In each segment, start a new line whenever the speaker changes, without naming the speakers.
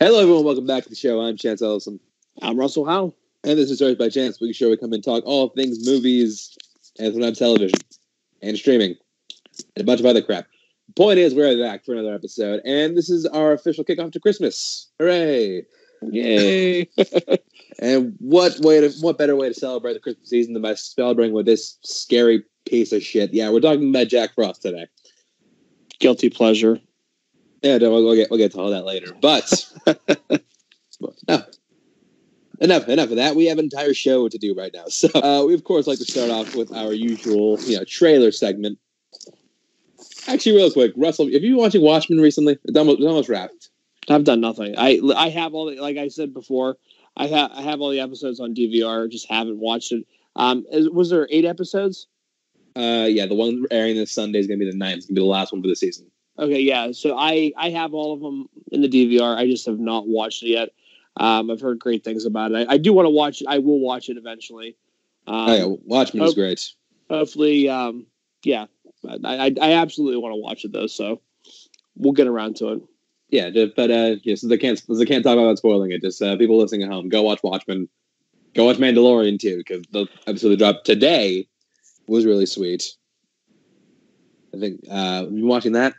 Hello, everyone. Welcome back to the show. I'm Chance Ellison.
I'm Russell Howe.
And this is Stories by Chance, weekly show we come and talk all things movies and sometimes television and streaming and a bunch of other crap. Point is, we're back for another episode, and this is our official kickoff to Christmas. Hooray!
Yay!
and what way to what better way to celebrate the Christmas season than by celebrating with this scary piece of shit? Yeah, we're talking about Jack Frost today.
Guilty pleasure.
Yeah, no, we'll, we'll get we'll get to all that later. But no, enough enough of that. We have an entire show to do right now. So uh, we of course like to start off with our usual you know trailer segment. Actually, real quick, Russell, have you been watching Watchmen recently? It's almost, it's almost wrapped.
I've done nothing. I I have all the, like I said before. I have I have all the episodes on DVR. Just haven't watched it. Um, is, was there eight episodes?
Uh, yeah, the one airing this Sunday is going to be the ninth. It's going to be the last one for the season.
Okay, yeah. So I I have all of them in the DVR. I just have not watched it yet. Um, I've heard great things about it. I, I do want to watch it. I will watch it eventually. Um,
oh, yeah, Watchmen is great.
Hopefully, um, yeah. I, I, I absolutely want to watch it though. So we'll get around to it.
Yeah, but uh, yeah, since I can't since I can't talk about spoiling it, just uh, people listening at home, go watch Watchmen. Go watch Mandalorian too, because the episode that dropped today was really sweet. I think uh, you been watching that?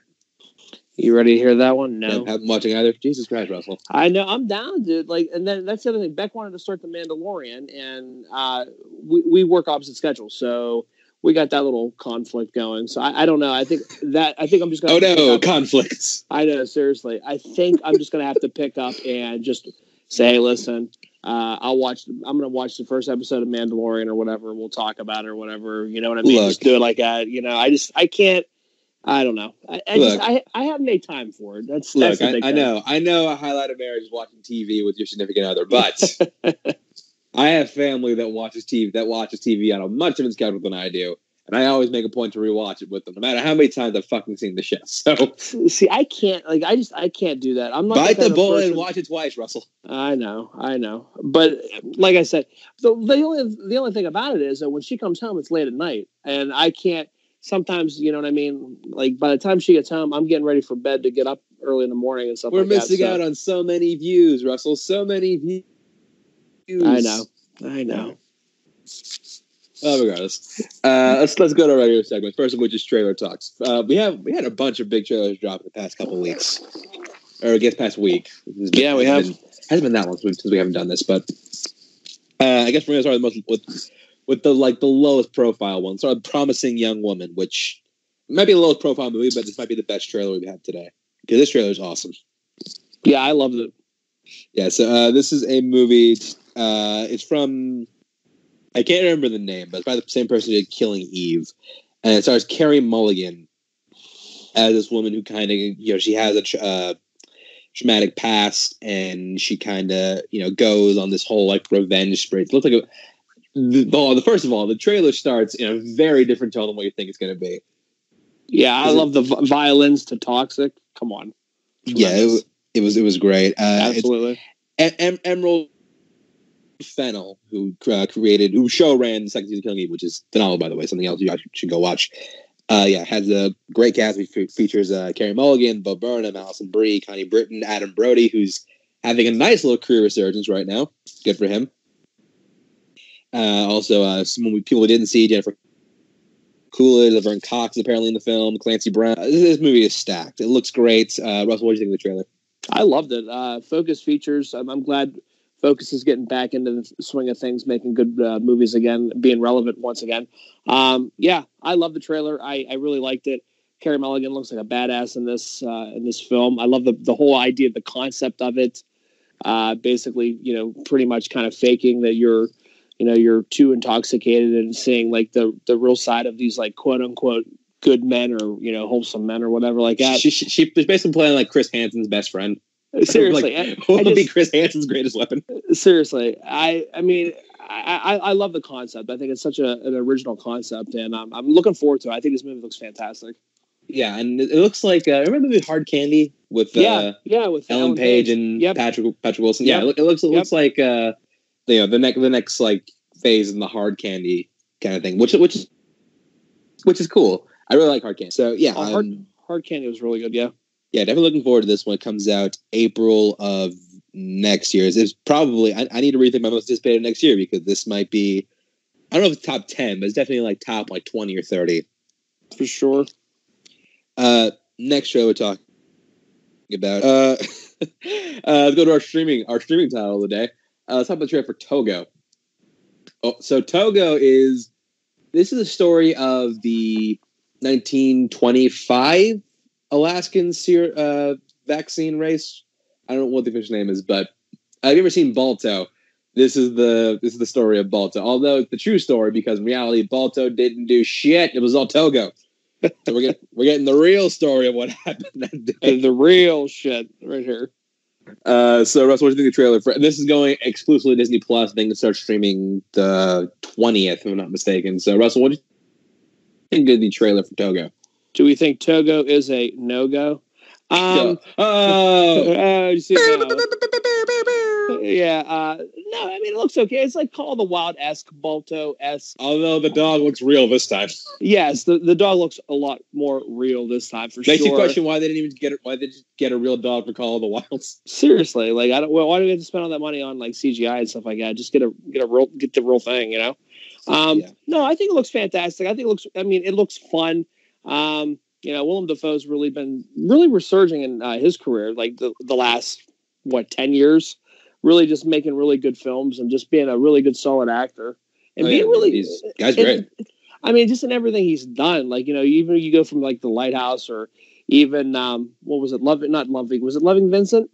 You ready to hear that one? No,
I haven't watching either. Jesus Christ, Russell!
I know I'm down, dude. Like, and then that's the other thing. Beck wanted to start the Mandalorian, and uh, we we work opposite schedules, so we got that little conflict going. So I, I don't know. I think that I think I'm just gonna.
Oh no, conflicts.
I know. Seriously, I think I'm just gonna have to pick up and just say, listen. Uh, I'll watch. I'm gonna watch the first episode of Mandalorian or whatever. We'll talk about it or whatever. You know what I mean?
Look.
just do it like that. You know, I just I can't. I don't know. I, I just I, I haven't made time for it. That's,
Look, I, I know, I know. A highlight of marriage is watching TV with your significant other, but I have family that watches TV that watches TV on a much different schedule than I do, and I always make a point to rewatch it with them, no matter how many times I've fucking seen the shit. So
See, I can't. Like, I just I can't do that. I'm not
bite the bullet and watch it twice, Russell.
I know, I know. But like I said, the, the only the only thing about it is that when she comes home, it's late at night, and I can't. Sometimes, you know what I mean. Like by the time she gets home, I'm getting ready for bed to get up early in the morning and stuff.
We're
like
missing
that, so-
out on so many views, Russell. So many views.
I know, I know.
Oh, regardless, uh, let's let's go to our regular segment. First of which is trailer talks. Uh, we have we had a bunch of big trailers drop in the past couple weeks, or I guess past week. Been-
Yeah, we have.
been- hasn't been that long since we haven't done this, but uh, I guess we're gonna start with, the most, with with the like the lowest profile one. So, a promising young woman, which might be the lowest profile movie, but this might be the best trailer we have had today because this trailer is awesome.
Yeah, I loved it.
Yeah, so uh, this is a movie. Uh, it's from I can't remember the name, but it's by the same person who did Killing Eve, and it stars Carey Mulligan as this woman who kind of you know she has a tra- uh, traumatic past, and she kind of you know goes on this whole like revenge spree. It looks like a the, well, the first of all, the trailer starts in a very different tone than what you think it's going to be.
Yeah, I love the vi- violins to Toxic. Come on.
Yeah, it, was- it was it was great. Uh,
Absolutely.
Em- Em- Emerald Fennell, who uh, created, who show ran the second season of Killing Eve, which is phenomenal, by the way. Something else you guys should go watch. Uh, yeah, has a great cast. Fe- features uh, Carey Mulligan, Bo Burnham, Alison Brie, Connie Britton, Adam Brody, who's having a nice little career resurgence right now. Good for him. Uh, also, uh, some people we didn't see Jennifer Coolidge, Laverne Cox apparently in the film, Clancy Brown. Uh, This, this movie is stacked. It looks great. Uh, Russell, what do you think of the trailer?
I loved it. Uh, Focus features. I'm, I'm glad Focus is getting back into the swing of things, making good uh, movies again, being relevant once again. Um, yeah, I love the trailer. I, I really liked it. Carey Mulligan looks like a badass in this uh, in this film. I love the the whole idea, the concept of it. Uh, basically, you know, pretty much kind of faking that you're, you know, you're too intoxicated and seeing like the the real side of these like quote unquote good men or you know wholesome men or whatever like that.
She, she, she's basically playing like Chris Hansen's best friend.
Seriously,
like, what would be Chris Hansen's greatest weapon?
seriously i i mean I, I i love the concept i think it's such a, an original concept and I'm, I'm looking forward to it i think this movie looks fantastic
Yeah, and it looks like uh, remember the movie Hard Candy with uh,
yeah yeah with
Ellen Page and
Yep.
Patrick Patrick Wilson. Yeah,
Yep.
it, look- it looks it
Yep.
looks like uh, you know the next the next like phase in the Hard Candy kind of thing, which which is which is cool. I really like Hard Candy. So yeah,
Oh,
um,
hard, hard candy was really good yeah
yeah, definitely looking forward to this one. It comes out April of next year. It's probably I, I need to rethink my most anticipated next year because this might be I don't know if it's top ten, but it's definitely like top like twenty or thirty
for sure.
Uh, next show we're talking about. Uh, uh, let's go to our streaming our streaming title of the day. Uh, let's talk about the trailer for Togo. Oh, so Togo is this is a story of the 1925 Alaskan uh, vaccine race. I don't know what the official name is, but have you ever seen Balto? This is the this is the story of Balto. Although it's the true story because in reality, Balto didn't do shit. It was all Togo. we're getting we're getting the real story of what happened that day.
The real shit right here.
Uh, so Russ, what do you think of the trailer for? This is going exclusively Disney Plus. I think it starts streaming the twentieth, if I'm not mistaken. So Russell, what do you think of the trailer for Togo?
Do we think Togo is a no go? Um,
oh,
uh, you see, no. yeah. Uh, no, I mean it looks okay. It's like Call of the Wild esque, Balto esque.
although the dog looks real this time.
Yes, the, the dog looks a lot more real this time for
Makes
sure.
Makes you question why they didn't even get it why they didn't get a real dog for Call of the Wilds.
Seriously, like I don't. Well, why do we have to spend all that money on like CGI and stuff like that? Just get a get a real get the real thing, you know. Um,
Yeah.
No, I think it looks fantastic. I think it looks. I mean, it looks fun. Um, you know, Willem Dafoe's really been really resurging in uh, his career, like the the last what ten years. Really, just making really good films and just being a really good, solid actor and
Oh,
being
yeah,
really.
he's- guy's
and- I mean, just in everything he's done, like you know, even you go from like the Lighthouse or even um, what was it? Loving, not Loving, was it Loving Vincent?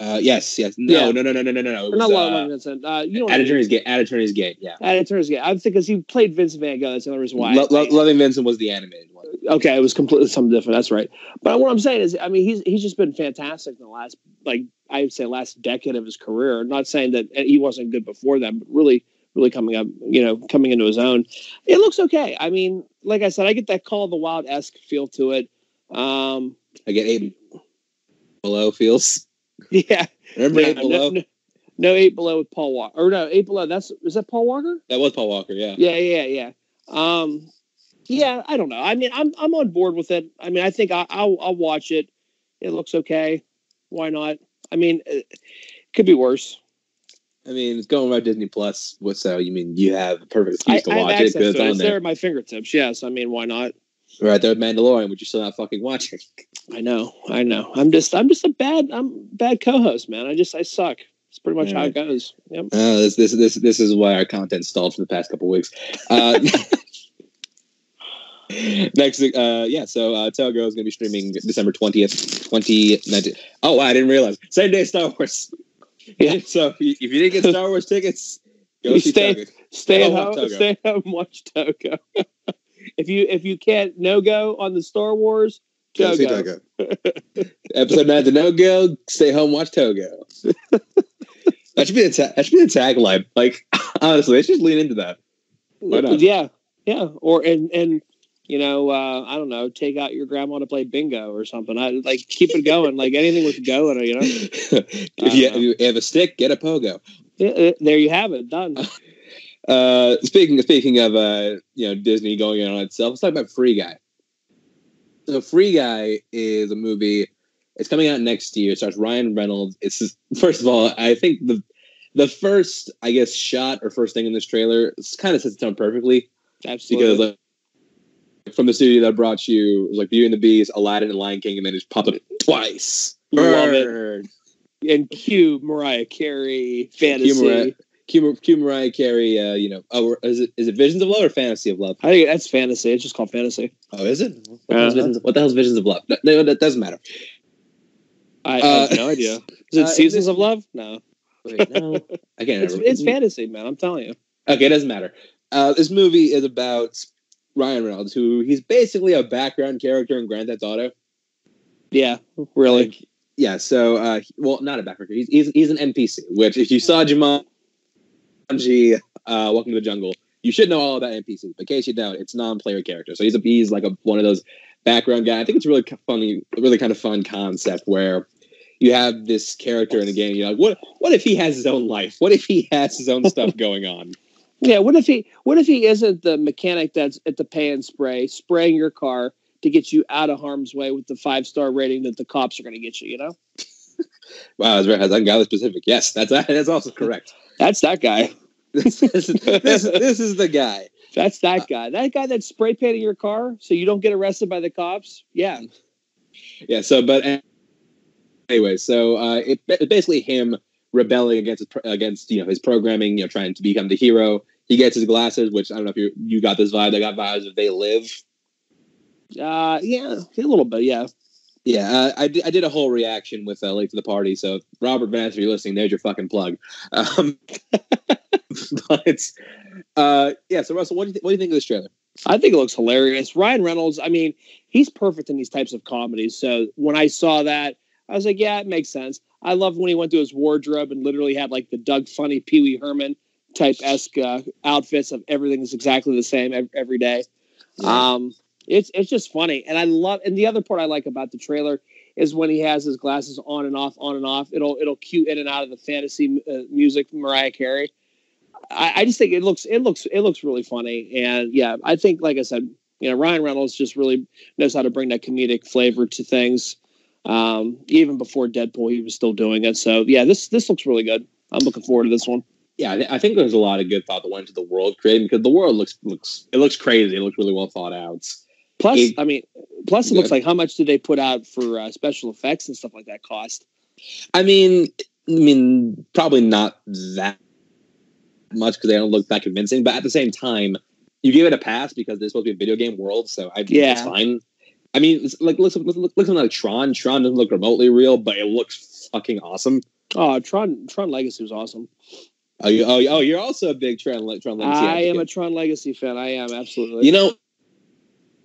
Uh, yes, yes. No,
Yeah.
no, no, no, no, no, no,
Or not Loving
uh,
Vincent. Uh, you know,
at Eternity's Gate. At Eternity's Gate. Yeah.
At Eternity's Gate. I think because he played Vincent Van Gogh. That's the only reason why.
Lo- Lo- Loving Vincent was the animated one.
okay, it was completely something different. That's right. But what I'm saying is, I mean, he's he's just been fantastic in the last, like I would say, last decade of his career. Not saying that he wasn't good before that, but really, really coming up, you know, coming into his own. It looks okay. I mean, like I said, I get that Call of the Wild esque feel to it. Um,
I get eight below feels.
yeah,
Remember
no,
eight below?
no, no, no, eight below with Paul Walker, or no, eight below. That's is that Paul Walker?
That was Paul Walker. Yeah.
Yeah, yeah, yeah. Um, yeah, I don't know. I mean, I'm I'm on board with it. I mean, I think I, I'll I'll watch it. It looks okay. Why not? I mean, it could be worse.
I mean, it's going right Disney Plus. What so? You mean you have a perfect excuse to
I have
watch it because it's
it.
on
It's there
there.
at my fingertips. Yes, I mean, why not?
Right there Mandalorian, which you're still not fucking watching.
I know, I know. I'm just I'm just a bad I'm bad co-host, man. I just I suck. It's pretty much how it goes. Yep.
Uh, this, this this this is why our content stalled for the past couple weeks. Uh, next, uh, yeah. So uh, Togo is going to be streaming December twentieth, twenty nineteen. Oh wow, I didn't realize same day Star Wars.
Yeah.
So if you, if you didn't get Star Wars tickets, go
You
see
stay-
Togo.
Stay at home.
Togo.
Stay at home. Watch Togo. if you if you can't no go on the Star Wars,
Go see
Togo.
Togo. Episode nine the no go. Stay home, watch Togo. that should be the ta- that should be the tagline. Like honestly, let's just lean into that. Why not?
Yeah, yeah. Or and and you know, uh, I don't know, take out your grandma to play bingo or something. I like keep it going, like anything with go in it. You know,
if, you, if you have a stick, get a pogo.
uh, there you have it, done.
Uh, speaking speaking of uh, you know Disney going in on itself, let's talk about Free Guy. So Free Guy is a movie. It's coming out next year. It stars Ryan Reynolds. It's just- first of all, I think the the first I guess shot or first thing in this trailer kind of sets the tone perfectly
Absolutely.
because like from the studio that brought you it was like Beauty and the Beast, Aladdin, and Lion King, and then it just popped up twice.
Love it. And cue Mariah Carey fantasy.
Cue Mariah- Cue, cue Mariah Carey. Uh, you know, oh, is it is it Visions of Love or Fantasy of Love?
I think that's fantasy. It's just called fantasy.
Oh, is it? What, the, hell's. Visions, what the hell's Visions of Love? No, no, that doesn't matter.
I, I
Uh,
have no idea. Is it
uh,
Seasons
is
of Love? No,
Wait, no, I can't
it's, it's fantasy, man. I'm telling you.
Okay, it doesn't matter. Uh, this movie is about Ryan Reynolds, who he's basically a background character in Grand Theft Auto.
Yeah, really.
Like, yeah, so uh, well, not a background. He's, he's he's an NPC. Which, if you saw Jumanji, uh, Welcome to the Jungle, you should know all about NPCs. But in case you don't, it's non-player character. So he's a he's like a one of those background guy. I think it's really funny, really kind of fun concept where you have this character in a game. You're like, what what if he has his own life? What if he has his own stuff going on?
Yeah. What if he? What if he isn't the mechanic that's at the pay and spray, spraying your car to get you out of harm's way with the five star rating that the cops are going to get you? You know.
Wow, that's very that's specific. Yes, that's that's also correct.
That's that guy.
this, this, this, this is the guy.
That's that guy. That guy that's spray painting your car so you don't get arrested by the cops. Yeah.
Yeah. So, but anyway, so uh, it, it's basically him rebelling against against you know his programming, you know, trying to become the hero. He gets his glasses, which I don't know if you you got this vibe. I got vibes of They Live.
Uh, yeah, a little bit, yeah.
Yeah, uh, I, did, I did a whole reaction with uh, Late to the Party. So, Robert Vance, if you're listening, there's your fucking plug. Um, but, uh, yeah, so Russell, what do, you th- what do you think of this trailer?
I think it looks hilarious. Ryan Reynolds, I mean, he's perfect in these types of comedies. So, when I saw that, I was like, yeah, it makes sense. I loved when he went to his wardrobe and literally had like the Doug Funnie Pee Wee Herman type esque uh, outfits of everything is exactly the same every, every day. Yeah. Um, it's it's just funny, and I love. And the other part I like about the trailer is when he has his glasses on and off, on and off. It'll it'll cue in and out of the fantasy uh, music from Mariah Carey. I, I, just think it looks it looks it looks really funny, and yeah, I think like I said, you know, Ryan Reynolds just really knows how to bring that comedic flavor to things. Um, even before Deadpool, he was still doing it. So yeah, this this looks really good. I'm looking forward to this one.
Yeah, I think there's a lot of good thought that went into the world creating because the world looks looks it looks crazy. It looks really well thought out.
Plus, it, I mean, plus it looks like how much did they put out for uh, special effects and stuff like that cost?
I mean, I mean, probably not that much because they don't look that convincing. But at the same time, you give it a pass because it's supposed to be a video game world, so I yeah, it's fine. I mean, it's like look, look, look, look like Tron. Tron doesn't look remotely real, but it looks fucking awesome.
Oh, Tron Tron Legacy was awesome.
Oh, you, oh, oh, you're also a big Tron, Tron Legacy.
I am a Tron Legacy fan. I am absolutely.
You know,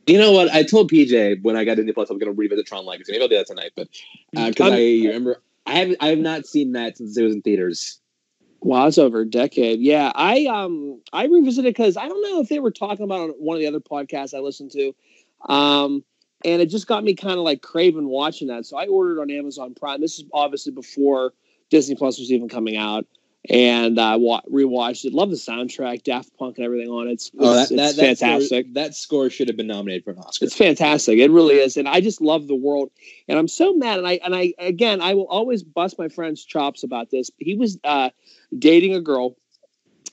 you know what? I told PJ when I got into Plus I was going to revisit Tron Legacy. Maybe I'll do that tonight. But because uh, I remember, I have I have not seen that since it was in theaters.
Wow, it's over a decade. Yeah, I um I revisited because I don't know if they were talking about on one of the other podcasts I listened to, um, and it just got me kind of like craving watching that. So I ordered on Amazon Prime. This is obviously before Disney Plus was even coming out and I wa- rewatched it. Love the soundtrack, Daft Punk, and everything on it. It's, oh, that, it's that, fantastic.
That score, that score, should have been nominated for an Oscar.
It's fantastic. It really is, and I just love the world. And I'm so mad. And I and I again, I will always bust my friend's chops about this. He was uh, dating a girl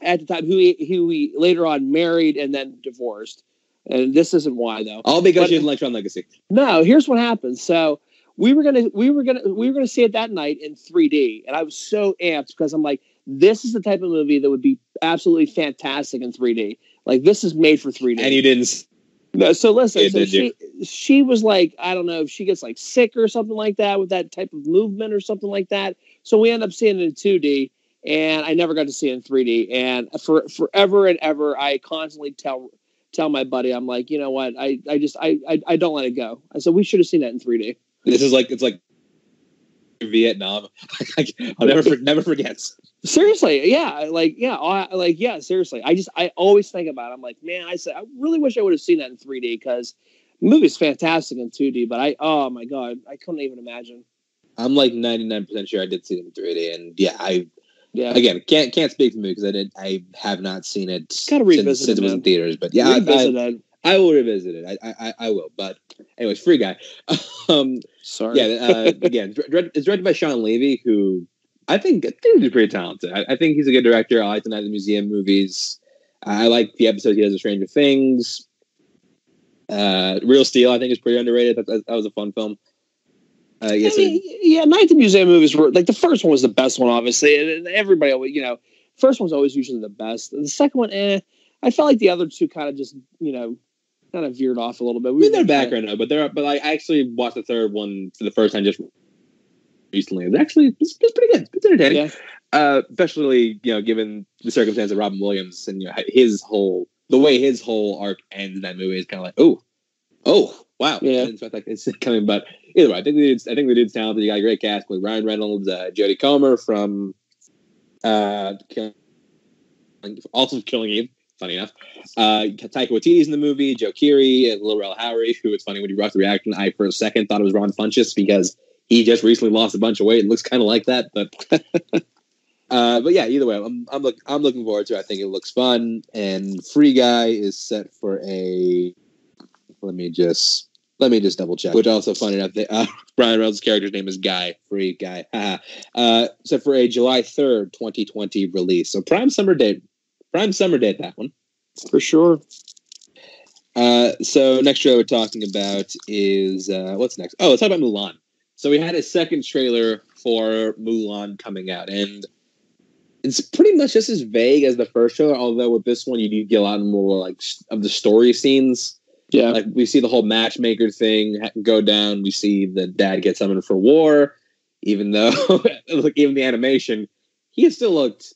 at the time who he, who he later on married and then divorced. And this isn't why though.
All because but, you didn't like Tron Legacy.
No, here's what happened. So we were gonna we were gonna we were gonna see it that night in 3D, and I was so amped because I'm like this is the type of movie that would be absolutely fantastic in 3D. Like this is made for 3D.
And you didn't.
No, so listen, so she she was like, I don't know if she gets like sick or something like that with that type of movement or something like that. So we end up seeing it in 2D, and I never got to see it in 3D. And for forever and ever, I constantly tell tell my buddy, I'm like, you know what, I I just I I, I don't let it go. I said we should have seen that in 3D.
This is like it's like Vietnam. I'll never never forget.
Seriously, yeah, like yeah, like yeah, seriously. I just I always think about. It. I'm like, man, I said I really wish I would have seen that in 3D because the movie's fantastic in 2D. But I, oh my god, I couldn't even imagine.
I'm like 99 percent sure I did see it in 3D, and yeah, I yeah again can't can't speak to me because I did I have not seen it.
Got to revisit
since, since it, was in theaters, but yeah, revisit I, I, I will revisit it. I, I I will. But anyways, Free Guy. um,
Sorry.
Yeah. Uh, again, it's directed by Shawn Levy, who I think I think he's pretty talented. I, I, think he's a good director. I like the Night at the Museum movies. I like the episode he does of Stranger Things. Uh, Real Steel, I think, is pretty underrated. That, that, that was a fun film.
Uh, I mean, yeah, Night at the Museum movies were like the first one was the best one, obviously, and everybody always, you know, first one's always usually the best. The second one, eh, I felt like the other two kind of just, you know, kind of veered off a little bit.
We I mean, they're back right now, but they're but I actually watched the third one for the first time just recently. It's actually it's, it's pretty good. It's entertaining, yeah. uh, especially you know given the circumstance of Robin Williams and you know, his whole the way his whole arc ends in that movie is kind of like oh oh wow yeah. Expect like it's coming, but either way, I think the dude's, I think the dude's talented. You got a great cast with Ryan Reynolds, uh, Jodie Comer from uh, also Killing Eve funny enough. Uh, Taika Waititi's in the movie, Joe Keery, and Lil Rel Howery, who it's funny when you watch the reaction, I for a second thought it was Ron Funches because he just recently lost a bunch of weight and looks kind of like that. But uh, but yeah, either way, I'm I'm, look, I'm looking forward to. it. I think it looks fun. And Free Guy is set for a. Let me just Let me just double check. Which also funny enough, that, uh, Brian Reynolds' character's name is Guy, free Guy. uh, so for a July third, twenty twenty release, so prime summer date, prime summer date that one
for sure.
Uh, so next show we're talking about is uh, what's next? Oh, let's talk about Mulan. So we had a second trailer for Mulan coming out, and it's pretty much just as vague as the first trailer. Although with this one, you do get a lot more like of the story scenes.
Yeah,
like we see the whole matchmaker thing go down. We see the dad get summoned for war, even though like even the animation, he still looked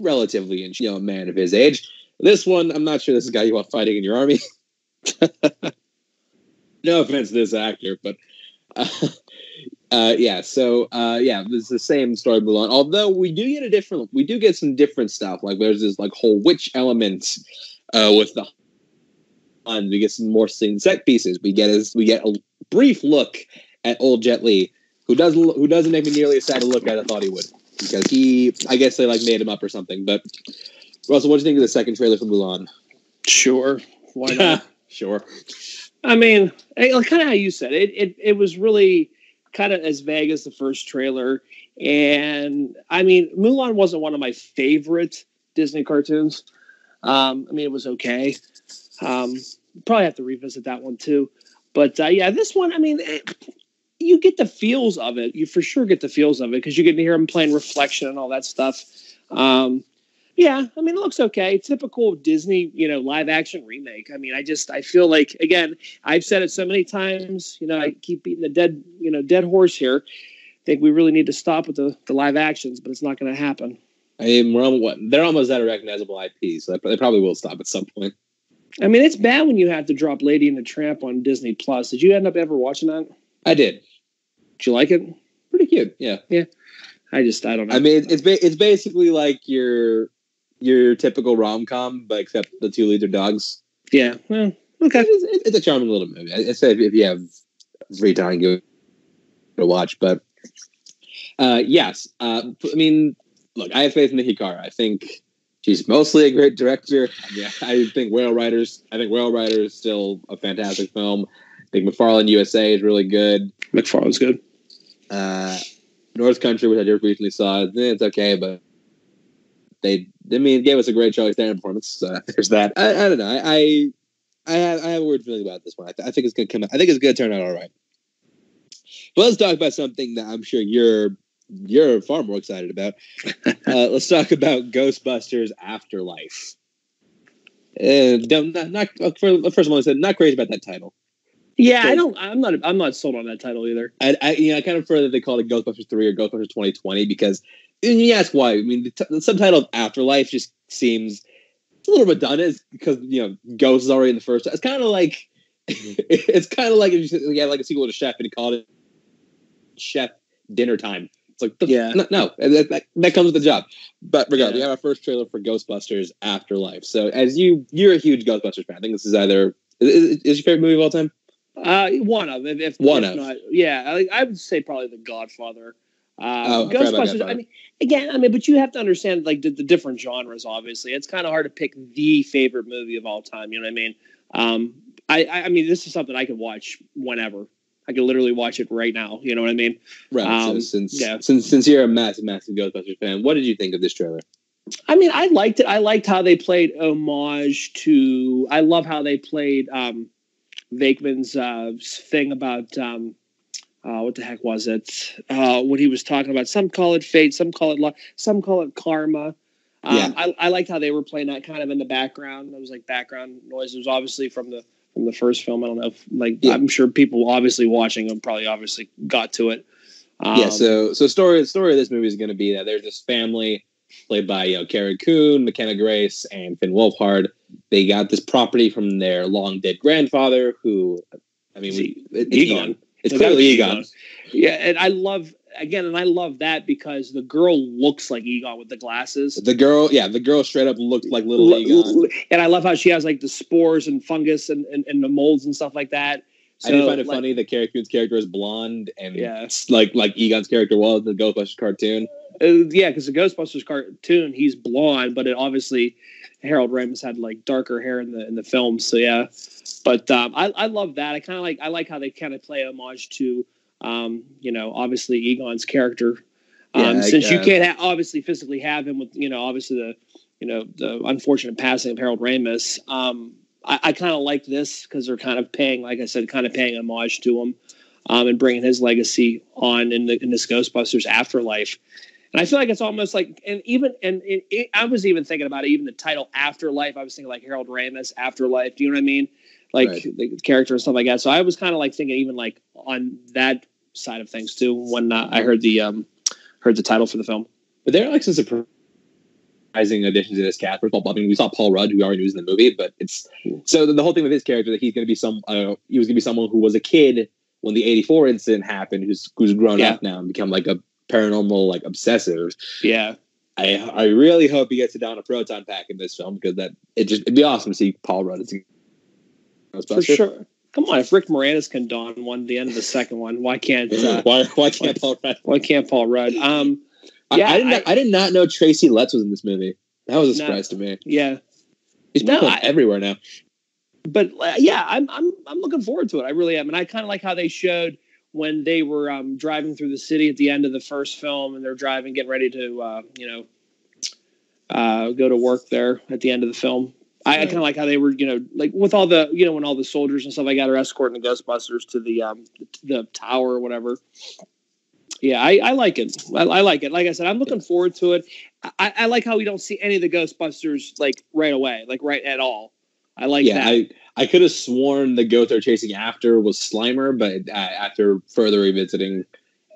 relatively you know a man of his age. This one, I'm not sure this is a guy you want fighting in your army. no offense to this actor, but uh, uh, yeah. So uh, yeah, it's the same story Mulan. Although we do get a different, we do get some different stuff. Like there's this like whole witch element uh, with the and we get some more scene set pieces. We get as we get a brief look at old Jet Li, who doesn't who doesn't make me nearly as sad to look as I thought he would because he I guess they like made him up or something. But Russell, what do you think of the second trailer for Mulan?
Sure, why not?
sure.
I mean, kind of how you said it. It it was really kind of as vague as the first trailer, and I mean, Mulan wasn't one of my favorite Disney cartoons. Um, I mean, it was okay. Um, probably have to revisit that one too. But uh, yeah, this one, I mean, it, you get the feels of it. You for sure get the feels of it because you get to hear him playing reflection and all that stuff. Um, yeah, I mean, it looks okay. Typical Disney, you know, live action remake. I mean, I just I feel like again, I've said it so many times. You know, I keep beating the dead, you know, dead horse here. I think we really need to stop with the, the live actions, but it's not going to happen.
I mean, we're almost, they're almost at a recognizable IP, so they probably will stop at some point.
I mean, it's bad when you have to drop Lady and the Tramp on Disney Plus. Did you end up ever watching that?
I did.
Did you like it?
Pretty cute. Yeah.
Yeah. I just I don't know.
I mean, it's ba- it's basically like your your typical rom com, but except the two leads are dogs.
Yeah. Well, okay.
It's, it's, a charming little movie. I, say if, you have free time, go to watch. But uh, yes, uh, I mean, look, I have faith in Niki Caro. I think she's mostly a great director. Yeah, I think Whale Riders. I think Whale Rider is still a fantastic film. I think McFarland USA is really good.
McFarland's good.
Uh, North Country, which I just recently saw, it's okay, but they, I mean, gave us a great Charlize Theron performance. So there's that. I, I don't know. I, I, I have, I have a weird feeling about this one. I, th- I think it's gonna come. Out, I think it's gonna turn out all right. But let's talk about something that I'm sure you're you're far more excited about. uh, let's talk about Ghostbusters Afterlife. Uh, don't, not, not for, first of all, I said not crazy about that title.
Yeah, so, I don't. I'm not. I'm not sold on that title either.
I, I you know, I kind of prefer that they call it Ghostbusters Three or Ghostbusters 2020 because, and you ask why. I mean, the, t- the subtitle of Afterlife just seems a little redundant because you know Ghost is already in the first. It's kind of like it's kind of like if you had like a sequel to Chef and you called it Chef Dinner Time. It's like, the, yeah, no, no that, that, that, comes with the job. But regardless, yeah. we have our first trailer for Ghostbusters Afterlife. So, as you, you're a huge Ghostbusters fan. I think this is either is, is your favorite movie of all time.
Uh, one of, if, if
one
if
of,
not, yeah, I, I, would say probably The Godfather. Uh, oh, Ghostbusters. I, I, mean, again, I mean, but you have to understand like the, the different genres. Obviously, it's kind of hard to pick the favorite movie of all time. You know what I mean? Um, I, I mean, this is something I could watch whenever. I could literally watch it right now. You know what I mean?
Right. Um, so since yeah. since since you're a massive massive Ghostbusters fan, what did you think of this trailer?
I mean, I liked it. I liked how they played homage to. I love how they played um, Venkman's uh, thing about um, uh, what the heck was it? Uh, what he was talking about. Some call it fate. Some call it luck. Some call it karma. Um, yeah. I, I liked how they were playing that kind of in the background. It was like background noise. It was obviously from the from the first film. I don't know if like yeah. I'm sure people obviously watching them probably obviously got to it.
Um, yeah. So so story the story of this movie is going to be that there's this family played by you know Carrie Coon, McKenna Grace, and Finn Wolfhard. They got this property from their long dead grandfather, who I mean, we,
it's Egon.
It's clearly Egon.
Yeah, and I love again, and I love that because the girl looks like Egon with the glasses.
The girl, yeah, the girl straight up looked like little Egon.
And I love how she has like the spores and fungus and, and, and the molds and stuff like that.
So, I do find it like, funny that Carrie Coon's character is blonde and yeah. like like Egon's character was in the Ghostbusters cartoon.
Uh, yeah, because the Ghostbusters cartoon, he's blonde, but it obviously Harold Ramis had like darker hair in the in the film. So yeah, but um, I I love that. I kind of like I like how they kind of play homage to um, you know obviously Egon's character. Um,
Yeah,
since you can't ha- obviously physically have him with you know obviously the you know the unfortunate passing of Harold Ramis. Um, I, I kind of like this because they're kind of paying, like I said, kind of paying homage to him um, and bringing his legacy on in, the, in this Ghostbusters afterlife. And I feel like it's almost like, and even, and it, it, I was even thinking about it, even the title Afterlife. I was thinking like Harold Ramis Afterlife. Do you know what I mean? Like
Right.
the character and stuff like that. So I was kind of like thinking even like on that side of things too when uh, I heard the um, heard the title for the film.
But there are like some surprising additions to this cast. First of all, I mean, we saw Paul Rudd, who we already knew was in the movie, but it's so the, the whole thing with his character that he's going to be some, uh, he was going to be someone who was a kid when the '84 incident happened, who's who's grown
Yeah.
up now and become like a paranormal like obsessive.
Yeah.
I I really hope he gets it down a proton pack in this film because that it just it'd be awesome to see Paul Rudd as
For sure. Come on, if Rick Moranis can don one at the end of the second one, why can't uh,
why why can't Paul Rudd?
why can't Paul Rudd? Um,
I-
Yeah,
I, didn't
I-
I, did not know Tracy Letts was in this movie. That was a
No.
surprise to me.
yeah,
He's
No, I-
everywhere now.
but uh, yeah, I'm I'm I'm looking forward to it. I really am, and I kind of like how they showed when they were um, driving through the city at the end of the first film, and they're driving, getting ready to uh, you know uh, go to work there at the end of the film. I, I kind of like how they were, you know, like with all the, you know, when all the soldiers and stuff like that are escorting the Ghostbusters to the um, the tower or whatever. Yeah, I, I like it. I, I like it. Like I said, I'm looking forward to it. I, I like how we don't see any of the Ghostbusters like right away, like right at all. I like
yeah,
that.
I could have sworn the goat they're chasing after was Slimer, but uh, after further revisiting,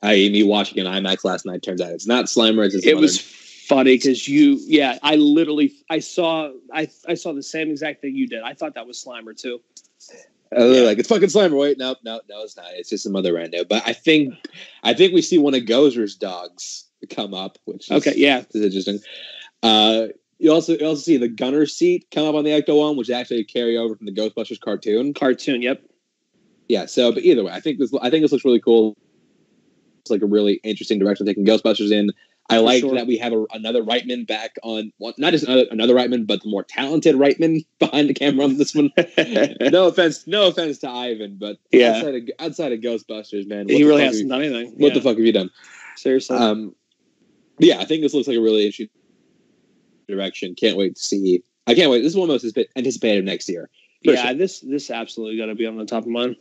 I me watching in IMAX last night, turns out it's not Slimer. It's just
it was funny because you, yeah, I literally, I saw, I, I saw the same exact thing you did. I thought that was Slimer too.
Was
yeah.
like it's fucking Slimer. Wait, no, no, no, it's not. It's just some other rando. But I think I think we see one of Gozer's dogs come up, which is,
Okay, yeah,
is interesting. Uh, you also you also see the gunner seat come up on the Ecto One, which is actually a carryover from the Ghostbusters cartoon.
cartoon. Yep.
yeah so but either way i think this i think this looks really cool it's like a really interesting direction taking ghostbusters in i like
sure.
that we have a, another reitman back on well, not just another, another reitman but the more talented reitman behind the camera on this one no offense no offense to ivan but
Yeah.
outside of, outside of ghostbusters man
he really hasn't
you,
done anything.
what
Yeah,
the fuck have you done
Seriously.
um yeah i think this looks like a really interesting direction can't wait to see i can't wait this is one of the most anticipated next year for
yeah,
sure.
this this absolutely got to be on the top of mine.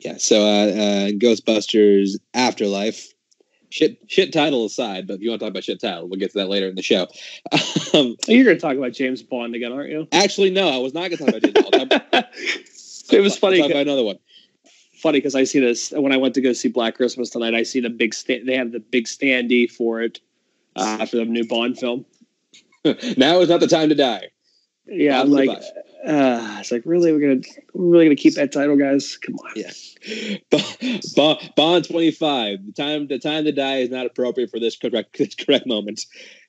Yeah, so uh, uh, Ghostbusters Afterlife. Shit, shit title aside, but if you want to talk about shit title, we'll get to that later in the show. Um,
You're going to talk about James Bond again, aren't you?
actually, no, I was not going to talk about James Bond.
It was funny.
talk about another one.
funny because I see this when I went to go see Black Christmas tonight. I see the big stand. They have the big standee for it uh, for the new Bond film.
now is not the time to die.
Yeah, I'm like, uh, it's like really we're gonna we're really gonna keep that title, guys. Come on.
Yeah. Bond, Bond twenty five. The time the time to die is not appropriate for this correct this correct moment.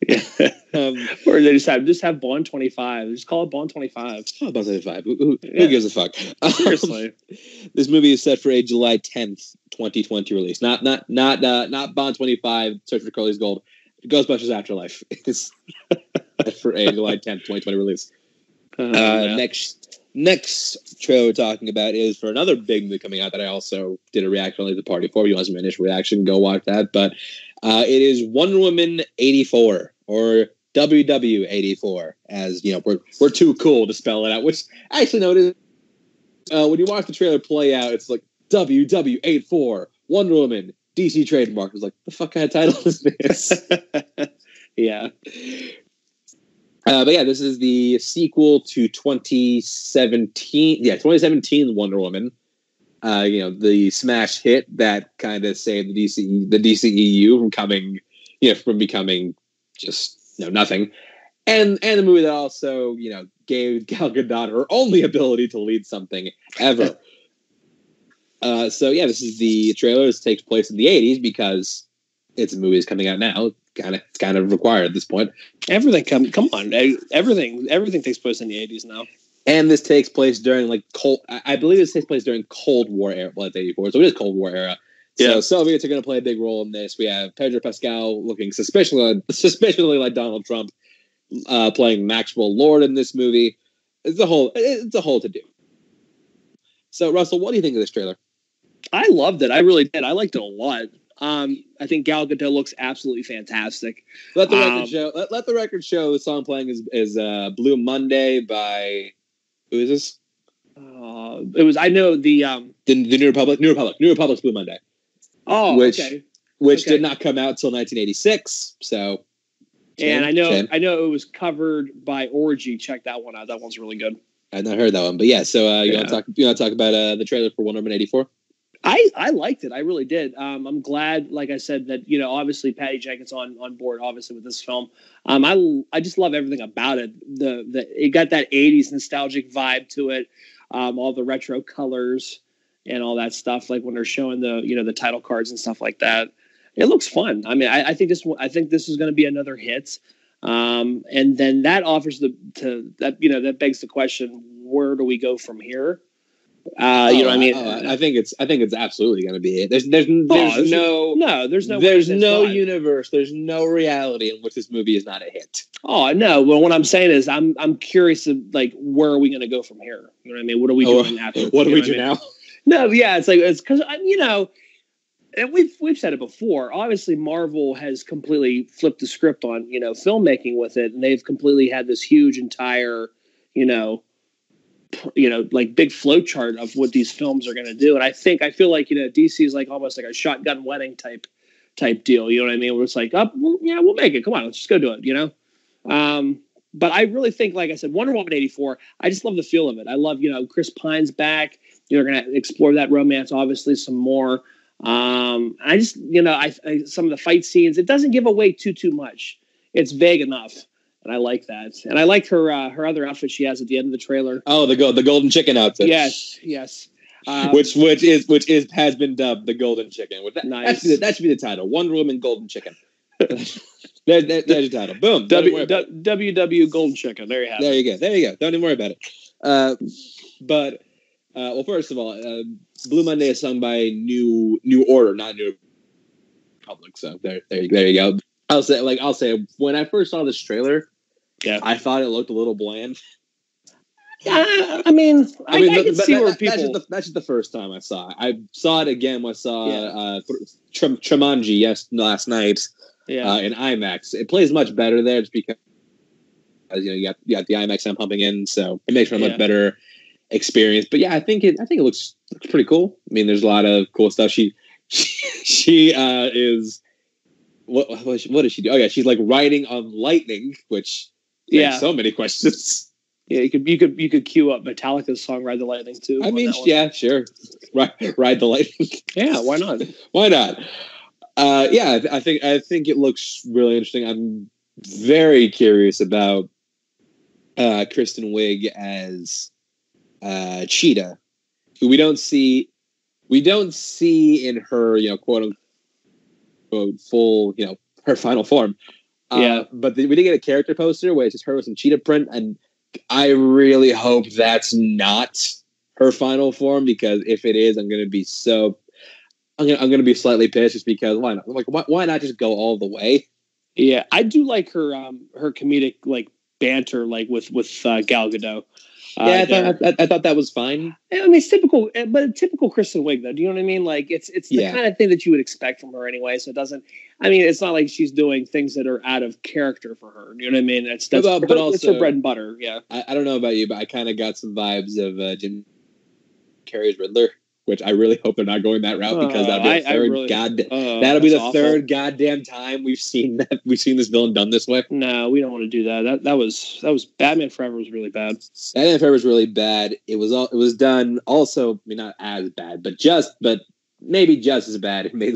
Um,
or they just have just have Bond 25. Just call it Bond 25.
oh, Bond twenty five. Who, who,
Yeah.
who gives a fuck? Um,
Seriously.
this movie is set for a July tenth, twenty twenty release. Not not not uh, not Bond twenty five. Search for Curly's Gold. Ghostbusters Afterlife for a July tenth, twenty twenty release.
Uh,
Uh,
yeah.
Next next trailer we're talking about is for another big movie coming out that I also did a reaction on the party for. If you want some initial reaction, go watch that. But uh, it is Wonder Woman eighty four or WW eighty four, as you know, we're we're too cool to spell it out. Which I actually no, it is. Uh, when you watch the trailer play out, it's like WW 84 Wonder Woman DC trademark. It's like the fuck kind of title is this?
yeah.
Uh, but yeah, this is the sequel to 2017. Yeah, 2017 Wonder Woman. Uh, you know, the smash hit that kind of saved the DC the DCEU from coming, you know, from becoming just you know nothing. And and the movie that also you know gave Gal Gadot her only ability to lead something ever. uh, so yeah, this is the trailer. This takes place in the 80s because it's a movie is coming out now. Kind of it's kind of required at this point.
Everything come come on. eh, Everything everything takes place in the 80s now.
And this takes place during like cold. I I believe this takes place during Cold War era. Well, it's eighty four, so it is Cold War era.
Yeah.
So Soviets are going to play a big role in this. We have Pedro Pascal looking suspiciously, suspiciously like Donald Trump. uh, playing Maxwell Lord in this movie. It's a whole it's a whole to do. So Russell, what do you think of this trailer?
I loved it. I really did. I liked it a lot. Um, I think Gal Gadot looks absolutely fantastic.
Let the record
Um,
show. Let, let the record show. The song playing is is uh, "Blue Monday" by who is this?
Uh, it was. I know the. Um,
The, the New Republic. New Republic. New Republic's "Blue Monday,"
oh,
Which-
okay.
which
Okay.
did not come out till 1986. So,
And I know.
Shame.
I know it was covered by Orgy. Check that one out. That one's really good.
I've not heard that one, but yeah. So uh, you
Yeah.
want to talk? You want to talk about uh, the trailer for Wonder Woman 84?
I, I liked it. I really did. Um, I'm glad, like I said, that you know, obviously Patty Jenkins on on board, obviously with this film. Um, I I just love everything about it. The the it got that '80s nostalgic vibe to it. Um, all the retro colors and all that stuff. Like when they're showing the you know the title cards and stuff like that. It looks fun. I mean, I, I think this I think this is going to be another hit. Um, and then that offers the to that you know that begs the question: Where do we go from here? Uh, you know, what I mean,
Oh, I think it's. I think it's absolutely going to be it. There's. There's. There's
there's-
no.
no, there's no
there's no
not.
universe. There's no reality in which this movie is not a hit.
Oh no! Well, what I'm saying is, I'm I'm curious of like where are we going to go from here? You know what I mean? What are we
Oh,
doing after?
What do we do
I mean?
now?
No, yeah, it's like it's because you know, and we've we've said it before. Obviously, Marvel has completely flipped the script on you know filmmaking with it, and they've completely had this huge entire you know, you know, like big flow chart of what these films are going to do. And I think I feel like you know DC is like almost like a shotgun wedding type type deal. You know what I mean? Where it's like, oh, well, yeah, we'll make it. Come on, let's just go do it. You know. Um, but I really think, like I said, Wonder Woman '84. I just love the feel of it. I love, you know, Chris Pine's back. You're going to explore that romance, obviously, some more. Um, I just, you know, I, I some of the fight scenes. It doesn't give away too too much. It's vague enough, and I like that. And I like her uh, her other outfit she has at the end of the trailer.
Oh, the gold, the golden chicken outfit.
Yes, yes. Um,
which which is which is has been dubbed the golden chicken. That,
Nice.
that, should be the, that should be the title. Wonder Woman Golden Chicken. there, there- there's your title. Boom. Don't even worry
W, w, WW Golden Chicken. There you have
There
it.
you go. There you go. Don't even worry about it. Uh, but uh, well, first of all, uh, Blue Monday is sung by New New Order, not New Republic. So there, there, there you go. I'll say, like, I'll say, when I first saw this trailer,
Yeah.
I thought it looked a little bland.
Yeah, I mean, I, I,
mean,
can
but
see
that-
where
that-
people.
That's just, the, that's just the first time I saw it. I saw it again when I saw
Yeah.
uh, Tremanji yes last night
yeah,
uh, in IMAX. It plays much better there, just because you know you got you got the IMAX I'm pumping in, so it makes for a much
Yeah.
better experience. But yeah, I think it I think it looks looks pretty cool. I mean, there's a lot of cool stuff. She she uh, is what what is, she, what does she do? Oh yeah, she's like riding on lightning, which
yeah,
so many questions.
yeah. You could you could you could cue up Metallica's song "Ride the Lightning" too.
I mean, yeah, sure, ride, ride the lightning.
yeah. Why not?
Why not? Uh, yeah, I think I think it looks really interesting. I'm very curious about uh, Kristen Wiig as uh, Cheetah, who we don't see we don't see in her you know quote unquote full you know her final form.
Yeah.
but the, we did get a character poster where it's just her with some cheetah print, and I really hope that's not her final form because if it is, I'm going to be so I'm gonna I'm gonna be slightly pissed just because why not? Like why, why not just go all the way?
Yeah, I do like her um her comedic like banter like with with uh, Gal Gadot. Uh,
yeah, I thought I, I thought that was fine.
I mean, it's typical, eh, but typical Kristen Wiig, though. Do you know what I mean? Like, it's it's the
Yeah.
kind of thing that you would expect from her anyway. So it doesn't. I mean, it's not like she's doing things that are out of character for her. You know what I mean? It's that's
But-
her,
but
it's her bread and butter. Yeah.
I, I don't know about you, but I kind of got some vibes of uh, Jim Carrey's Riddler, which I really hope they're not going that route because
Uh,
that'll be the
I- I
third
really-
god.
Uh,
That'll be the
awful.
third goddamn time we've seen that we've seen this villain done this way.
No, we don't want to do that. That that was that was Batman Forever was really bad.
Batman Forever was really bad. It was all it was done also. I mean, not as bad, but just but maybe just as bad. It made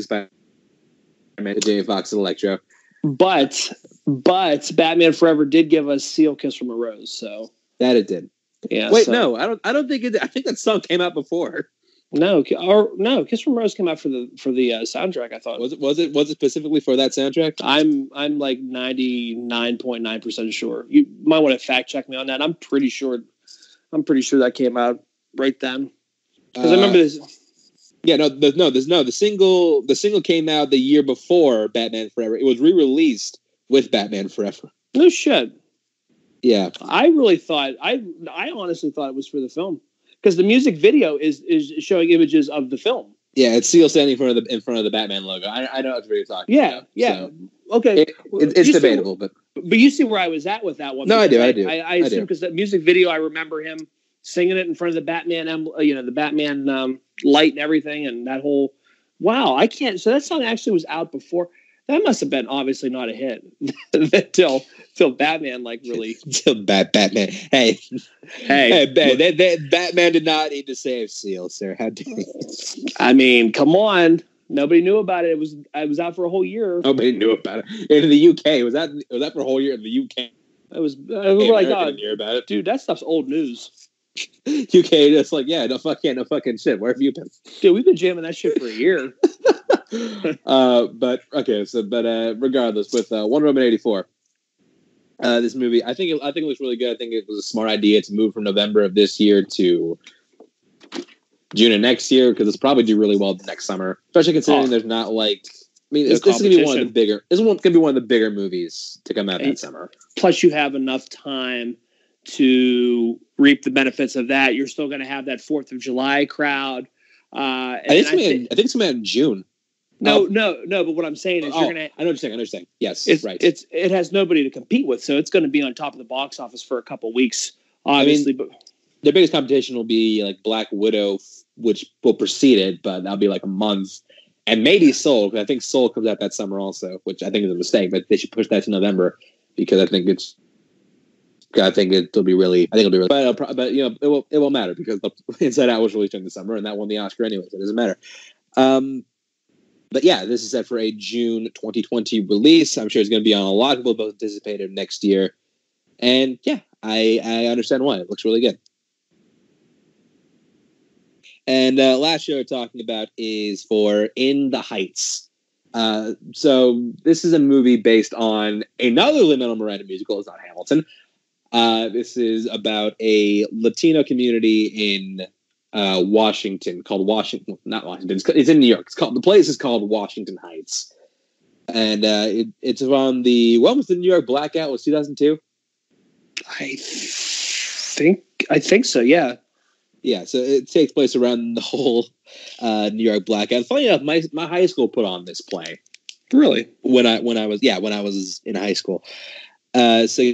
To Jamie Foxx and Electro.
But but Batman Forever did give us Seal Kiss from a Rose. So
That it did.
yeah.
Wait,
so-
no, I don't. I don't think it. I think that song came out before.
no, or no, Kiss from a Rose came out for the for the uh, soundtrack. I thought.
Was it? Was it? Was it specifically for that soundtrack?
I'm I'm like ninety nine point nine percent sure. You might want to fact check me on that. I'm pretty sure. I'm pretty sure that came out right then because I remember
Uh,
this.
Yeah, no, the, no, there's no. The single, the single came out the year before Batman Forever. It was re-released with Batman Forever.
No shit.
Yeah,
I really thought I I honestly thought it was for the film because the music video is is showing images of the film.
yeah. It's Seal standing in front of the in front of the Batman logo. I, I know that's what you're talking.
Yeah,
about,
yeah.
so
Okay,
it, it, it's
You see-
debatable, but
but you see where I was at with that one.
No, I do,
because
I do,
I, I
I
assume because the music video, I remember him singing it in front of the Batman, emblem, you know, the Batman um, light and everything, and that whole. Wow, I can't. So that song actually was out before. That must have been obviously not a hit until till Batman like really.
still Bat Batman. Hey,
Hey,
hey, Bat- that- that- Batman did not need to save Seal, sir. How dare you?
I mean, come on. Nobody knew about it. It was I was out for a whole year.
Nobody knew about it. In the UK, was that was that for a whole year in the UK?
It was. I was like, oh,
didn't hear about it.
dude, that stuff's old news.
UK just like, yeah, no fuck yeah, no fucking shit. Where have you been?
Dude, we've been jamming that shit for a year.
uh, but okay, so but uh, regardless, with uh, Wonder Woman eighty four, uh, this movie, I think it, I think it looks really good. I think it was a smart idea to move from November of this year to June of next year because it's probably do really well next summer, especially considering
Oh.
there's not like. I mean, this, this is gonna be one of the bigger. This is gonna be one of the bigger movies to come out
Hey.
that summer.
plus you have enough time to reap the benefits of that. You're still going to have that Fourth of July crowd. Uh,
I think, it's
I
gonna be
thi-
in- I think it's in June.
no,
oh.
no, no. But what I'm saying is,
Oh,
you're going to.
I know what you're saying. I know what you're saying. Yes,
It's
right.
it's it has nobody to compete with, so it's going to be on top of the box office for a couple weeks, obviously. but
their biggest competition will be like Black Widow, which will precede it, but that'll be like a month, and maybe Soul because I think Soul comes out that summer also, which I think is a mistake. But they should push that to November because I think it's. I think it'll be really. I think it'll be really. But, it'll pro- but you know, it will. It won't matter because Inside Out was released during the summer, and that won the Oscar anyway, so it doesn't matter. Um, but yeah, this is set for a June 2020 release. I'm sure it's going to be on a lot of people both anticipated next year, and yeah, I I understand why. It looks really good. And uh, last show we're talking about is for In the Heights. Uh, so this is a movie based on another Lin-Manuel Miranda musical. It's not Hamilton. Uh, this is about a Latino community in uh, Washington called Washington, not Washington. It's, it's in New York. It's called the place is called Washington Heights, and uh, it, it's on the when was the New York blackout? Was two thousand two?
I think I think so. Yeah.
Yeah, so it takes place around the whole uh, New York blackout. Funny enough, my my high school put on this play
Really.
when I when I was yeah when I was in high school. Uh, so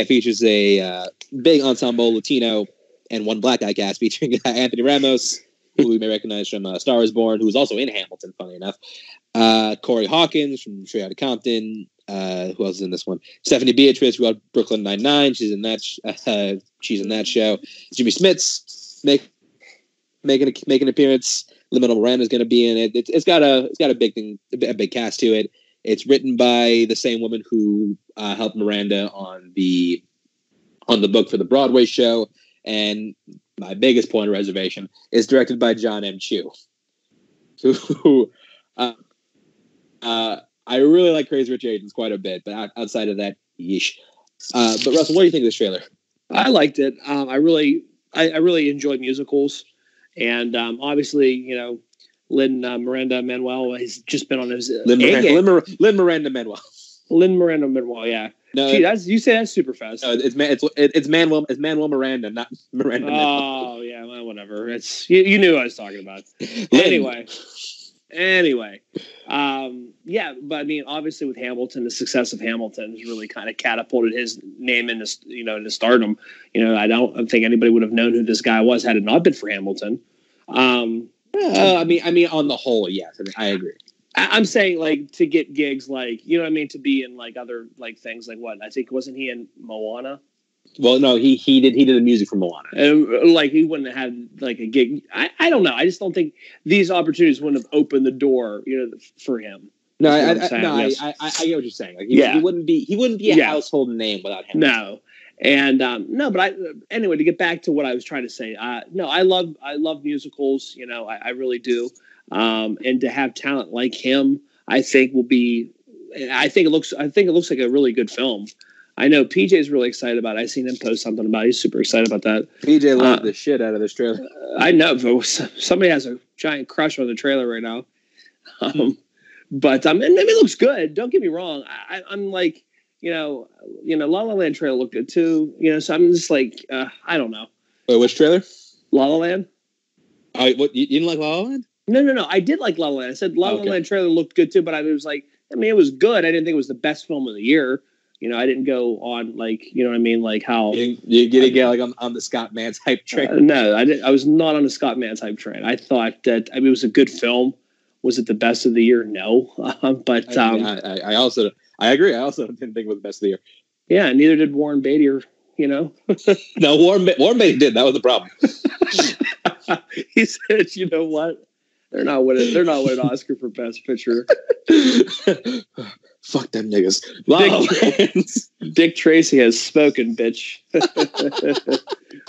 it features a uh, big ensemble Latino and one black guy cast featuring Anthony Ramos, who we may recognize from uh, Star Is Born, who was also in Hamilton. Funny enough, uh, Corey Hawkins from Straight Outta Compton. Uh, who else is in this one? Stephanie Beatrice, who had Brooklyn Nine Nine. She's in that. Sh- uh, she's in that show. Jimmy Smits make making make an appearance. Lin-Manuel Miranda is going to be in it. It's, it's got a it's got a big thing, a big cast to it. It's written by the same woman who uh, helped Miranda on the on the book for the Broadway show. And my biggest point of reservation is directed by John M. Chu, who uh, uh, I really like Crazy Rich Asians quite a bit, but outside of that, yeesh. Uh, but Russell, what do you think of this trailer?
I liked it. Um, I really, I, I really enjoy musicals, and um, obviously, you know, Lin uh, Miranda Manuel has just been on his uh,
Lin Miranda,
game.
Mir- Lin Miranda Manuel.
Lin Miranda Manuel. Yeah,
No,
Gee, that's you say that's super fast.
no, it's Man- it's it's Manuel it's Manuel Miranda, not Miranda. Manuel.
oh yeah, well, whatever. It's you, you knew what I was talking about. Anyway, anyway, um, yeah, but I mean, obviously, with Hamilton, the success of Hamilton has really kind of catapulted his name in this, you know into stardom. You know, I don't think anybody would have known who this guy was had it not been for Hamilton. Um,
Uh, I mean, I mean, on the whole, yes, I, mean, I agree.
I- I'm saying like to get gigs, like you know what I mean, to be in like other like things, like what I think wasn't he in Moana?
Well, no, he he did he did the music for Moana.
Uh, like he wouldn't have had like a gig. I, I don't know. I just don't think these opportunities wouldn't have opened the door, you know, for him.
No, I, I, no, I,
yes.
I, I, I get what you're saying. Like, he,
Yeah.
he wouldn't be he wouldn't be a
Yeah.
household name without him.
No, and um, no, but I anyway to get back to what I was trying to say. Uh, no, I love I love musicals. You know, I, I really do. Um, and to have talent like him, I think will be. I think it looks. I think it looks like a really good film. I know PJ is really excited about. it. I seen him post something about. it. He's super excited about that.
PJ loved
Uh,
the shit out of this trailer.
I know but somebody has a giant crush on the trailer right now. Um, but um, and it looks good. Don't get me wrong. I, I'm like, you know, you know, La La Land trailer looked good too. You know, so I'm just like, uh, I don't know.
Wait, which trailer?
La La Land.
Oh, what you, didn't like La La Land?
No, no, no. I did like La La Land. I said La La
Okay.
Land trailer looked good too, but I was like, I mean, it was good. I didn't think it was the best film of the year. You know, I didn't go on like, you know what I mean, like how.
You, you get like on, on the Scott Mans hype train.
Uh, no, I did. I was not on a Scott Mann type train. I thought that I mean, it was a good film. Was it the best of the year? No, but
I,
um,
I, I- I also I agree. I also didn't think it was the best of the year.
yeah, neither did Warren Beatty or you know.
No, Warren Ba- Warren Beatty did. That was the problem.
he said, "You know what? They're not winning. They're not winning Oscar for Best Picture."
Fuck them niggas. La
Dick Tracy has spoken, bitch.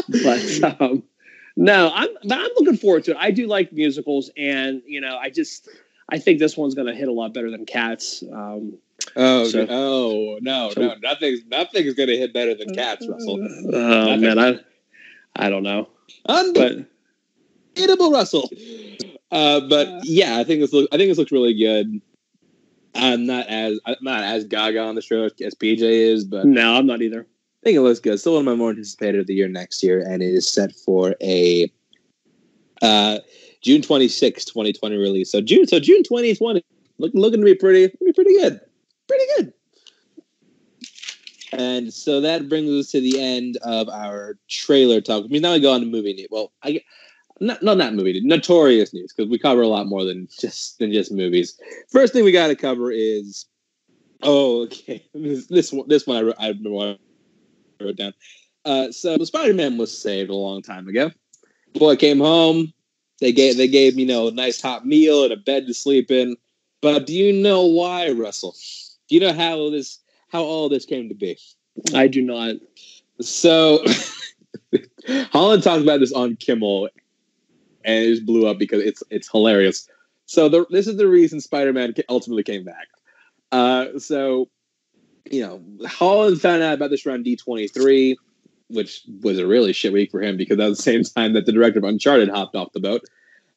but um, no, I'm but I'm looking forward to it. I do like musicals, and you know, I just I think this one's going to hit a lot better than Cats. Um,
Oh,
So-
oh no,
so-
no, nothing's nothing's gonna hit better than Cats, Russell.
oh man, I I don't know,
Unbeatable,
but
Russell. Uh, but yeah, I think this look. I think this looks really good. I'm not as I'm not as gaga on the show as PJ is, but
no, I'm not either.
I think it looks good. Still one of my more anticipated of the year next year, and it is set for a uh, June 26, 2020 release. So June, so June 2020, look, looking to be pretty, looking to be pretty good, pretty good. And so that brings us to the end of our trailer talk. I mean, now we go on to movie news. Well, I not not not movie news, notorious news because we cover a lot more than just than just movies. First thing we got to cover is oh okay this this one this one I wrote, I wrote down. Uh, so Spider Man was saved a long time ago. Boy came home. They gave they gave you know a nice hot meal and a bed to sleep in. But do you know why, Russell? Do you know how this how all this came to be?
I do not.
So Holland talked about this on Kimmel, and it just blew up because it's it's hilarious. So the, this is the reason Spider-Man ultimately came back. Uh, so you know, Holland found out about this around D23, which was a really shit week for him because that was the same time that the director of Uncharted hopped off the boat.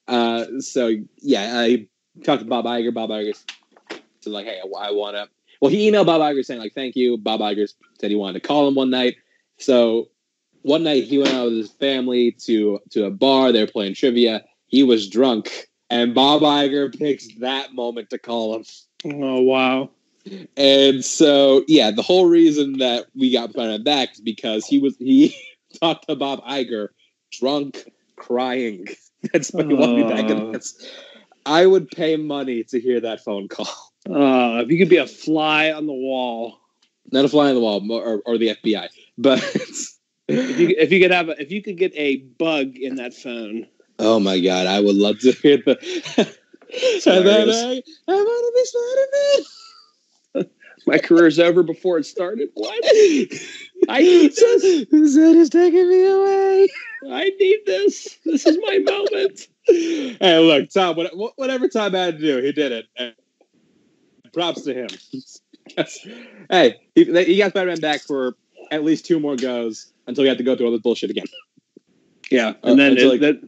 Uh, so yeah, I talked to Bob Iger. Bob Iger said like, "Hey, I want to." Well, he emailed Bob Iger saying like, "Thank you." Bob Iger said he wanted to call him one night. So one night he went out with his family to to a bar. They were playing trivia. He was drunk, and Bob Iger picks that moment to call him.
Oh wow.
And so, yeah, the whole reason that we got Spider-Man back is because he was he talked to Bob Iger, drunk, crying. That's why he wanted me back in uh.
Oh.
this. I would pay money to hear that phone call.
Uh, if you could be a fly on the wall,
Not a fly on the wall, or, or the FBI, but
if you if you could have a, if you could get a bug in that phone,
oh my god, I would love to hear the. and then I, I want to be Spider-Man.
my career's over before it started. What? I need this.
Said is taking me away?
I need this. This is my moment.
hey, look, Tom. what- what- Whatever Tom had to do, he did it. Props to him. hey, he, he got Spider-Man back for at least two more goes until he had to go through all this bullshit again.
Yeah,
Uh,
and then it,
like-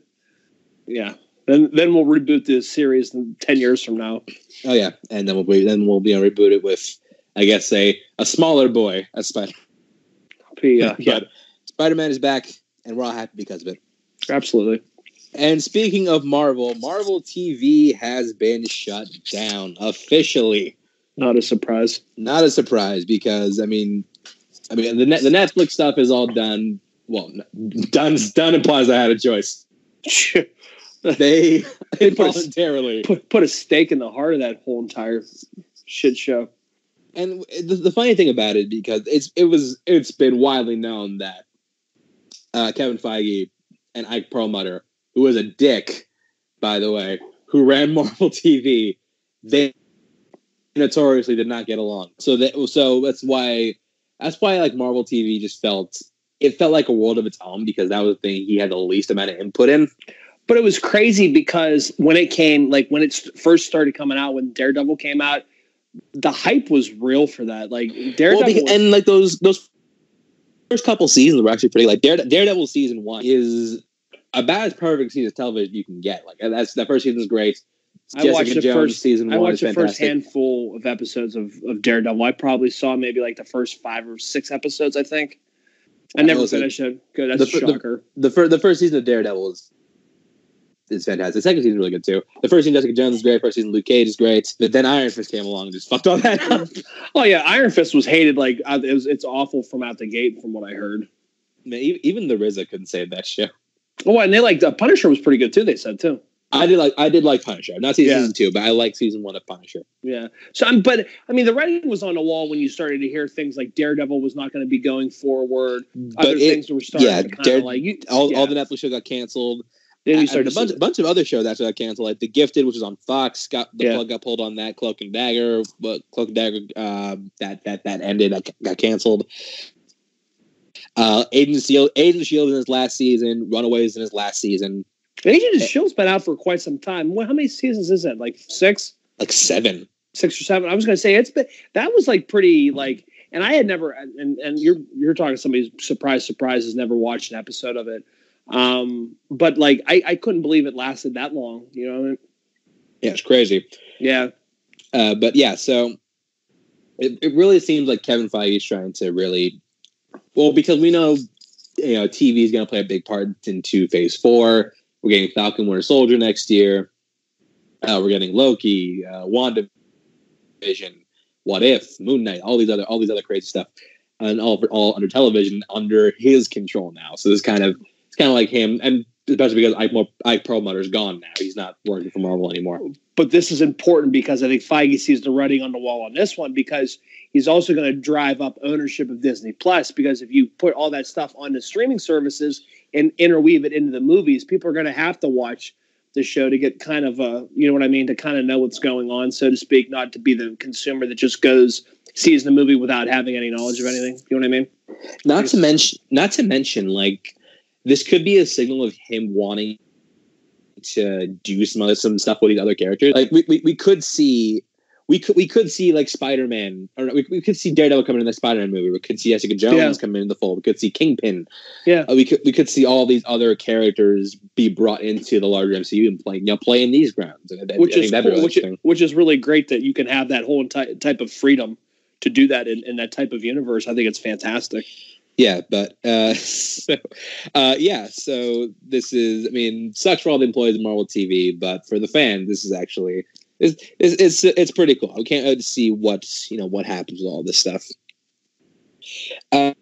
yeah, then then we'll reboot this series in ten years from now.
Oh yeah, and then we'll be then we'll be reboot it with, I guess a a smaller boy as Spider.
Be, uh, yeah,
Spider-Man is back, and we're all happy because of it.
absolutely.
And speaking of Marvel, Marvel TV has been shut down officially.
Not a surprise.
Not a surprise because I mean, I mean the the Netflix stuff is all done. Well, done done implies I had a choice. They
They put a- put put a stake in the heart of that whole entire shit show.
and the, the funny thing about it because it's it was it's been widely known that uh, Kevin Feige and Ike Perlmutter, who was a dick, by the way, who ran Marvel TV, they notoriously did not get along. So that so that's why that's why like Marvel TV just felt it felt like a world of its own because that was the thing he had the least amount of input in.
But it was crazy because when it came, like when it first started coming out, when Daredevil came out, the hype was real for that. Like Daredevil,
Well, because, and like those those first couple seasons were actually pretty. Like Dare, Daredevil season one is about as perfect season of television you can get. Like that's that first season is great.
I watched the first season. I watched the first handful of episodes of, of Daredevil. I probably saw maybe like the first five or six episodes. I think. I never finished it. Good, that's
the,
a shocker.
The, the, first, the first season of Daredevil is is fantastic. The second season is really good too. The first season Jessica Jones is great. First season Luke Cage is great. But then Iron Fist came along and just fucked all that up.
oh yeah, Iron Fist was hated. Like it was, it's awful from out the gate, from what I heard.
Man, even the RZA couldn't save that show.
Oh, and they like uh, Punisher was pretty good too. They said too.
I did like I did like Punisher. Not season yeah. two, but I like season one of Punisher.
Yeah. So I'm, but I mean, the writing was on the wall when you started to hear things like Daredevil was not going to be going forward. But Other it, things were starting yeah, to Dare, like you,
all,
yeah.
all the Netflix shows got canceled. Then you started a bunch, bunch of other shows actually got canceled, like The Gifted, which was on Fox. Got the yeah. plug got pulled on that. Cloak and Dagger, but Cloak and Dagger, uh, that that that ended. That got canceled. Uh, Agent of Shield, Agent Shield in his last season. Runaways in his last season.
Agent of Shield's been out for quite some time. How many seasons is it? Like six?
Like seven.
Six or seven. I was gonna say it's been that was like pretty like and I had never and and you're you're talking to somebody surprise surprise has never watched an episode of it. Um, but like I, I couldn't believe it lasted that long, you know. I mean?
Yeah, it's crazy.
Yeah.
Uh, but yeah, so it, it really seems like Kevin Feige is trying to really well because we know you know TV is going to play a big part into Phase Four. We're getting Falcon Winter Soldier next year. Uh, we're getting Loki, uh, Wanda Vision, What If, Moon Knight, all these other all these other crazy stuff, and all all under television under his control now. So this kind of it's kind of like him, and especially because Ike, Ike Perlmutter is gone now. He's not working for Marvel anymore.
But this is important because I think Feige sees the writing on the wall on this one because he's also going to drive up ownership of Disney Plus. Because if you put all that stuff on the streaming services and interweave it into the movies, people are going to have to watch the show to get kind of a, you know what I mean, to kind of know what's going on, so to speak, not to be the consumer that just goes sees the movie without having any knowledge of anything. You know what I mean?
Not to mention, not to mention, like this could be a signal of him wanting to do some other some stuff with these other characters. Like we, we, we could see we could we could see like Spider Man or we, we could see Daredevil coming in the Spider Man movie. We could see Jessica Jones yeah. coming in the fold. We could see Kingpin.
Yeah,
uh, we could we could see all these other characters be brought into the larger MCU and playing you know playing these grounds.
Which is cool, really which, is, which is really great that you can have that whole ty- type of freedom to do that in, in that type of universe. I think it's fantastic
yeah but uh so uh yeah so this is i mean sucks for all the employees of marvel tv but for the fans this is actually it's it's it's, it's pretty cool i can't wait to see what you know what happens with all this stuff uh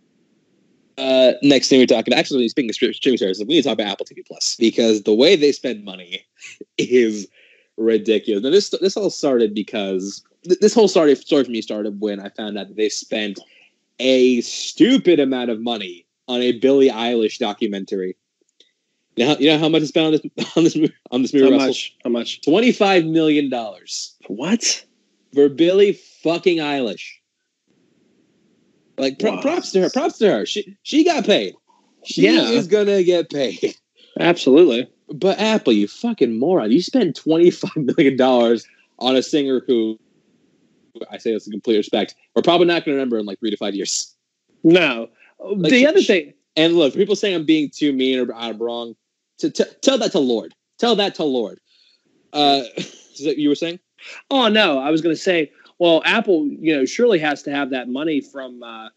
uh, next thing we're talking about, actually, speaking of streaming services, we need to talk about Apple TV Plus because the way they spend money is ridiculous. Now, this this all started because this whole story story for me started when I found out that they spent a stupid amount of money on a Billie Eilish documentary. Now you know how much is spent on this on this on this movie?
How
Russell?
much? How much?
Twenty five million dollars.
What?
For Billie fucking Eilish. Like wow. props to her. Props to her. She she got paid. She yeah. is gonna get paid.
Absolutely.
But Apple, you fucking moron! You spend twenty five million dollars on a singer who I say this in complete respect, we're probably not going to remember in like three to five years.
No. Like, the other thing,
and look, people saying I'm being too mean or I'm wrong. To, to, tell that to Lorde. Tell that to Lorde. Uh, is that you were saying?
Oh no, I was going to say. Well, Apple, you know, surely has to have that money from uh,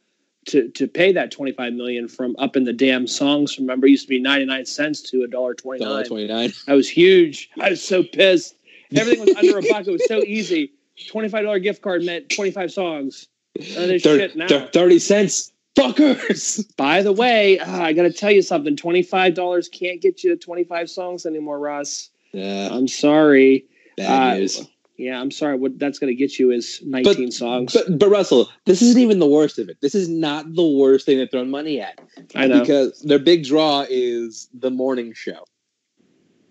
to to pay that twenty five million from up in the damn songs. Remember, it used to be ninety nine cents to a dollar twenty nine.
Twenty nine.
That was huge. I was so pissed. Everything was under a buck. It was so easy. $25 gift card meant 25 songs. Uh, 30, shit now.
30 cents. Fuckers.
By the way, uh, I got to tell you something. $25 can't get you to 25 songs anymore, Ross.
Yeah.
I'm sorry.
Bad uh, news.
Yeah, I'm sorry. What that's going to get you is 19
but,
songs.
But, but Russell, this isn't even the worst of it. This is not the worst thing they've thrown money at.
I know.
Because their big draw is the morning show,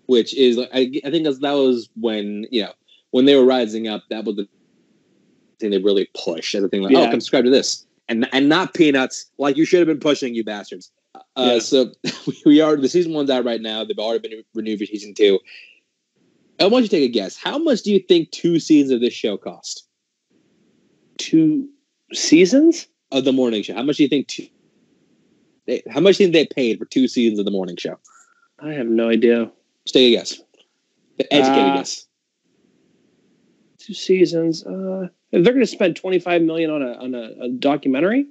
which is, I, I think that was when, you know, when they were rising up, that was the thing they really pushed as a thing like, oh, yeah. oh, come subscribe to this. And and not peanuts, like you should have been pushing, you bastards. Uh, yeah. So we are the season one's out right now. They've already been renewed for season two. I want you to take a guess. How much do you think two seasons of this show cost?
Two seasons
of the morning show. How much do you think? Two, they, how much do you think they paid for two seasons of the morning show?
I have no idea.
Just take a guess. Educated uh, guess.
Two seasons. Uh, they're going to spend twenty five million on a on a, a documentary.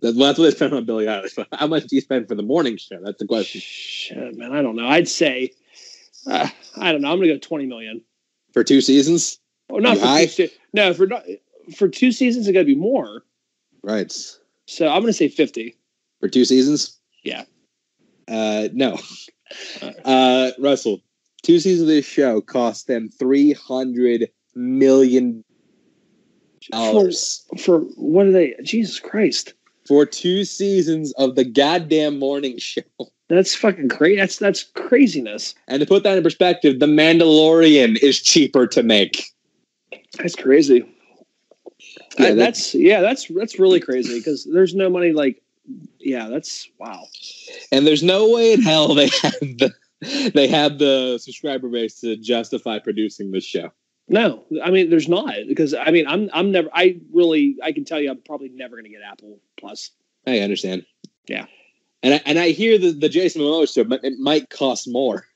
That's, well, that's what they spent on Billie Eilish. But how much do you spend for the morning show? That's the question.
Shit, man, I don't know. I'd say, uh, I don't know. I'm going to go twenty million.
For two seasons?
Oh, not for
high?
two no for for two seasons. It got to be more.
Right.
So I'm going to say fifty.
For two seasons?
Yeah.
Uh, no. Uh, Russell, two seasons of this show cost them three hundred million dollars
For what are they? Jesus Christ,
for two seasons of the goddamn morning show.
that's fucking crazy. That's that's craziness.
And to put that in perspective, The Mandalorian is cheaper to make.
That's crazy.
Yeah,
I-
that-
that's yeah, that's that's really crazy because there's no money. Like, yeah, that's wow.
And there's no way in hell they have the they have the subscriber base to justify producing this show.
No, I mean, there's not because I mean, I'm I'm never. I really, I can tell you, I'm probably never going to get Apple Plus.
I understand.
Yeah.
And I, and I hear the, the Jason Momoa show, but it might cost more.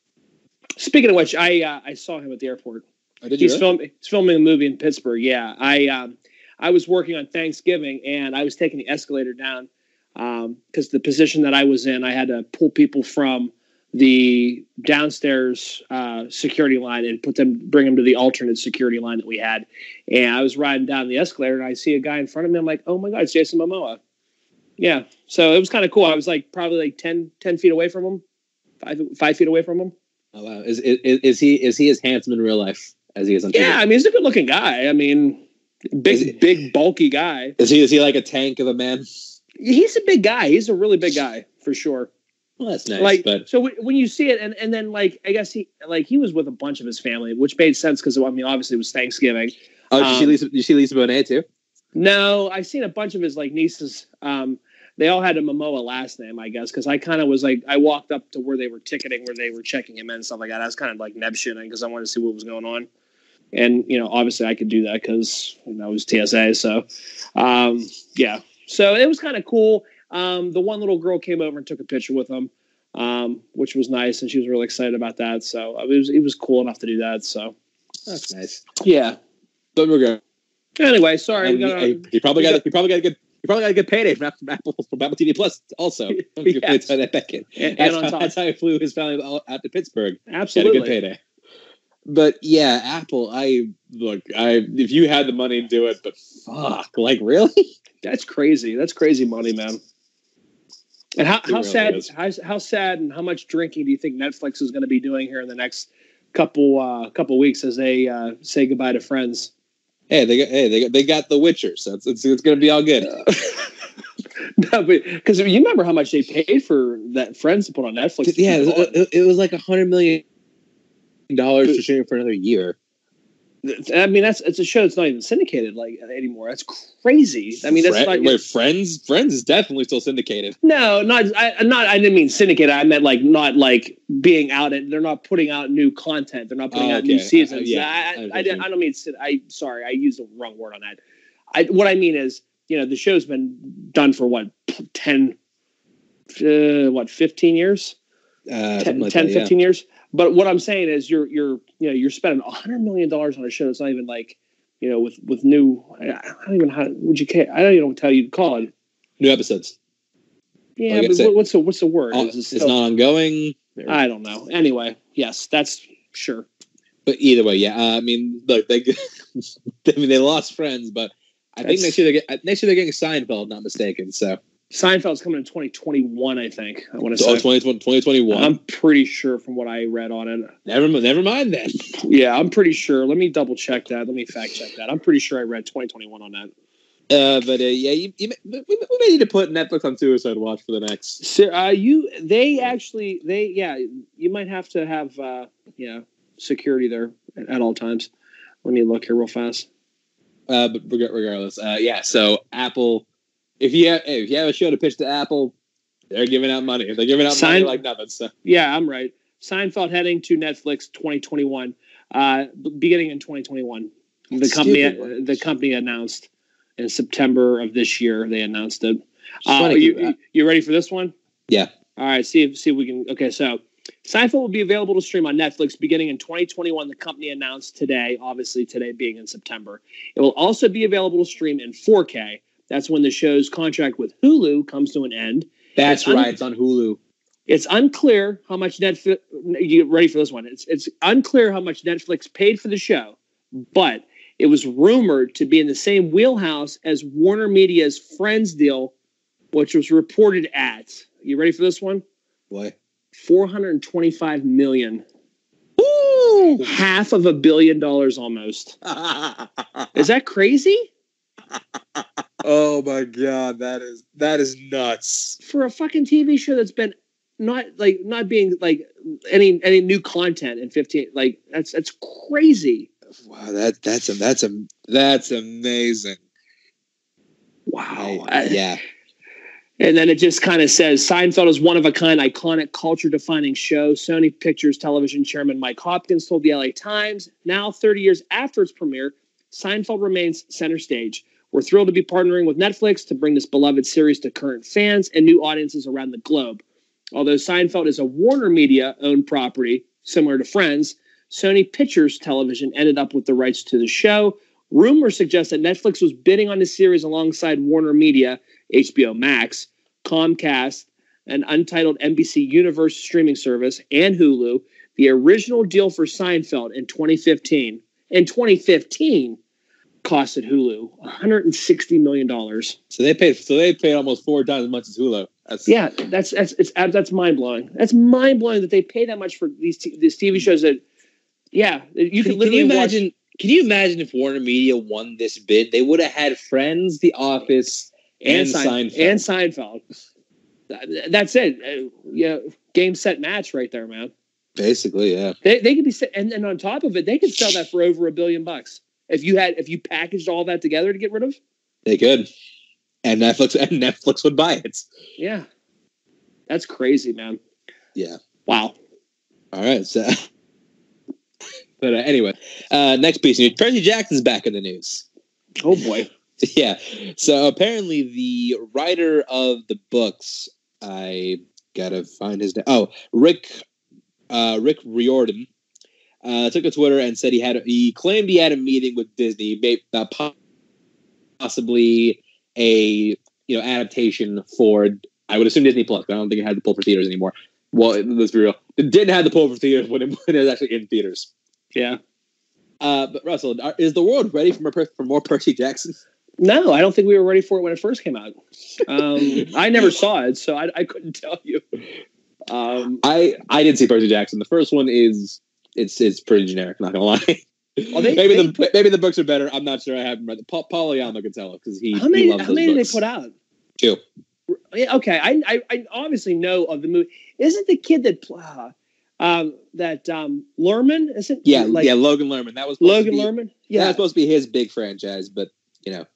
Speaking of which, I uh, I saw him at the airport.
Oh, did
He's filming. He's filming a movie in Pittsburgh. Yeah, I um, I was working on Thanksgiving and I was taking the escalator down because the position that I was in, I had to pull people from the downstairs uh, security line and put them, bring them to the alternate security line that we had. And I was riding down the escalator and I see a guy in front of me. I'm like, oh my god, it's Jason Momoa. Yeah, so it was kind of cool. I was like probably like 10, 10 feet away from him, five five feet away from him.
Oh, wow. Is, is is he is he as handsome in real life as he is on TV?
Yeah, I mean, he's a good looking guy. I mean, big,
he-
big, bulky guy.
Is he is he like a tank of a man?
He's a big guy. He's a really big guy for sure.
Well, that's nice.
like,
but
so when when you see it, and and then like, I guess he like he was with a bunch of his family, which made sense because I mean, obviously it was Thanksgiving.
oh, did you see
um,
Lisa? Did you see Lisa Bonet too?
No, I've seen a bunch of his like nieces. Um, they all had a Momoa last name, I guess, because I kind of was like, I walked up to where they were ticketing, where they were checking him in and stuff like that. I was kind of like neb shitting because I wanted to see what was going on. And, you know, obviously I could do that because, you know, it was TSA. So, um, yeah. So it was kind of cool. Um, the one little girl came over and took a picture with him, um, which was nice. And she was really excited about that. So it was, it was cool enough to do that. So,
That's nice.
yeah.
But we're good.
Anyway, sorry.
And
we got
he, he probably got,
got-
he probably got a good he probably got a good payday from Apple, from Apple TV Plus also. Don't you
Yes.
throw that back in.
and,
That's,
and on
how,
top,
that's how he flew his family out out to Pittsburgh. Absolutely, Got a good payday. But yeah, Apple. I look. I if you had the money, do it. But fuck, like really?
That's crazy. That's crazy money, man. And how, how sad how, how sad and how much drinking do you think Netflix is going to be doing here in the next couple uh, couple weeks as they uh, say goodbye to friends?
Hey, they got hey they got, they got The Witcher, so it's it's, it's gonna be all good.
no, but because you remember how much they paid for that Friends to put on Netflix?
yeah, it was, it, it was like a hundred million dollars for streaming for another year.
I mean that's it's a show that's not even syndicated like anymore. That's crazy. I mean that's
Fri-
not
wait, Friends. Friends is definitely still syndicated.
No, not I not I didn't mean syndicate. I meant like not like being out and they're not putting out new content. They're not putting
Oh,
out new seasons.
Uh, yeah, I
I, I, I, I don't mean I sorry, I used the wrong word on that. I what I mean is, you know, the show's been done for what 10 uh, what 15 years?
Uh,
10,
like
10
that, yeah.
15 years. But what I'm saying is you're you're you know, you're spending 100 million dollars on a show that's not even like, you know, with with new I, I don't even how would you care? I don't even know what to tell you to call it.
New episodes.
Yeah,
Like
but what, what's the what's the word? It
it's
still-
not ongoing.
I don't know. Anyway, yes, that's sure.
But either way, yeah. Uh, I mean, look, they, I mean, they lost friends, but I think next year they get next year they're getting Seinfeld, not mistaken. So,
Seinfeld's coming in 2021, I think. I want to
so
say.
2020, 2021.
I'm pretty sure from what I read on it.
never, never mind then.
Yeah, I'm pretty sure. Let me double check that. Let me fact check that. I'm pretty sure I read 2021 on that.
Uh, but uh, yeah, you, you, we, we may need to put Netflix on Suicide Watch for the next.
So, uh, you, they actually, they, yeah, you might have to have, uh, yeah, security there at, at all times. Let me look here real fast.
Uh, but regardless, uh, yeah. So Apple, if you have, if you have a show to pitch to Apple, they're giving out money. They're giving out money like nothing. So
Yeah, I'm right. Seinfeld heading to Netflix 2021, uh, beginning in 2021. The company,
stupid.
the company announced in September of this year. They announced it. Uh, are you, you ready for this one?
Yeah.
All right. See if see if we can. Okay, so Seinfeld will be available to stream on Netflix beginning in 2021. The company announced today, obviously today being in September. It will also be available to stream in 4K. That's when the show's contract with Hulu comes to an end.
That's
It's un-
right. It's on Hulu.
It's unclear how much Netflix. You get ready for this one? It's it's unclear how much Netflix paid for the show, but it was rumored to be in the same wheelhouse as Warner Media's Friends deal, which was reported at. You ready for this one?
What?
425 million.
Woo!
Half of a billion dollars almost. Is that crazy?
oh my god, that is that is nuts.
For a fucking TV show that's been not like not being like any any new content in 15 like that's that's crazy.
Wow, that that's a that's a that's amazing.
Wow.
I- yeah.
And then it just kind of says Seinfeld is one of a kind, iconic, culture defining show. Sony Pictures Television Chairman Mike Hopkins told the LA Times, now 30 years after its premiere, Seinfeld remains center stage. We're thrilled to be partnering with Netflix to bring this beloved series to current fans and new audiences around the globe. Although Seinfeld is a Warner Media owned property, similar to Friends, Sony Pictures Television ended up with the rights to the show. Rumors suggest that Netflix was bidding on the series alongside Warner Media, HBO Max, Comcast, an untitled NBC Universe streaming service, and Hulu. The original deal for Seinfeld in 2015, in 2015, costed Hulu 160 million dollars.
So they paid so they paid almost four times as much as Hulu. That's
Yeah, that's that's it's that's mind blowing. That's mind blowing that they pay that much for these t- these TV shows that. Yeah, you can,
Can, can
literally
you
watch-
imagine? Can you imagine if Warner Media won this bid? They would have had Friends, The Office, and,
and, Sein-
Seinfeld.
and Seinfeld. That's it. Uh, yeah, game set match right there, man.
Basically, yeah.
They they could be and then on top of it, they could sell that for over a billion bucks if you had if you packaged all that together to get rid of.
They could. And Netflix and Netflix would buy it.
Yeah, that's crazy, man.
Yeah.
Wow.
All right. So, but uh, anyway, uh, next piece of news: Percy Jackson's back in the news.
Oh boy.
yeah. So apparently, the writer of the books, I gotta find his name. Oh, Rick, uh, Rick Riordan, uh, took to Twitter and said he had he claimed he had a meeting with Disney about possibly a you know adaptation for I would assume Disney Plus. But I don't think it had the pull for theaters anymore. Well, let's be real, it didn't have the pull for theaters when it, when it was actually in theaters.
Yeah.
Uh, but Russell, is the world ready for more, for more Percy Jackson?
No, I don't think we were ready for it when it first came out. Um, I never saw it, so I, I couldn't tell you. Um,
I I did see Percy Jackson. The first one is it's it's pretty generic. Not gonna lie.
Well, they-
maybe
they
the maybe the books are better. I'm not sure. I haven't read. Paul, Yama can tell because he,
how
he
many
loves
how many did they put out?
Two.
Okay, I, I I obviously know of the movie. Isn't the kid that uh, um that um Lerman isn't
Yeah,
like
yeah. Logan Lerman. That was
Logan
be,
Lerman?
Yeah,
Yeah,
that was supposed to be his big franchise, but you know,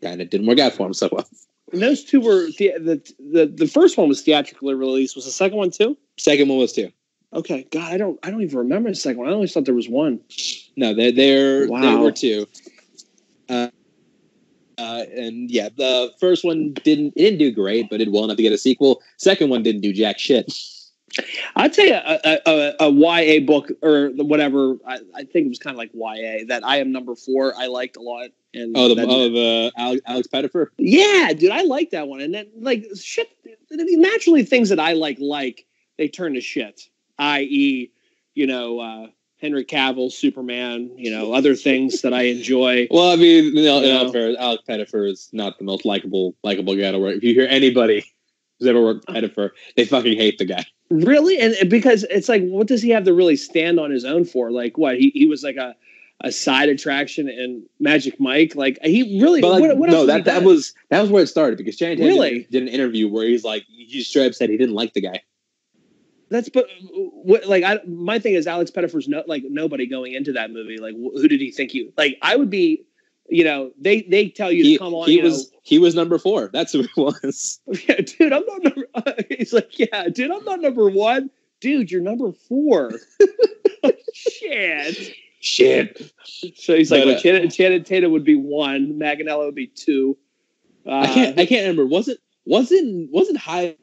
kind of didn't work out for him so well.
and those two were the, the the the first one was theatrically released. Was the second one too?
Second one was two.
Okay, God, I don't I don't even remember the second one. I always thought there was one.
No, there, there,
Wow.
were two. Uh, uh, and yeah, the first one didn't it didn't do great, but it did well enough to get a sequel. Second one didn't do jack shit.
I'd say a, a, a, a YA book or whatever. I, I think it was kind of like YA that I am number four. I liked a lot. And
Oh, the oh the Alex, Alex Pettyfer.
yeah, dude, I like that one. And then like shit, naturally things that I like like they turn to shit. I.e., you know, uh, Henry Cavill, Superman. You know, other things that I enjoy.
Well, I mean, you know, in all
Yeah.
fairness, Alex Pettyfer is not the most likable likable guy to work. If you hear anybody who's ever worked with Pettyfer, they fucking hate the guy.
Really, and because it's like, what does he have to really stand on his own for? Like, what he he was like a a side attraction in Magic Mike. Like he really.
But like,
what, what
no, that that was that was where it started because Channing
Really?
did, did an interview where he's like he straight up said he didn't like the guy.
That's but what like I my thing is Alex Pettyfer's no like nobody going into that movie. Like wh- who did he think you like? I would be, you know, they they tell you
He,
to come on.
he was he was number four. That's who it was.
yeah, dude, I'm not number. he's like, yeah, dude, I'm not number one. Dude, you're number four. Shit.
Shit.
So he's like,
But,
well,
uh,
Channing, Channing Tatum would be one. Manganiello would be two. Uh,
I can't I can't remember. Was it wasn't wasn't High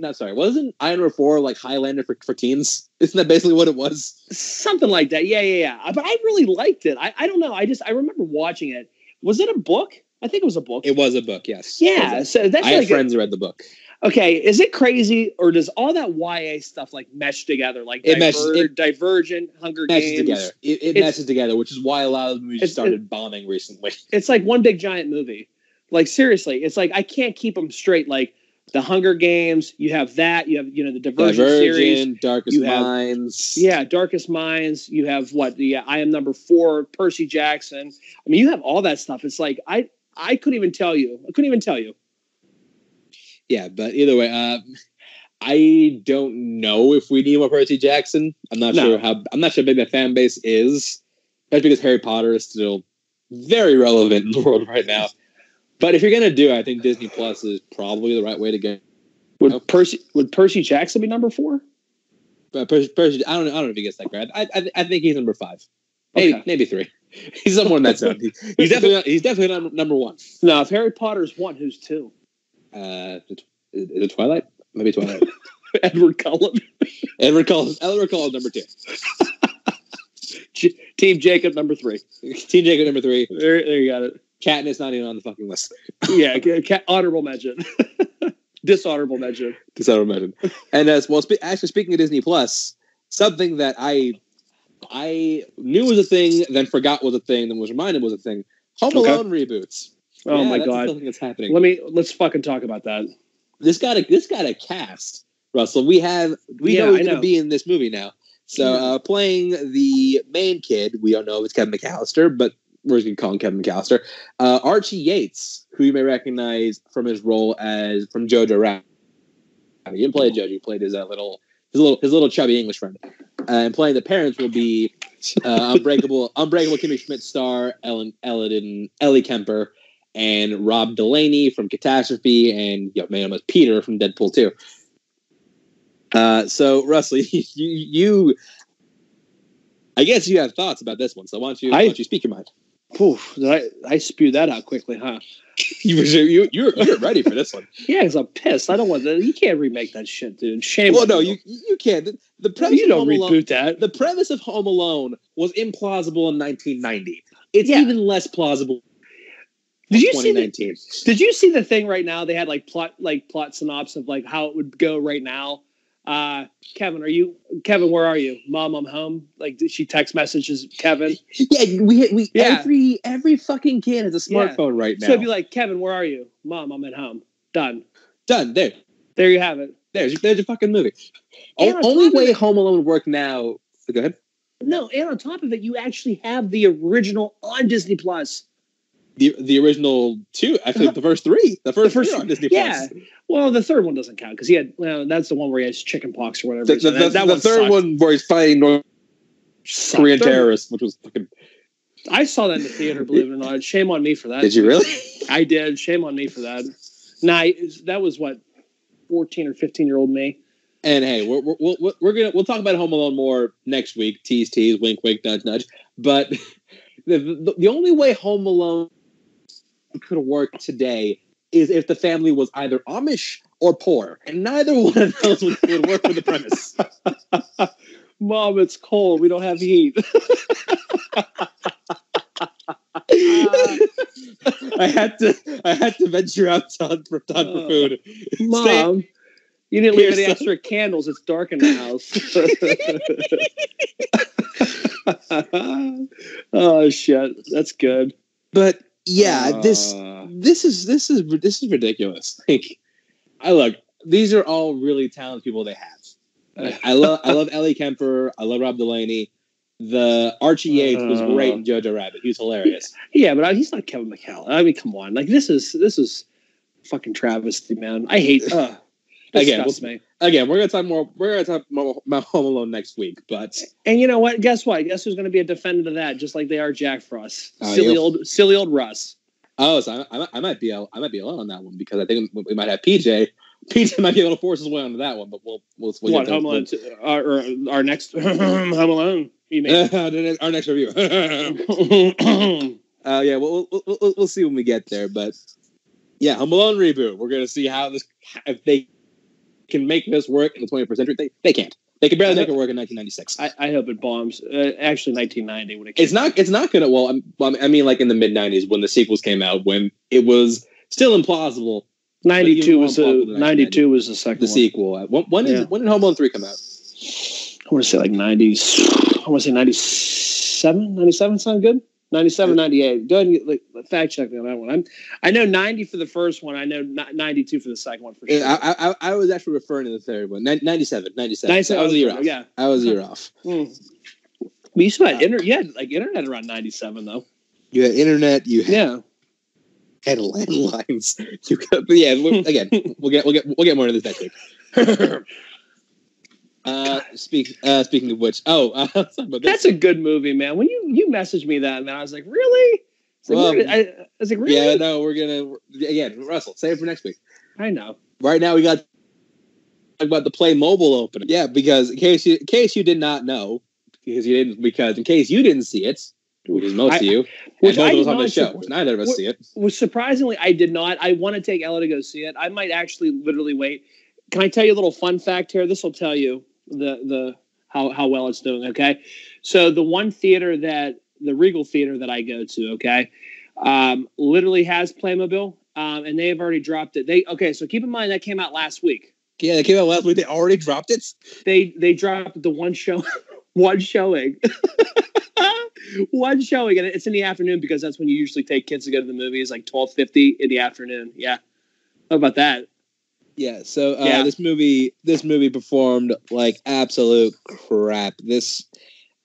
not sorry, wasn't Iron Man four like Highlander for, for teens? Isn't that basically what it was?
Something like that. Yeah, yeah, yeah. But I really liked it. I, I don't know. I just I remember watching it. Was it a book? I think it was a book.
It was a book, yes.
yeah. So that's
I have
like a-
friends who read the book.
okay. Is it crazy or does all that YA stuff like mesh together? Like
It meshes- it
Divergent, Hunger
meshes
Games.
together. It, it meshes together, which is why a lot of the movies started bombing recently.
It's like one big giant movie. Like seriously, it's like I can't keep them straight. Like the Hunger Games, you have that. You have you know the Divergent, series.
Divergent, Darkest
You have-
Minds.
Yeah, Darkest Minds. You have what? The uh, I am number four, Percy Jackson. I mean, you have all that stuff. It's like I I couldn't even tell you. I couldn't even tell you.
Yeah, but either way, uh, I don't know if we need more Percy Jackson. I'm not
No.
sure how. I'm not sure how big that fan base is. That's because Harry Potter is still very relevant in the world right now. But if you're gonna do it, I think Disney Plus is probably the right way to go.
Would. Percy would Percy Jackson be number four?
But Percy, Percy I don't know. I don't know if he gets that grad. I, I, I think he's number five, maybe
Okay.
maybe three. He's somewhere in that zone. He's definitely not, he's definitely not number one.
No, if Harry Potter's one, who's two?
Uh, is it Twilight? Maybe Twilight.
Edward Cullen,
Edward Cullen. Edward Cullen number two.
Team Jacob number three.
Team Jacob number three.
There, there you got it.
Katniss not even on the fucking list.
Yeah, ca- ca- honorable mention, dishonorable mention.
Dishonorable mention. And as well, spe- actually speaking of Disney Plus, something that I I knew was a thing, then forgot was a thing, then was reminded was a thing. Home
Okay.
Alone reboots.
Oh
Yeah,
my god.
something that's happening.
Let me let's fucking talk about that.
this got a this got a cast. Russell, we have we
Yeah,
know
I
going to be in this movie now. So uh, playing the main kid, we don't know if it's Kevin McAllister, but we're just to call him Kevin McAllister. Uh, Archie Yates, who you may recognize from his role as from Jojo Rabbit. He didn't play Jojo; he played his uh, little his little his little chubby English friend. Uh, and playing the parents will be uh, Unbreakable Unbreakable Kimmy Schmidt star Ellen Ellen Ellie Kemper and Rob Delaney from Catastrophe and you know, man, almost Peter from Deadpool 2. Uh, so Russell, you, you, I guess you have thoughts about this one. So why don't you, why
I-
don't you speak your mind?
Oof, did I I spewed that out quickly, huh?
You were you you're, you're ready for this one.
Yeah, because I'm pissed. I don't want that. You can't remake that shit, dude. Shame.
well, no,
you.
you you can't. The, the premise
you
of
don't
Home Alone,
reboot that.
the premise of Home Alone was implausible in 1990. It's
Yeah.
even less plausible.
Did you see the Did you see the thing right now? They had like plot like plot synopsis of like how it would go right now. Uh Kevin, are you Kevin? Where are you? Mom, I'm home. Like did she text messages Kevin.
Yeah, we we
Yeah.
every every fucking kid has a
Yeah.
smartphone right now.
So it'd be like, Kevin, where are you? Mom, I'm at home. Done.
Done. There.
There you have it.
There's there's your fucking movie. O-
on
only way
it-
Home Alone would work now. Go ahead.
No, and on top of it, you actually have the original on Disney Plus.
The the original two, actually the first three, the first,
The first-
three on Disney
yeah.
Plus.
Well, the third one doesn't count because he had. Well, that's the one where he has chicken pox or whatever.
The, the,
that,
the-
that
the
one
third
sucked.
one where he's fighting North
Sucked.
Korean terrorists, which was fucking.
I saw that in the theater. Believe it or not, shame on me for that.
Did you really?
I did. Shame on me for that. Nah, that was what fourteen or fifteen year old me.
And hey, we're, we're, we're, we're gonna we'll talk about Home Alone more next week. Tease, tease, wink, wink, nudge, nudge. But the the, the only way Home Alone could work today is if the family was either Amish or poor, and neither one of those would, would work with the premise.
Mom, it's cold. We don't have heat. Uh.
I had to I had to venture out to hunt for, hunt for uh. food.
Mom, you didn't leave any extra candles. It's dark in the house. oh shit, that's good.
But yeah, this
Uh,
this is this is this is ridiculous. Like, I look, these are all really talented people they have. Like, I love I love Ellie Kemper. I love Rob Delaney. The Archie Yates was great in Jojo Rabbit. He was hilarious.
yeah, but he's not Kevin McCall. I mean, come on, like this is this is fucking travesty, man. I hate. Uh,
Again,
me.
Again, we're gonna talk more. We're gonna talk about Home Alone next week. But
And you know what? Guess what? Guess who's going to be a defendant of that? Just like they are Jack Frost,
Oh,
silly old, silly old Russ.
oh, so I, I, I might be I might be alone on that one because I think we might have PJ. PJ might be able to force his way onto that one, but we'll we'll, we'll
what Home Alone? Our, our next Home Alone.
Our next review. Uh, yeah, we'll, we'll, we'll, we'll see when we get there. But yeah, Home Alone reboot. We're gonna see how this if they can make this work in the 21st century. They, they can't. They could barely make it work in 1996.
I, I hope it bombs. Uh, actually, 1990 when it
it's not. It's not gonna. Well, I'm, I mean, like in the mid 90s when the sequels came out, when it was still implausible.
92 was the 92 was the second
the
one.
sequel. When, when,
Yeah.
did, when did Home Alone 3 come out?
I want to say like 90s. I want to say 97. 97 sound good? 97, 98. Go ahead and like, fact check me on that one. I'm, I know 90 for the first one. I know 92 for the second one for sure.
I, I, I was actually referring to the third one. Nin- 97. 97.
97
I was a year off.
Yeah.
I was a year off.
Mm. We used to have inter- yeah, like internet around 97 though.
You had internet. You had,
Yeah.
had landlines. You but yeah. Again, we'll get we'll get we'll get more into this next week. uh, speak. Uh, speaking of which, oh, uh.
That's a good movie, man. When you you messaged me that, man, I was like, really? It's like,
Well,
I, I was like, really?
Yeah, no, we're gonna again, Russell. Save it for next week.
I know.
Right now, we got talk about the Playmobil opening. Yeah, because in case you in case you did not know, because you didn't, because in case you didn't see it, which is most
I-
of you,
which I
of us on the show, which neither of us see it.
was surprisingly I did not. I want to take Ella to go see it. I might actually literally wait. Can I tell you a little fun fact here? This will tell you the the how how well it's doing. Okay, so the one theater that the Regal Theater that I go to, okay, um, literally has Playmobil, um, and they have already dropped it. They okay, so keep in mind that came out last week.
Yeah, they came out last week. They already dropped it.
They they dropped the one show, one showing. One showing, and it's in the afternoon because that's when you usually take kids to go to the movies, like twelve fifty in the afternoon. Yeah, how about that?
Yeah, so uh,
Yeah.
this movie, this movie performed like absolute crap. This,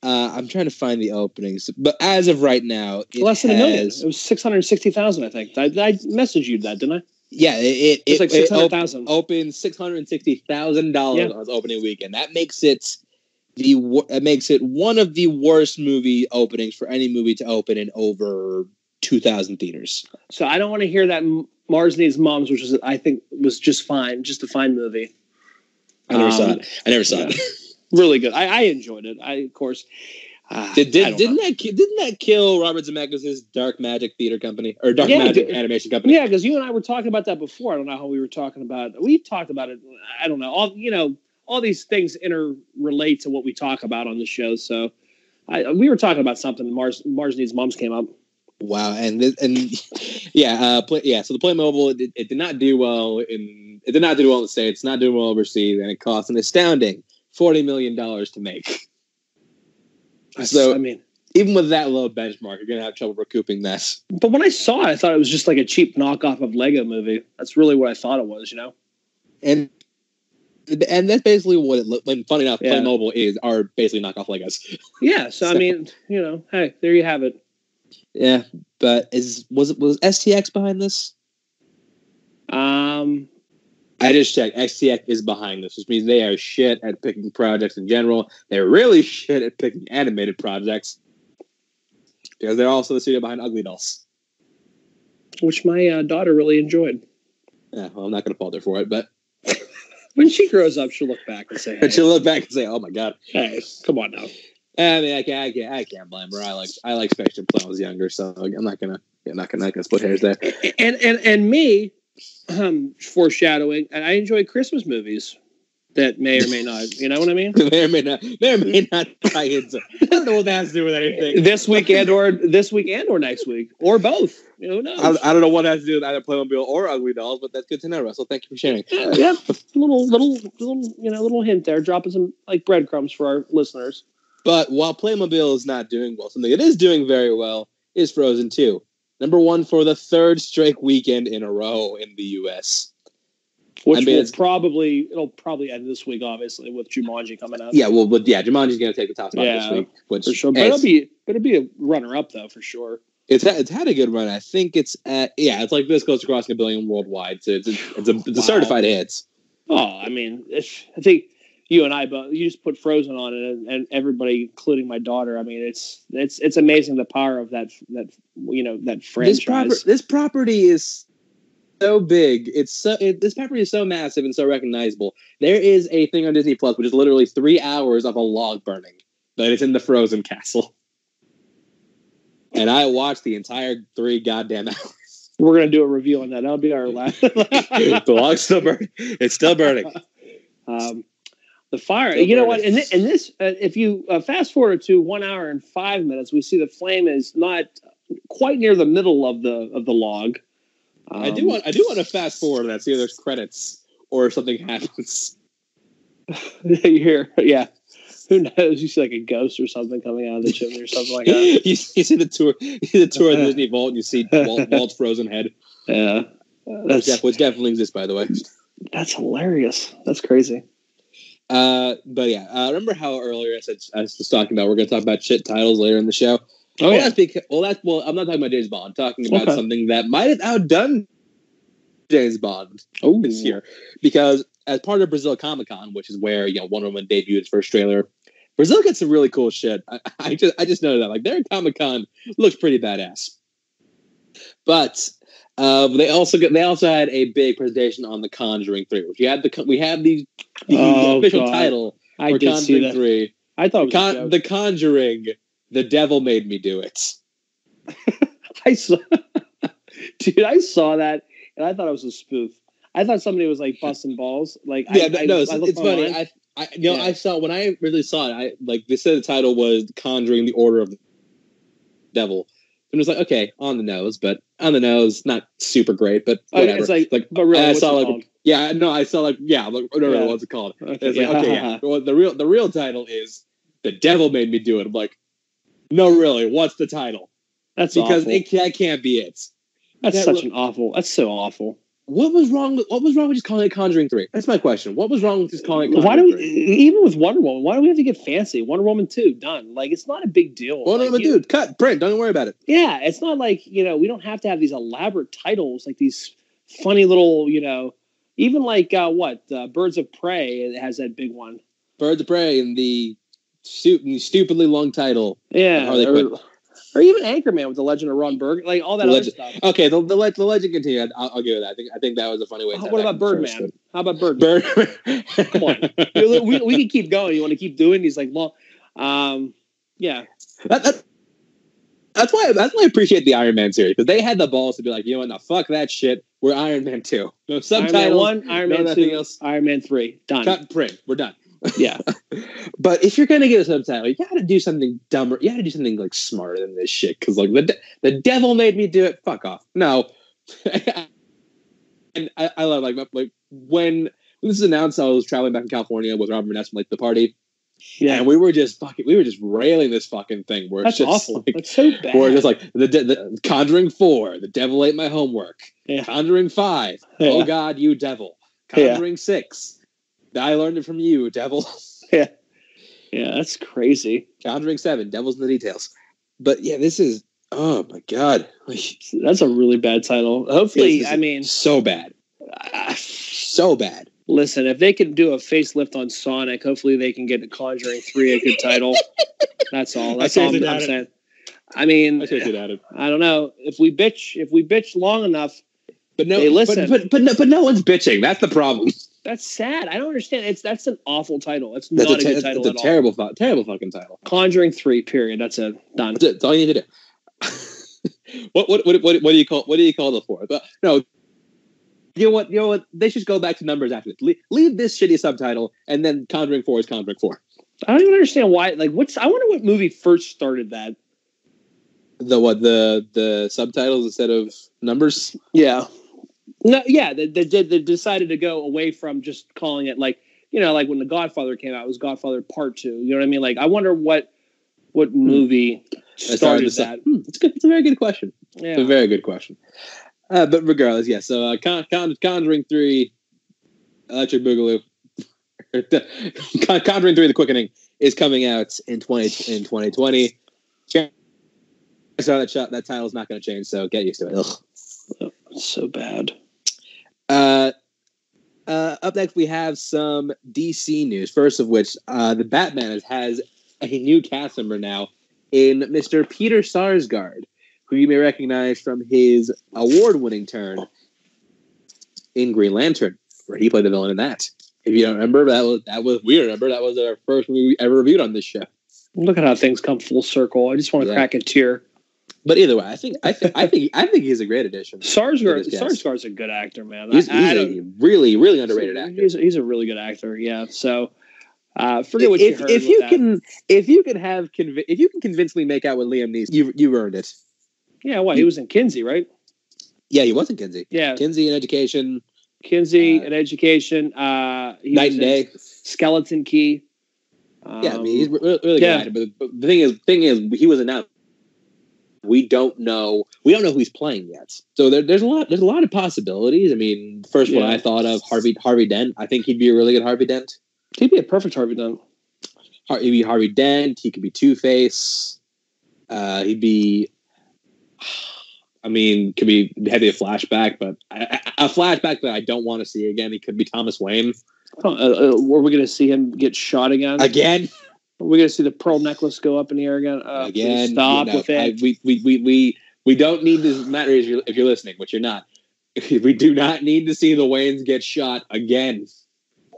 uh, I'm trying to find the openings, but as of right now, it
Less than a million. It was six hundred sixty thousand, I think. I, I messaged you that, didn't I?
Yeah, it it,
It was like
it- it op-
600,000.
opened six hundred sixty thousand
Yeah.
dollars on its opening weekend. That makes it the wor- that makes it one of the worst movie openings for any movie to open in over two thousand theaters.
So I don't want to hear that M- Mars Needs Moms, which was I think was just fine, just a fine movie.
I never saw
Um,
it. I never saw
yeah.
it.
Really good. I, I enjoyed it. I of course. Uh,
Did, did,
know.
that didn't that kill Robert Zemeckis' Dark Magic Theater Company or Dark
Yeah,
Magic Animation Company?
Yeah, because you and I were talking about that before. I don't know how we were talking about. We talked about it. I don't know. All you know, all these things interrelate to what we talk about on the show. So, I, we were talking about something. Mars Mars Needs Moms came up.
Wow, and this, and yeah, uh, play, yeah. So the Playmobil it, it did not do well in it did not do well in the states, not doing well overseas, and it cost an astounding forty million dollars to make. So
I mean,
even with that low benchmark, you're gonna have trouble recouping that.
but when I saw it, I thought it was just like a cheap knockoff of Lego Movie. That's really what I thought it was. You know.
And and that's basically what it looked. And funny enough,
Yeah.
Playmobil is are basically knockoff Legos.
Yeah. So, I mean, you know, hey, there you have it.
Yeah, but is was it was STX behind this?
Um,
I just checked. STX is behind this, which means they are shit at picking projects in general. They're really shit at picking animated projects because they're also the studio behind Ugly Dolls.
which my uh, daughter really enjoyed.
Yeah, well, I'm not going to fault her for it, but
When she grows up, she'll look back and say, "Hey,
she'll look back and say, "Oh my god."
hey come on now."
I mean, I can't, I can't, I can't blame her. I like, I like Spectrum when I was younger, so I'm not gonna, yeah, not gonna, not gonna split hairs there.
and and and me um foreshadowing and i enjoy christmas movies that may or may not you know what i mean
may or may not, may or may not tie into. I don't know what that has to do with anything.
this week and or this week and or next week or both you know who knows
I, I don't know what that has to do with either Playmobil or Ugly Dolls, but that's good to know, Russell. Thank you for sharing.
yeah, yeah little little little you know little hint there dropping some like breadcrumbs for our listeners
But while Playmobil is not doing well, something it is doing very well is Frozen 2. Number one for the third straight weekend in a row in the U.S.
which
I mean,
will
it's-
probably it'll probably end this week obviously with jumanji coming out
Yeah, well, but yeah, Jumanji's going to take the top spot
Yeah,
this week, which
for sure but it'll be it'll be a runner up though for sure
it's, had, it's had a good run. I think it's at yeah, it's like this goes across a billion worldwide. So it's a, it's a, it's a
Wow.
certified hits.
Oh, I mean, I think you and I both. You just put Frozen on it, and, and everybody, including my daughter. I mean, it's it's it's amazing the power of that that you know that franchise.
This proper this property is so big. It's so it, this property is so massive and so recognizable. There is a thing on Disney Plus which is literally three hours of a log burning, but it's in the Frozen Castle. And I watched the entire three goddamn hours.
We're gonna do a review on that. That'll be our last.
the log's still burning. It's still burning.
Um, the fire. You know what?
And,
in this, uh, if you uh, fast forward to one hour and five minutes, we see the flame is not quite near the middle of the of the log.
I do
Um,
want I do want to fast forward and see if there's credits or something happens.
you hear, yeah. Who knows? You see like a ghost or something coming out of the chimney or something like that.
you, you see the tour you see the tour of the Disney Vault and you see Walt, Walt's frozen head.
Yeah,
Which,
that's
which definitely exists by the way.
that's hilarious. That's crazy.
Uh, but yeah, uh, remember how earlier I said I was just talking about we're going to talk about shit titles later in the show.
Oh
well,
yeah,
that's because, well, that's well. I'm not talking about James Bond. I'm talking about
Okay.
something that might have outdone James Bond
oh
this year because as part of Brazil Comic Con, which is where you know Wonder Woman debuted its first trailer, Brazil gets some really cool shit. I, I just I just noted that like their Comic Con looks pretty badass, but. Uh, they also get, they also had a big presentation on the Conjuring Three, which we had the we had the, the
Oh,
official
God.
title
I
for
did see
Conjuring
that.
Three.
I thought
Con- the Conjuring, the devil made me do it.
I saw, dude, I saw that and I thought it was a spoof. I thought somebody was like busting balls. Like,
Yeah,
I,
no,
I,
it's,
I
it's funny. I, I, you know,
Yeah.
I saw when I really saw it. I like they said the title was "Conjuring: The Order of the Devil," and it was like, okay, on the nose, but on the nose, not super great, but
Oh,
whatever.
it's like,
like,
but really,
I saw like,
called?
yeah, no, I saw like, yeah, like, whatever,
Yeah.
what's it called?
Okay,
It's like,
yeah.
okay, yeah. Well, the real, the real title is "The Devil Made Me Do It." I'm like, no, really, what's the title?
That's
Because
awful.
it that can't be it.
that's
that
such
look-
an awful. That's so awful.
What was wrong with what was wrong with just calling it Conjuring Three? That's my question. What was wrong with just calling it Conjuring
Why do we,
3?
even with Wonder Woman? Why do we have to get fancy? Wonder Woman two done. Like it's not a big deal.
Well, no,
Like,
dude, cut, print. Don't worry about it.
Yeah, it's not like you know we don't have to have these elaborate titles like these funny little you know even like uh, what uh, Birds of Prey it has that big one.
Birds of Prey and the stu- stupidly long title.
Yeah, or. Or even Anchorman with the Legend of Ron Berg, like all that
Legend-
other stuff.
Okay, the the, the legend continued. I'll, I'll give it that. I think I think that was a funny way. to
Uh, what about Birdman? How about Birdman?
Bird.
Come on. we, we, can keep going. You want to keep doing these like long, um, yeah.
That- that- that's why that's why I appreciate the Iron Man series because they had the balls to be like, you know what, now fuck that shit. We're Iron Man two. No
Iron Man one, Iron
no
Man two,
else.
Iron Man three, done.
Cut print. We're done.
Yeah,
But if you're gonna get a subtitle, you gotta do something dumber. You gotta do something like smarter than this shit. Because like the de- the devil made me do it. Fuck off. No. and I, I love like like when when this was announced, I was traveling back in California with Robert Vanessa from like the party,
yeah.
and we were just fucking we were just railing this fucking thing. Where
That's
it's just
awful.
like
That's so bad.
we're just like the, de- the Conjuring Four, the devil ate my homework.
Yeah.
Conjuring Five,
Yeah.
oh God, you devil.
Yeah.
Conjuring Six, I learned it from you, devil.
yeah, Yeah, that's crazy.
Conjuring Seven, Devil's in the Details. But yeah, this is oh my god,
That's a really bad title. Hopefully, I mean,
so bad,
uh,
so bad.
listen, if they can do a facelift on Sonic, hopefully they can get Conjuring Three a good title. That's all. That's all I'm, I'm saying. I mean,
I should have it.
I don't know if we bitch if we bitch long enough.
But no,
listen.
But, but but no, but no one's bitching. That's the problem.
That's sad. I don't understand. It's that's an awful title. It's
That's
not a,
a,
good title
it's a
at all.
terrible, fu- terrible fucking title.
Conjuring Three. Period. That's it. Done.
That's it. That's all you need to do. what, what what what what do you call what do you call the fourth? But no, you know what? You know what? They should go back to numbers after this. Le- leave this shitty subtitle, and then Conjuring Four is Conjuring Four.
I don't even understand why. Like, what's? I wonder what movie first started that.
The what the the subtitles instead of numbers.
Yeah. No, yeah, they, they did. They decided to go away from just calling it like you know, like when The Godfather came out, it was Godfather Part Two. You know what I mean? Like, I wonder what what movie
As
started that.
Hmm, it's good. It's a very good question. It's a very good question. Uh, but regardless, yeah. So uh, Con- Con- Conjuring Three, Electric Boogaloo, Con- Conjuring Three: The Quickening is coming out in twenty in twenty twenty. So that shot, that title's not going to change. So get used to it. Ugh.
So bad.
Uh, uh, up next, we have some DC news. First of which, uh, the Batman has a new cast member now in Mr. Peter Sarsgaard, who you may recognize from his award-winning turn in Green Lantern, where he played the villain in that. If you don't remember, that was that was we remember that was our first movie we ever reviewed on this show.
Look at how things come full circle. I just want to
Yeah.
crack a tear.
But either way, I think I think I think I think he's a great addition.
Sarsgaard. Sarsgaard's a good actor, man.
He's,
I, I
he's a really really underrated actor.
He's, he's a really good actor. Yeah. So, uh, forget what
if
you heard.
if you
that.
can if you can have convi- if you can convincingly make out with Liam Neeson, you you earned it.
yeah. What he was in Kinsey, right?
Yeah, he was in Kinsey.
Yeah.
Kinsey in education,
Kinsey
Uh,
and education. Uh,
night and day.
Skeleton Key. Um,
yeah, I mean he's really, really
yeah.
good. But, but the thing is, thing is, he was announced. We don't know. We don't know who he's playing yet. So there, there's a lot. There's a lot of possibilities. I mean, the first one I thought of Harvey Harvey Dent. I think he'd be a really good Harvey Dent.
he'd be a perfect Harvey Dent.
He'd be Harvey Dent. He could be Two Face. Uh, he'd be. I mean, could be heavy a flashback, but a, a flashback that I don't want to see again. He could be Thomas Wayne
Oh, uh, uh, were we going to see him get shot again?
again.
Are we going to see the pearl necklace go up in the air again? Uh,
again.
stop
you know,
with it.
I, we, we, we, we, we don't need this matter if you're, if you're listening, which you're not. We do not need to see the Waynes get shot again.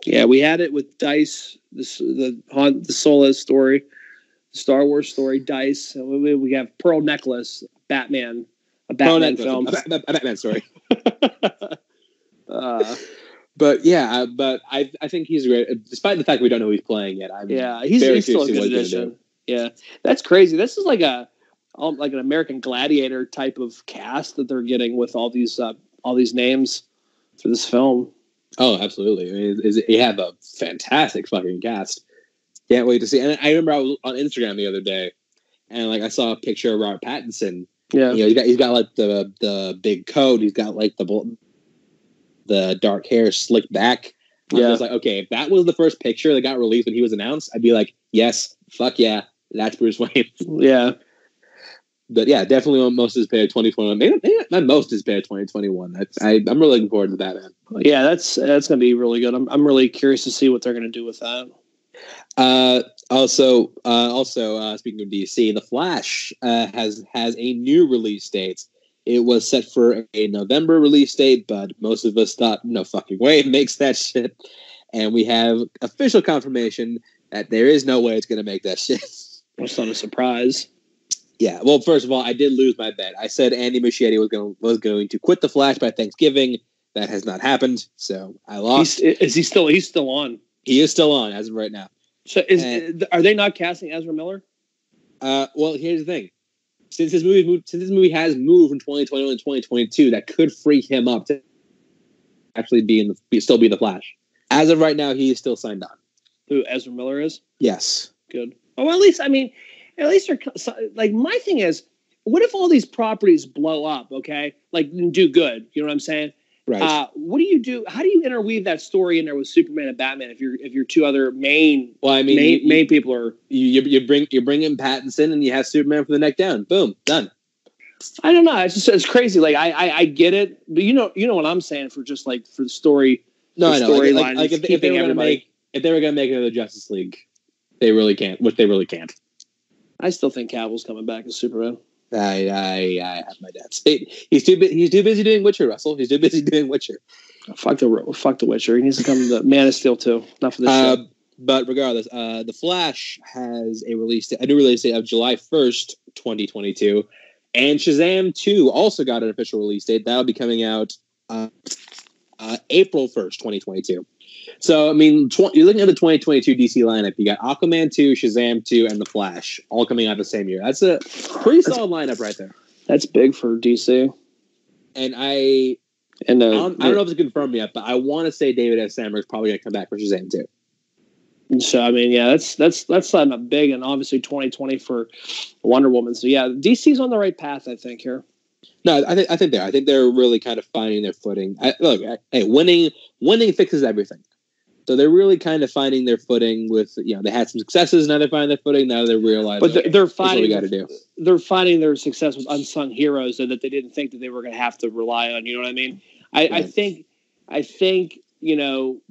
Yeah, we had it with Dice, this, the Han, the Solo story, the Star Wars story, Dice. We, we have Pearl Necklace, Batman, a Batman
that-
film.
A, Bat- a Batman story.
uh,
But yeah, uh, but I, I think he's great. Despite the fact we don't know who he's playing yet. I'm,
yeah, he's, he's still a good
to see what he's
addition. Yeah, that's crazy. This is like a like an American Gladiator type of cast that they're getting with all these uh, all these names for this film.
Oh, absolutely. I mean, is, he had a fantastic fucking cast. Can't wait to see. And I remember I was on Instagram the other day, and like I saw a picture of Robert Pattinson
Yeah,
you know, he's got he's got like the the big coat. He's got like the the dark hair slicked back.
Yeah.
I was like, okay, if that was the first picture that got released when he was announced, I'd be like, yes, fuck yeah, that's Bruce Wayne.
yeah.
but yeah, definitely on most anticipated 2021. Maybe, maybe not most anticipated 2021. That's, I, I'm really looking forward to that, man.
Yeah, that's that's gonna be really good. I'm I'm really curious to see what they're gonna do with that.
Uh, also, uh, also uh, speaking of DC, The Flash uh, has has a new release date. It was set for a November release date, but most of us thought, no fucking way it makes that shit. And we have official confirmation that there is no way it's going to make that shit.
It's not a surprise.
yeah. Well, first of all, I did lose my bet. I said Andy Muschietti was going was going to quit The Flash by Thanksgiving. That has not happened, so I lost.
He's, is he still? He's still on.
he is still on as of right now.
So is
Uh,
are they not casting Ezra Miller?
Uh, well, here's the thing. Since this movie moved, since this movie has moved from 2021 to 2022, that could free him up to actually be in the still be the Flash. As of right now, he is still signed on.
Who Ezra Miller is?
Yes.
Good. Oh, well, at least I mean, at least they're like my thing is, what if all these properties blow up? Okay, like do good. You know what I'm saying?
Right.
Uh, what do you do? How do you interweave that story in there with Superman and Batman if you're if your two other main
well, I mean,
main,
you,
main people are?
you, you, you bring you bring in Pattinson, and you have Superman for the neck down. Boom, done.
I don't know. It's just it's crazy. Like I, I I get it, but you know you know what I'm saying for just like for the story.
No,
The
I know. Like,
storyline
like, like if, if they were going to make if they were to make another Justice League, they really can't. Which they really can't.
I still think Cavill's coming back as Superman.
I I, I have my doubts. He's too bu- he's too busy doing Witcher, Russell. He's too busy doing Witcher.
Fuck the fuck the Witcher. He needs to come to Man of Steel too. Enough of this
Uh, but regardless, uh, the Flash has a release date, a new release date of July first, twenty twenty two, and Shazam two also got an official release date. That'll be coming out uh, uh, April first, twenty twenty two. So I mean, tw- you're looking at the twenty twenty two DC lineup. You got Aquaman two, Shazam two, and the Flash all coming out the same year. That's a pretty solid lineup right there.
That's big for DC.
And I
And
I
uh,
don't, I don't know if it's confirmed yet, but I want to say David F. Sandberg is probably going to come back for Shazam too.
So I mean, yeah, that's that's that's uh, big, and obviously 2020 for Wonder Woman. So yeah, DC's on the right path, I think. Here,
No, I think I think they're. I think they're really kind of finding their footing. I, look, I, hey, winning winning fixes everything. So they're really kind of finding their footing. With you know, they had some successes. Now they're finding their footing. Now they're realizing.
but they're, they're
this what we
finding
got to do.
they're finding their success with unsung heroes that that they didn't think that they were going to have to rely on. You know what I mean? I, I think I think you know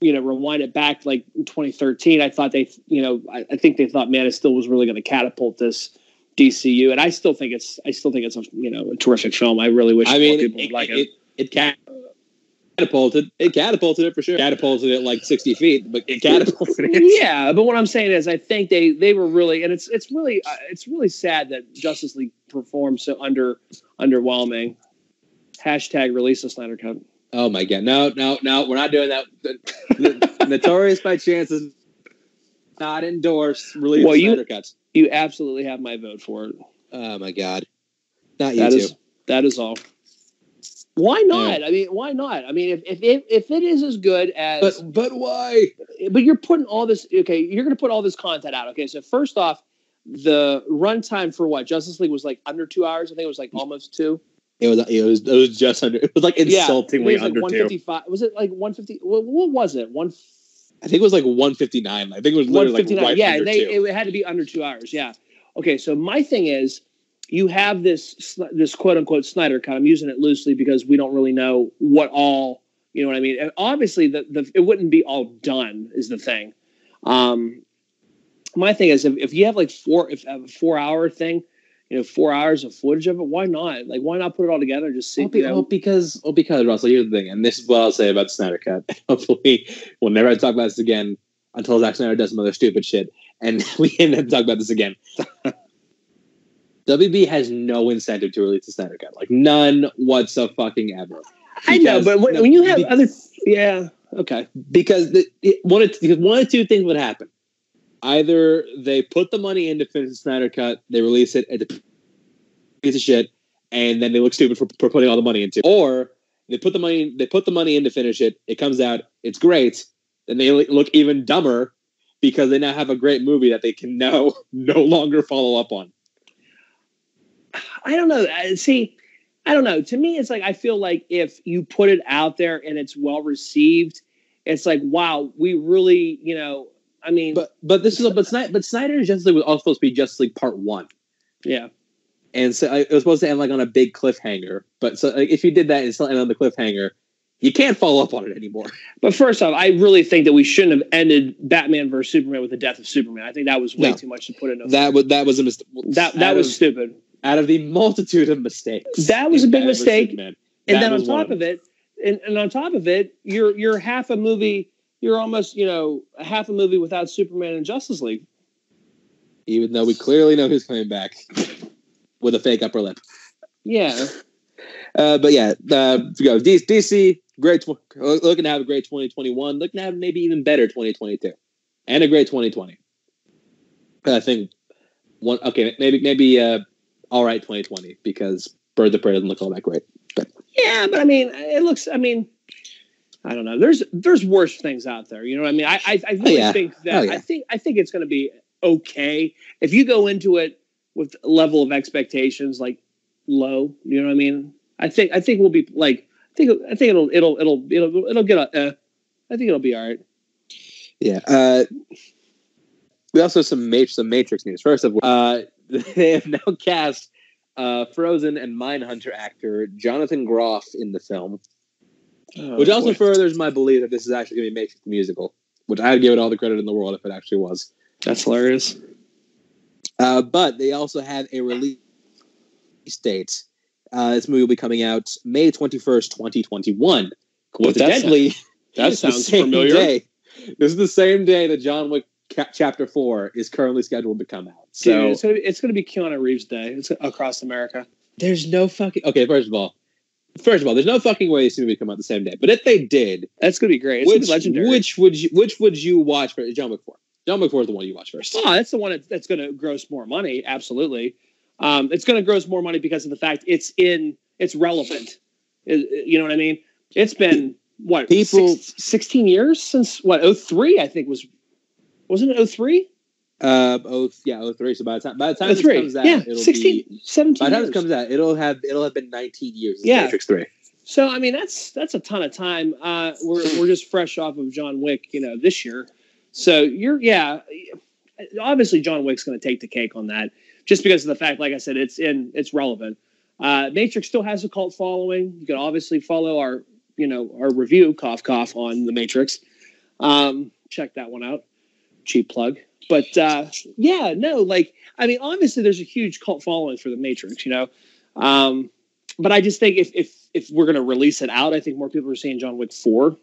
you know rewind it back like 2013. I thought they you know I, I think they thought Man of Steel was really going to catapult this. DCU, and I still think it's I still think it's a you know a terrific film. I really wish
I mean,
people
it,
would like
it,
it.
it, it catapulted. It catapulted it for sure. Catapulted it like sixty feet, but it catapulted it.
Yeah, but what I'm saying is, I think they they were really, and it's it's really uh, it's really sad that Justice League performed so under underwhelming. Hashtag release the Snyder Cut.
Oh my god! No, no, no. We're not doing that. The, the, Notorious by chance is not endorsed. Release
Well, you-
cuts.
You absolutely have my vote for it.
Oh my god! Not you
That is that is all. Why hmm. not? I mean, why not? I mean, if if if, if it is as good as,
but but why?
but you're putting all this. Okay, you're going to put all this content out. Okay, so first off, the runtime for what Justice League was like under two hours. I think it was like almost two.
It was it was it was just under. It was like
Yeah,
insultingly
it was like
under two.
155. Was it like 150? What, what was it? One.
I think it was like one fifty nine. I think it was literally like
159.
right
yeah,
under
they
two.
it had to be under two hours. Yeah. Okay, so my thing is, you have this this quote unquote Snyder cut. I'm using it loosely because we don't really know what all you know what I mean. And obviously, the the it wouldn't be all done is the thing. Um, my thing is if, if you have like four if a four hour thing, you know, four hours of footage of it, why not? Like, why not put it all together and just see?
Well,
you know,
well, because well, because Russell, here's the thing, and this is what I'll say about the Snyder Cut. Hopefully, we'll never talk about this again until Zack Snyder does some other stupid shit, and we end up talk about this again. WB has no incentive to release the Snyder Cut, like none whatsoever. Fucking ever.
I know, but when,
no,
when you have other, yeah, okay,
because the, it, one of because one of two things would happen. Either they put the money into finish the Snyder Cut, they release it, it's a piece of shit, and then they look stupid for, for putting all the money into. it. Or they put the money they put the money in to finish it. It comes out, it's great, then they look even dumber because they now have a great movie that they can now no longer follow up on.
I don't know. Uh, See, I don't know. To me, it's like I feel like if you put it out there and it's well received, it's like wow, we really, you know, I mean,
But but this is a, but Snyder, but Snyder's Justice League was all supposed to be Justice League Part One.
yeah,
and so it was supposed to end like on a big cliffhanger. But so like, if you did that and still end on the cliffhanger, you can't follow up on it anymore.
but first off, I really think that we shouldn't have ended Batman versus Superman with the death of Superman. I think that was way
No.
too much to put in. A,
That was that was a mistake.
that that was stupid.
Out of the multitude of mistakes.
That was a big mistake.
Superman,
And then on top of it, and, and on top of it, you're you're half a movie. You're almost you know half a movie without Superman and Justice League.
even though we clearly know who's coming back with a fake upper lip.
Yeah,
Uh, but yeah, uh, go DC, great, tw- looking to have a great 2021, looking to have maybe even better 2022, and a great 2020. But I think one okay, maybe maybe uh, all right 2020 because Bird the Prey doesn't look all that great.
Yeah, but I mean, it looks. I mean, I don't know. There's there's worse things out there. You know what I mean? I I, I really
yeah.
think that
Oh, yeah.
I think I think it's going to be okay if you go into it with level of expectations like low. You know what I mean? I think I think we'll be like I think I think it'll it'll it'll it'll it'll get a. Uh, I think it'll be all right.
Yeah. Uh, we also have some Matrix, some Matrix news. First of all, uh, they have now cast uh, Frozen and Mindhunter actor Jonathan Groff in the film, which
Oh,
also
boy.
furthers my belief that this is actually going to be the musical. Which I'd give it all the credit in the world if it actually was.
that's hilarious.
Uh, but they also have a release date. Uh, this movie will be coming out May twenty first, twenty twenty one.
What that
Coincidentally,
That sounds familiar.
Day. This is the same day that John Wick ca- Chapter Four is currently scheduled to come out.
Dude,
So
it's gonna be it's gonna be Keanu Reeves Day. It's across America.
there's no fucking okay. First of all, first of all, there's no fucking way this movie come out the same day. But if they did,
That's gonna be great. It's gonna
which
be legendary.
which would you which would you watch for John Four? John Four is the one you watch first.
Oh, that's the one that- that's going to gross more money. Absolutely, um, it's going to gross more money because of the fact it's in it's relevant. It- you know what I mean? It's been what
People-
six- sixteen years since what 03 I think was wasn't it 03?
Uh, oh yeah, oh three. So by the time by the time this
03.
comes out,
yeah,
it'll
16,
be
17
by the time
years.
this comes out, it'll have it'll have been 19 years.
Yeah.
Matrix Three.
So I mean that's that's a ton of time. Uh, we're we're just fresh off of John Wick, you know, this year. So you're yeah, obviously John Wick's going to take the cake on that, just because of the fact, like I said, it's in it's relevant. Uh, Matrix still has a cult following. You can obviously follow our you know our review cough cough on the Matrix. Um, check that one out. Cheap plug. But uh, yeah, no, like I mean, obviously there's a huge cult following for the Matrix, you know. Um, but I just think if if if we're gonna release it out, I think more people are seeing John Wick four.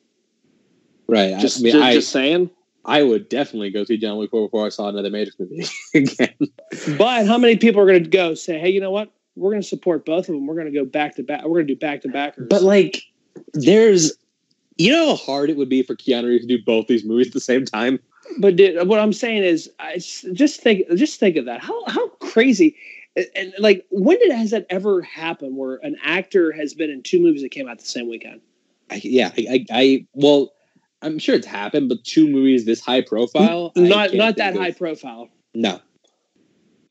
Right.
Just,
I mean,
just,
I,
just saying.
I would definitely go see John Wick 4 before I saw another Matrix movie again.
But how many people are gonna go say, hey, you know what? We're gonna support both of them. We're gonna go back to back. We're gonna do back to backers.
But like, there's, you know how hard it would be for Keanu Reeves to do both these movies at the same time.
But dude, what I'm saying is, I just think, just think of that. How how crazy, and, and, like, when did has that ever happened where an actor has been in two movies that came out the same weekend?
I, yeah, I, I, I, well, I'm sure it's happened, but two movies this high profile,
not
can't
that
of-
high profile.
No,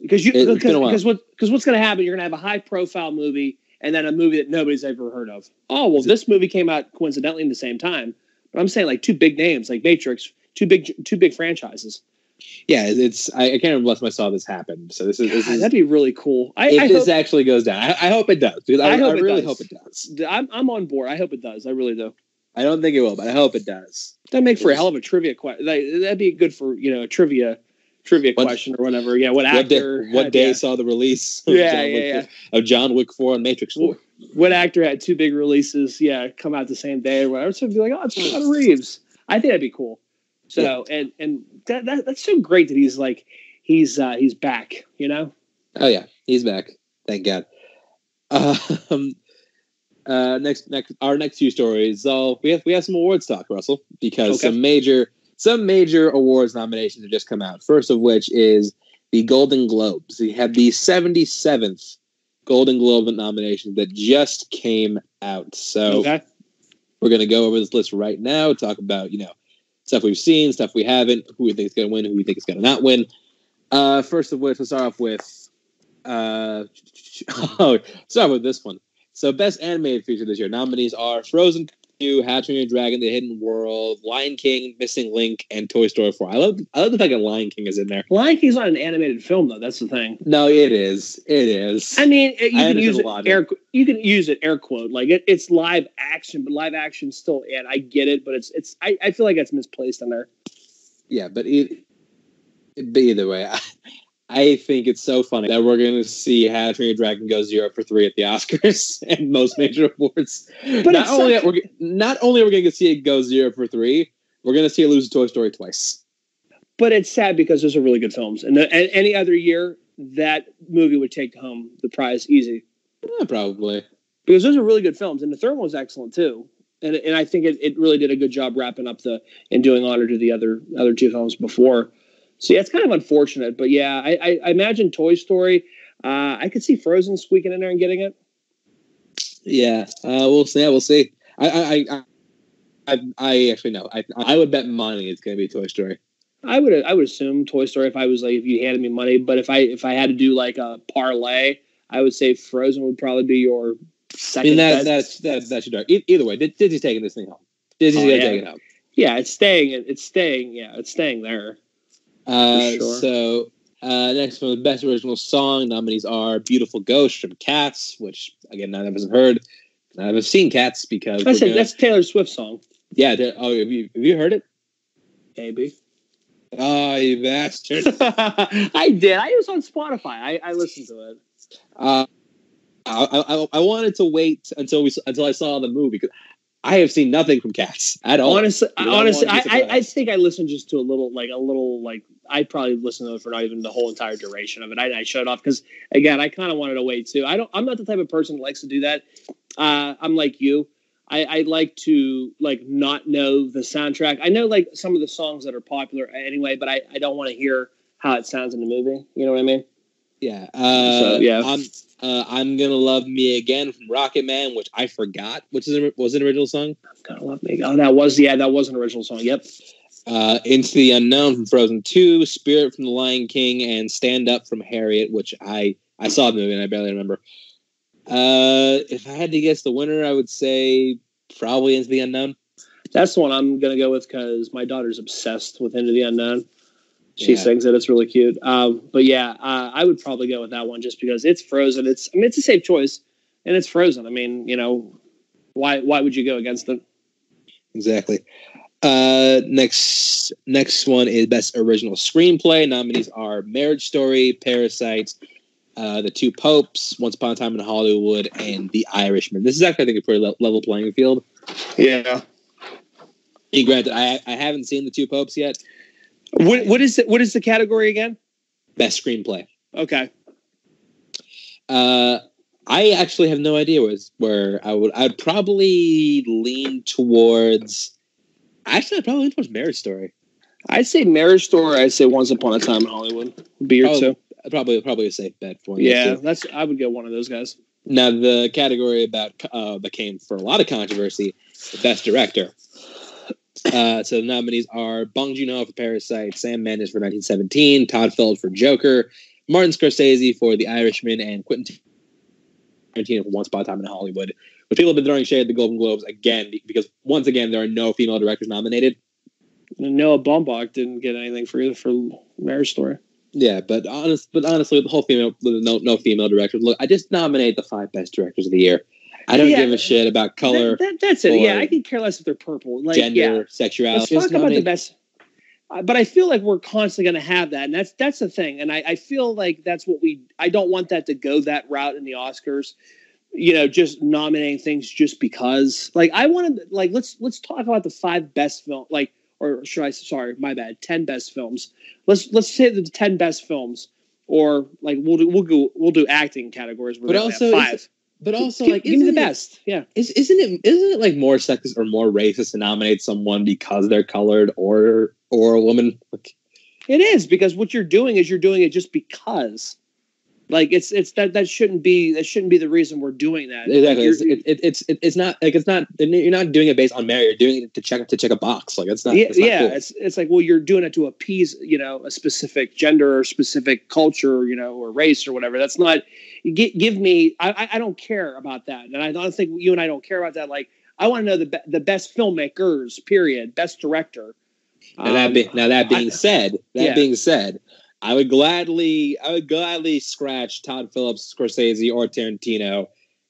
Because you because
been a while.
because what because what's going to happen? You're going to have a high profile movie and then a movie that nobody's ever heard of. Oh well, this movie came out coincidentally in the same time. But I'm saying like two big names like Matrix, two big two big franchises.
yeah, it's. I, I can't time I saw this happen. So this is. This
God,
is
that'd be really cool. I,
if
I
this
hope,
actually goes down, I, I hope it does. Because I,
hope it
really
does.
hope it does.
I'm I'm on board. I hope it does. I really do.
I don't think it will, but I hope it does.
That'd make for a hell of a trivia question. Like, that'd be good for you know a trivia trivia
What-
question or whatever. Yeah, what
What day,
actor?
what
had-
day
yeah.
saw the release of,
Yeah,
John
yeah,
Wick,
yeah.
of John Wick 4 and Matrix 4?
what actor had two big releases? Yeah, come out the same day or whatever. So it'd be like, oh, it's Keanu Reeves. I think that'd be cool. So and and that, that that's so great that he's like he's uh he's back. You know.
Oh, yeah, he's back. Thank God. Um, uh, next, next, our next few stories. So we have we have some awards talk, Russell, because
Okay.
some major some major awards nominations have just come out. First of which is the Golden Globes. We have the seventy seventh Golden Globe nomination that just came out. So
Okay.
we're going to go over this list right now, talk about, you know, stuff we've seen, stuff we haven't, who we think is going to win, who we think is going to not win. Uh, first of which, let's start off with, uh, oh, start with this one. So, best animated feature this year nominees are Frozen 2, How to Train Your Dragon, The Hidden World, Lion King, Missing Link, and Toy Story 4. I love, I love the fact that Lion King is in there.
Lion King's not an animated film though. That's the thing.
No, it is. It is.
I mean, it- you
I
can use it air. You can use it air quote like it, it's live action, but live action still. And I get it, but it's it's. I, I feel like it's misplaced in there.
Yeah, but, e- but either way, I, I think it's so funny that we're going to see How to Train Your Dragon go zero for three at the Oscars and most major awards.
But
not only
such-
are we, not only are we going to see it go zero for three, we're going to see it lose to Toy Story twice.
But it's sad because those are really good films, and, the, and any other year that movie would take home the prize easy
Eh, probably.
because those are really good films, and the third one was excellent too. And and I think it, it really did a good job wrapping up the and doing honor to the other other two films before. So yeah, it's kind of unfortunate, but yeah, I, I, I imagine Toy Story. Uh, I could see Frozen squeaking in there and getting it.
Yeah, uh, we'll see. Yeah, we'll see. I, I, I, I, I actually know. I, I would bet money it's going to be Toy Story.
I would I would assume Toy Story if I was like if you handed me money, but if I if I had to do like a parlay, I would say Frozen would probably be your
I
second.
mean, that,
best.
that's that, that's your dark. Either way, Dis- Disney's taking this thing home. Disney's
Oh,
going to
yeah.
take it home.
yeah, it's staying. It's staying. Yeah, it's staying there.
Uh,
sure.
So uh, next one, the best original song nominees are "Beautiful Ghost" from Cats, which again none of us have heard. None of us have seen Cats because
That's
we're gonna-
That's Taylor Swift song.
yeah. Oh, have you have you heard it?
Maybe.
Oh, you bastard!
I did. I was on Spotify. I, I listened to it.
uh, I, I I wanted to wait until we until I saw the movie because I have seen nothing from Cats at all.
honestly,
You
honestly, I, I, I think I listened just to a little, like a little, like I probably listened to it for not even the whole entire duration of it. I, I shut off because again, I kind of wanted to wait too. I don't. I'm not the type of person that likes to do that. Uh, I'm like you. I, I like to like not know the soundtrack. I know like some of the songs that are popular anyway, but I, I don't want to hear how it sounds in the movie. You know what I mean?
Yeah. Uh,
So, yeah.
I'm uh, I'm gonna love me again from Rocketman, which I forgot, which is was an original song.
Gotta love me. Oh, that was yeah, that was an original song. Yep.
Uh, Into the Unknown from Frozen Two, Spirit from The Lion King, and Stand Up from Harriet, which I I saw the movie and I barely remember. Uh, if I had to guess the winner, I would say probably Into the Unknown.
That's the one I'm gonna go with because my daughter's obsessed with Into the Unknown. She
Yeah.
sings it; it's really cute. Um, but yeah, uh, I would probably go with that one just because it's Frozen. It's I mean it's a safe choice, and it's Frozen. I mean you know why why would you go against it?
Exactly. Uh, next next one is best original screenplay. Nominees are Marriage Story, Parasite, uh, The Two Popes, Once Upon a Time in Hollywood, and The Irishman. This is actually, I think, a pretty le- level playing field.
Yeah.
And granted, I, I haven't seen The Two Popes yet.
What what is it? What is the category again?
Best screenplay.
Okay.
Uh, I actually have no idea where, where I would. I'd probably lean towards. Actually, I'd probably lean towards Marriage Story.
I'd say Marriage Story. I'd say Once Upon a Time in Hollywood. Be your two.
Probably, probably a safe bet for you.
Yeah, that's. I would go one of those guys.
Now, the category about uh, that came for a lot of controversy, the best director. Uh, so the nominees are Bong Joon-ho for Parasite, Sam Mendes for 1917, Todd Phillips for Joker, Martin Scorsese for The Irishman, and Quentin Tarantino for Once Upon a Time in Hollywood. But people have been throwing shade at the Golden Globes again because once again there are no female directors nominated.
Noah Baumbach didn't get anything for either for Marriage Story.
Yeah, but honest, but honestly, the whole female, no, no female directors. Look, I just nominate the five best directors of the year. I don't
Yeah.
give a shit about color.
That, that- that's it. Yeah, I can care less if they're purple. Like,
gender,
yeah,
sexuality.
let's
Just
talk about the best. Uh, But I feel like we're constantly going to have that, and that's that's the thing. And I, I feel like that's what we. I don't want that to go that route in the Oscars. You know, just nominating things just because. Like, I wanted. Like, let's let's talk about the five best film. Like, or should I? Sorry, my bad. Ten best films. Let's let's say the ten best films, or like we'll do we'll go we'll do acting categories.
But also,
five.
But also,
give,
like,
give me the best. Yeah.
Is, isn't it isn't it like more sexist or more racist to nominate someone because they're colored or or a woman? Like,
It is because what you're doing is you're doing it just because. Like it's it's that that shouldn't be that shouldn't be the reason we're doing that.
exactly,
You're-
it's, it, it, it's it, it's not like it's not you're not doing it based on merit. You're doing it to check to check a box. Like it's not.
yeah,
it's not
yeah.
cool.
It's it's like well, you're doing it to appease you know a specific gender or specific culture, you know, or race or whatever. That's not. Give, give me. I I- don't care about that, and I don't think you and I don't care about that. Like I want to know the be, the best filmmakers. Period. Best director.
Now that
Um,
be, now that being said, that
yeah.
being said, I would gladly I would gladly scratch Todd Phillips, Scorsese, or Tarantino,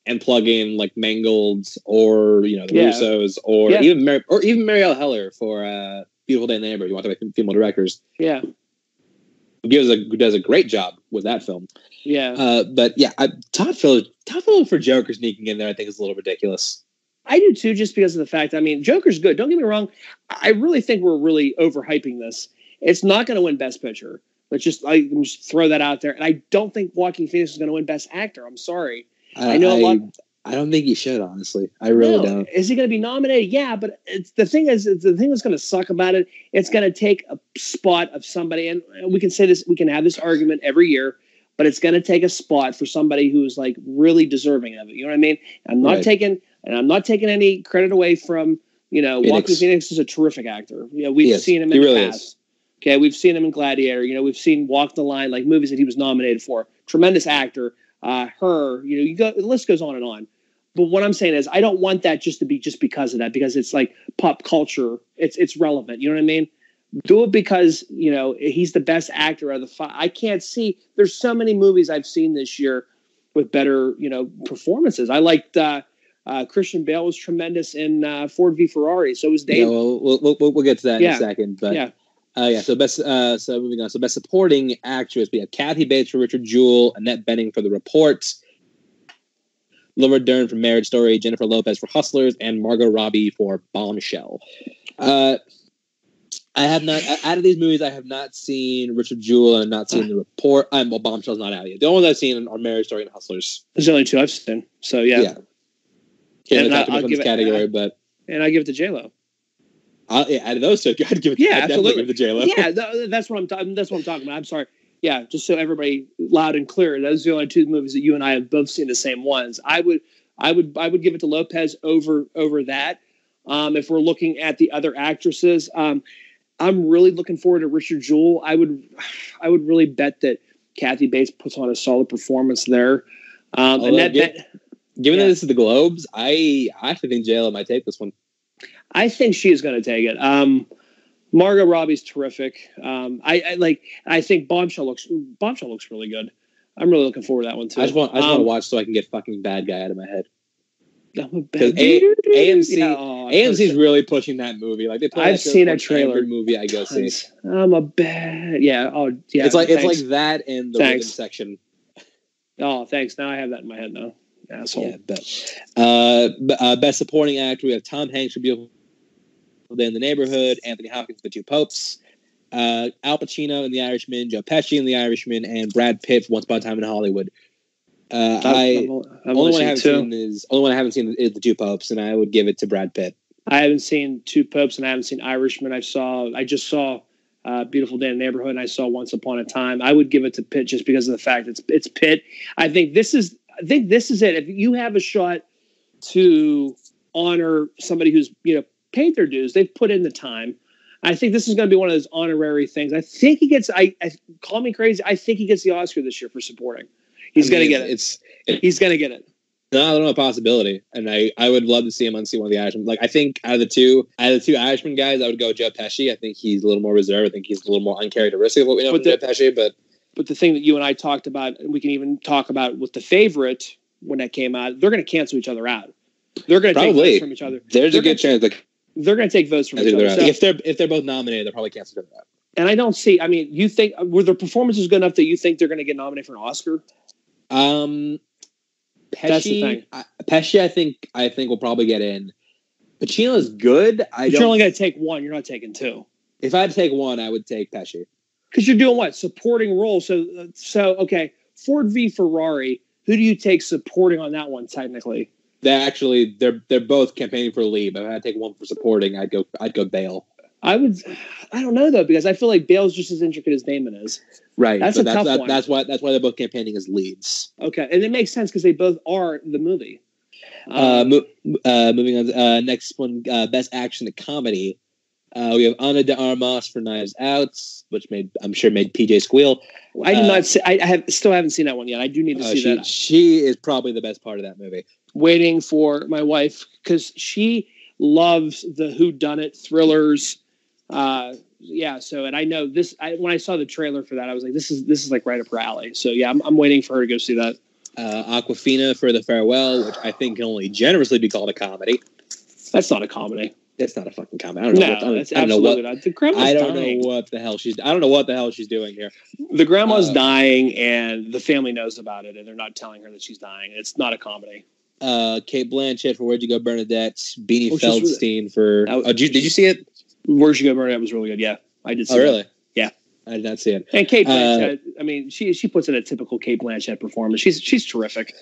and plug in like Mangold or you know the
Yeah.
Russos or
Yeah.
even Mar- or even Marielle Heller for uh, Beautiful Day in the Neighborhood. You want to make female directors?
yeah.
Who gives a who does a great job with that film.
Yeah.
Uh, but yeah, I, Todd Phillips Todd Phillips for Joker sneaking in there, I think is a little ridiculous.
I do too, just because of the fact. I mean, Joker's good. Don't get me wrong. I really think we're really overhyping this. It's not going to win Best Picture. Let's just I just throw that out there. And I don't think Joaquin Phoenix is going to win Best Actor. I'm sorry. I know a lot-
I don't think he should. Honestly, I really
No.
don't.
Is he going to be nominated? Yeah, but it's the thing is it's the thing that's going to suck about it. It's going to take a spot of somebody, and we can say this. We can have this argument every year, but it's going to take a spot for somebody who is like really deserving of it. You know what I mean? I'm not
Right.
taking, and I'm not taking any credit away from you know
Phoenix.
Joaquin Phoenix is a terrific actor. You know, we've
He
seen him
He
in
really
the past. Okay, we've seen him in Gladiator. You know, we've seen Walk the Line, like movies that he was nominated for. Tremendous actor. Uh, her, you know, you go. The list goes on and on. But what I'm saying is, I don't want that just to be just because of that, because it's like pop culture. It's it's relevant. You know what I mean? Do it because you know he's the best actor of the five. I can't see. There's so many movies I've seen this year with better you know performances. I liked uh, uh, Christian Bale was tremendous in uh, Ford v Ferrari. So was
Yeah,
Dave.
well, we'll, we'll, we'll get to that in a second. But
Yeah.
Uh, yeah, so best uh, so moving on. So best supporting actress, we have Kathy Bates for Richard Jewell, Annette Bening for The Report, Laura Dern for Marriage Story, Jennifer Lopez for Hustlers, and Margot Robbie for Bombshell. Uh, I have not out of these movies. I have not seen Richard Jewell and I've not seen The Report. I'm, well, Bombshell's not out yet. The only ones I've seen are Marriage Story and Hustlers.
There's only two I've seen. So yeah,
Yeah. Can't
And I- I'll give
this
it-
category, but
and I give it to J Lo.
I'll, yeah, out of those two, I'd give it.
Yeah,
I'd definitely
absolutely.
give it to J Lo.
yeah, th- that's what I'm. talking. that's what I'm talking about. I'm sorry. Yeah, just so everybody loud and clear, those are the only two movies that you and I have both seen the same ones. I would, I would, I would give it to Lopez over over that. Um, if we're looking at the other actresses, um, I'm really looking forward to Richard Jewell. I would, I would really bet that Kathy Bates puts on a solid performance there. Um, and that,
yeah,
that,
Given
Yeah.
that this is the Globes, I I actually think JLo might take this one.
I think she is going to take it. Um, Margot Robbie's terrific. Um, I, I like. I think Bombshell looks. Bombshell looks really good. I'm really looking forward to that one too.
I just want I just want
Um,
to watch so I can get fucking bad guy out of my head.
I'm a
'Cause
bad-
A- AMC
Yeah, oh,
AMC's really pushing that movie. Like they play
I've seen a trailer.
movie I go see.
I'm a bad. Yeah. Oh, yeah.
it's like it's like that in the
Thanks.
rhythm section.
Oh, thanks. Now I have that in my head now. Asshole.
Yeah, but, uh, b- uh, best supporting actor, we have Tom Hanks for Beautiful Day in the Neighborhood, Anthony Hopkins for Two Popes, uh, Al Pacino in The Irishman, Joe Pesci in The Irishman, and Brad Pitt Once Upon a Time in Hollywood. Uh, I
I've
only one I haven't
two.
seen is only one I haven't seen is the Two Popes, and I would give it to Brad Pitt.
I haven't seen Two Popes and I haven't seen Irishman. I saw. I just saw uh, Beautiful Day in the Neighborhood and I saw Once Upon a Time. I would give it to Pitt just because of the fact it's it's Pitt. I think this is. I think this is it. If you have a shot to honor somebody who's you know paid their dues, they've put in the time. I think this is going to be one of those honorary things. I think he gets. I, I call me crazy. I think he gets the Oscar this year for supporting. He's
I
going to get it.
It's
He's going to get it.
No, I don't know a possibility, and I, I would love to see him on see one of the Irishman. Like I think out of the two, out of the two Irishman guys, I would go Joe Pesci. I think he's a little more reserved. I think he's a little more uncharacteristic of what we know
But the-
Joe Pesci. But
But the thing that you and I talked about, and we can even talk about with the favorite when that came out, they're going to cancel each other out. They're going to take from each other.
there's
They're
a good chance that
They're going to take votes from
I
each other.
they're.
So-
if they're if they're both nominated, they'll probably cancel them out.
and I don't see. I mean, you think were their performances good enough that you think they're going to get nominated for an Oscar?
Um, Pesci,
That's the thing.
I, Pesci, I think I think will probably get in. Pacino is good. I
you're only going to take one. You're not taking two
if I had to take one, I would take Pesci.
because you're doing what supporting role. So, so okay, Ford v Ferrari. Who do you take supporting on that one? Technically,
They actually they're they're both campaigning for lead. But if I had to take one for supporting, I'd go I'd go Bale.
I would. I don't know though because I feel like Bale's just as intricate as Damon is.
Right.
That's
so
a
that's
tough
that,
one.
that's why that's why they're both campaigning as leads.
Okay, and it makes sense because they both are the movie.
Uh,
Um,
mo- uh, moving on. Uh, next one, uh, best action comedy. Uh, we have Ana de Armas for Knives Out, which made I'm sure made PJ squeal.
I did
uh,
not. See, I I have still haven't seen that one yet. I do need to
Uh,
see
she
that.
she is probably the best part of that movie.
Waiting for my wife because she loves the Who Done It thrillers. Uh, yeah. So, and I know this. I, when I saw the trailer for that, I was like, "This is this is like right up her alley." So, yeah, I'm, I'm waiting for her to go see that.
Uh, Awkwafina for The Farewell, which I think can only generously be called a comedy.
That's not a comedy.
that's not a fucking comedy. I don't know.
No,
what, I don't,
that's
I don't know
absolutely
what.
not. The grandma's
I don't
dying.
know what the hell she's. I don't know what the hell she's doing here.
The grandma's
Uh,
dying, and the family knows about it, and they're not telling her that she's dying. It's not a comedy.
Uh, Cate Blanchett for Where'd You Go, Bernadette. Beanie
Oh,
Feldstein for. Oh, did you, did you see it?
Where'd You Go, Bernadette was really good. Yeah, I did. See
Oh, really?
Yeah.
I did not see it.
And Cate
Uh,
Blanchett, I mean, she she puts in a typical Cate Blanchett performance. She's she's terrific.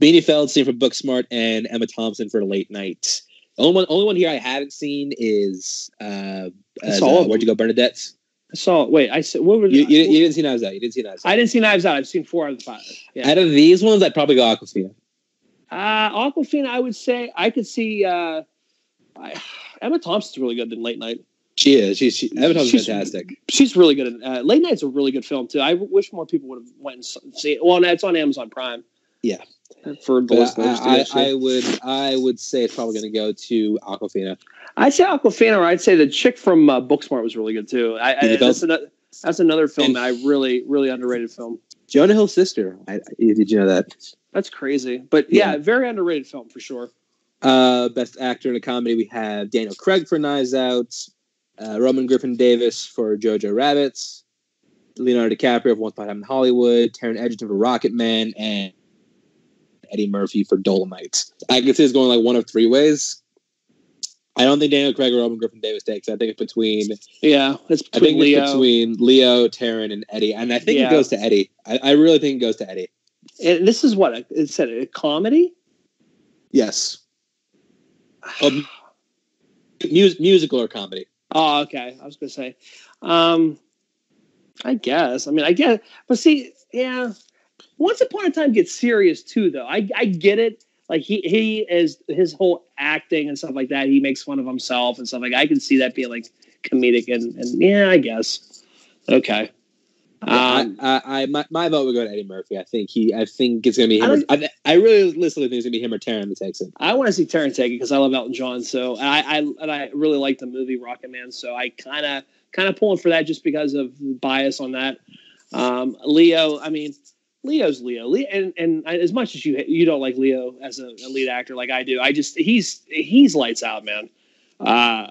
Beanie Feldstein for Booksmart and Emma Thompson for Late Night. Only one, only one here I haven't seen is uh, uh, Where'd You Go, Bernadette.
I saw. Wait, I said what were
You, you, you didn't see Knives Out. You didn't see Knives Out.
I didn't see Knives Out. I've seen four out of the five. Yeah.
Out of these ones, I'd probably go Awkwafina.
Uh, Awkwafina, I would say I could see. Uh, I, Emma Thompson's really good in Late Night.
She is. She's she, Emma Thompson's
She's-
fantastic.
She's really good. In, uh, Late Night's a really good film too. I wish more people would have went and see it. Well, no, it's on Amazon Prime.
Yeah.
For the
But
listeners,
I, I. I would I would say it's probably going to go to Awkwafina.
I'd say Awkwafina, or I'd say the chick from uh, Booksmart was really good too. I, I, that's, another, that's another film
And-
that I really, really underrated film.
Jonah Hill's sister. I, I- did you know that?
That's crazy, but yeah,
Yeah.
very underrated film for sure.
Uh, best actor in a comedy, we have Daniel Craig for Knives Out, uh, Roman Griffin Davis for Jojo Rabbits, Leonardo DiCaprio for Once Upon a Time in Hollywood, Taron Egerton for Rocketman, and Eddie Murphy for Dolemite. I can see it's going like one of three ways. I don't think Daniel Craig or Robin Griffin Davis takes. I think it's between.
Yeah, it's
I
between
think
Leo.
it's between Leo, Taron, and Eddie, and I think
Yeah.
it goes to Eddie. I, I really think it goes to Eddie.
and this is what it said a comedy.
Yes. Um, mus- musical or comedy.
Oh, okay. I was gonna say, um, I guess. I mean, I guess, but see, yeah. Once upon a time gets serious too, though. I I get it. Like he he is his whole acting and stuff like that. He makes fun of himself and stuff like. I can see that being like comedic and and yeah, I guess. Okay. Um,
I, I, I my, my vote would go to Eddie Murphy. I think he. I think it's gonna be him.
I
Or, I, I really literally think it's gonna be him or Taron that takes it.
I want to see Taron take it because I love Elton John. So and I, I and I really like the movie Rocketman. So I kind of kind of pulling for that just because of bias on that. Um, Leo, I mean, Leo's Leo. Leo and and as much as you you don't like Leo as a, a lead actor like I do, I just he's he's lights out, man. Uh,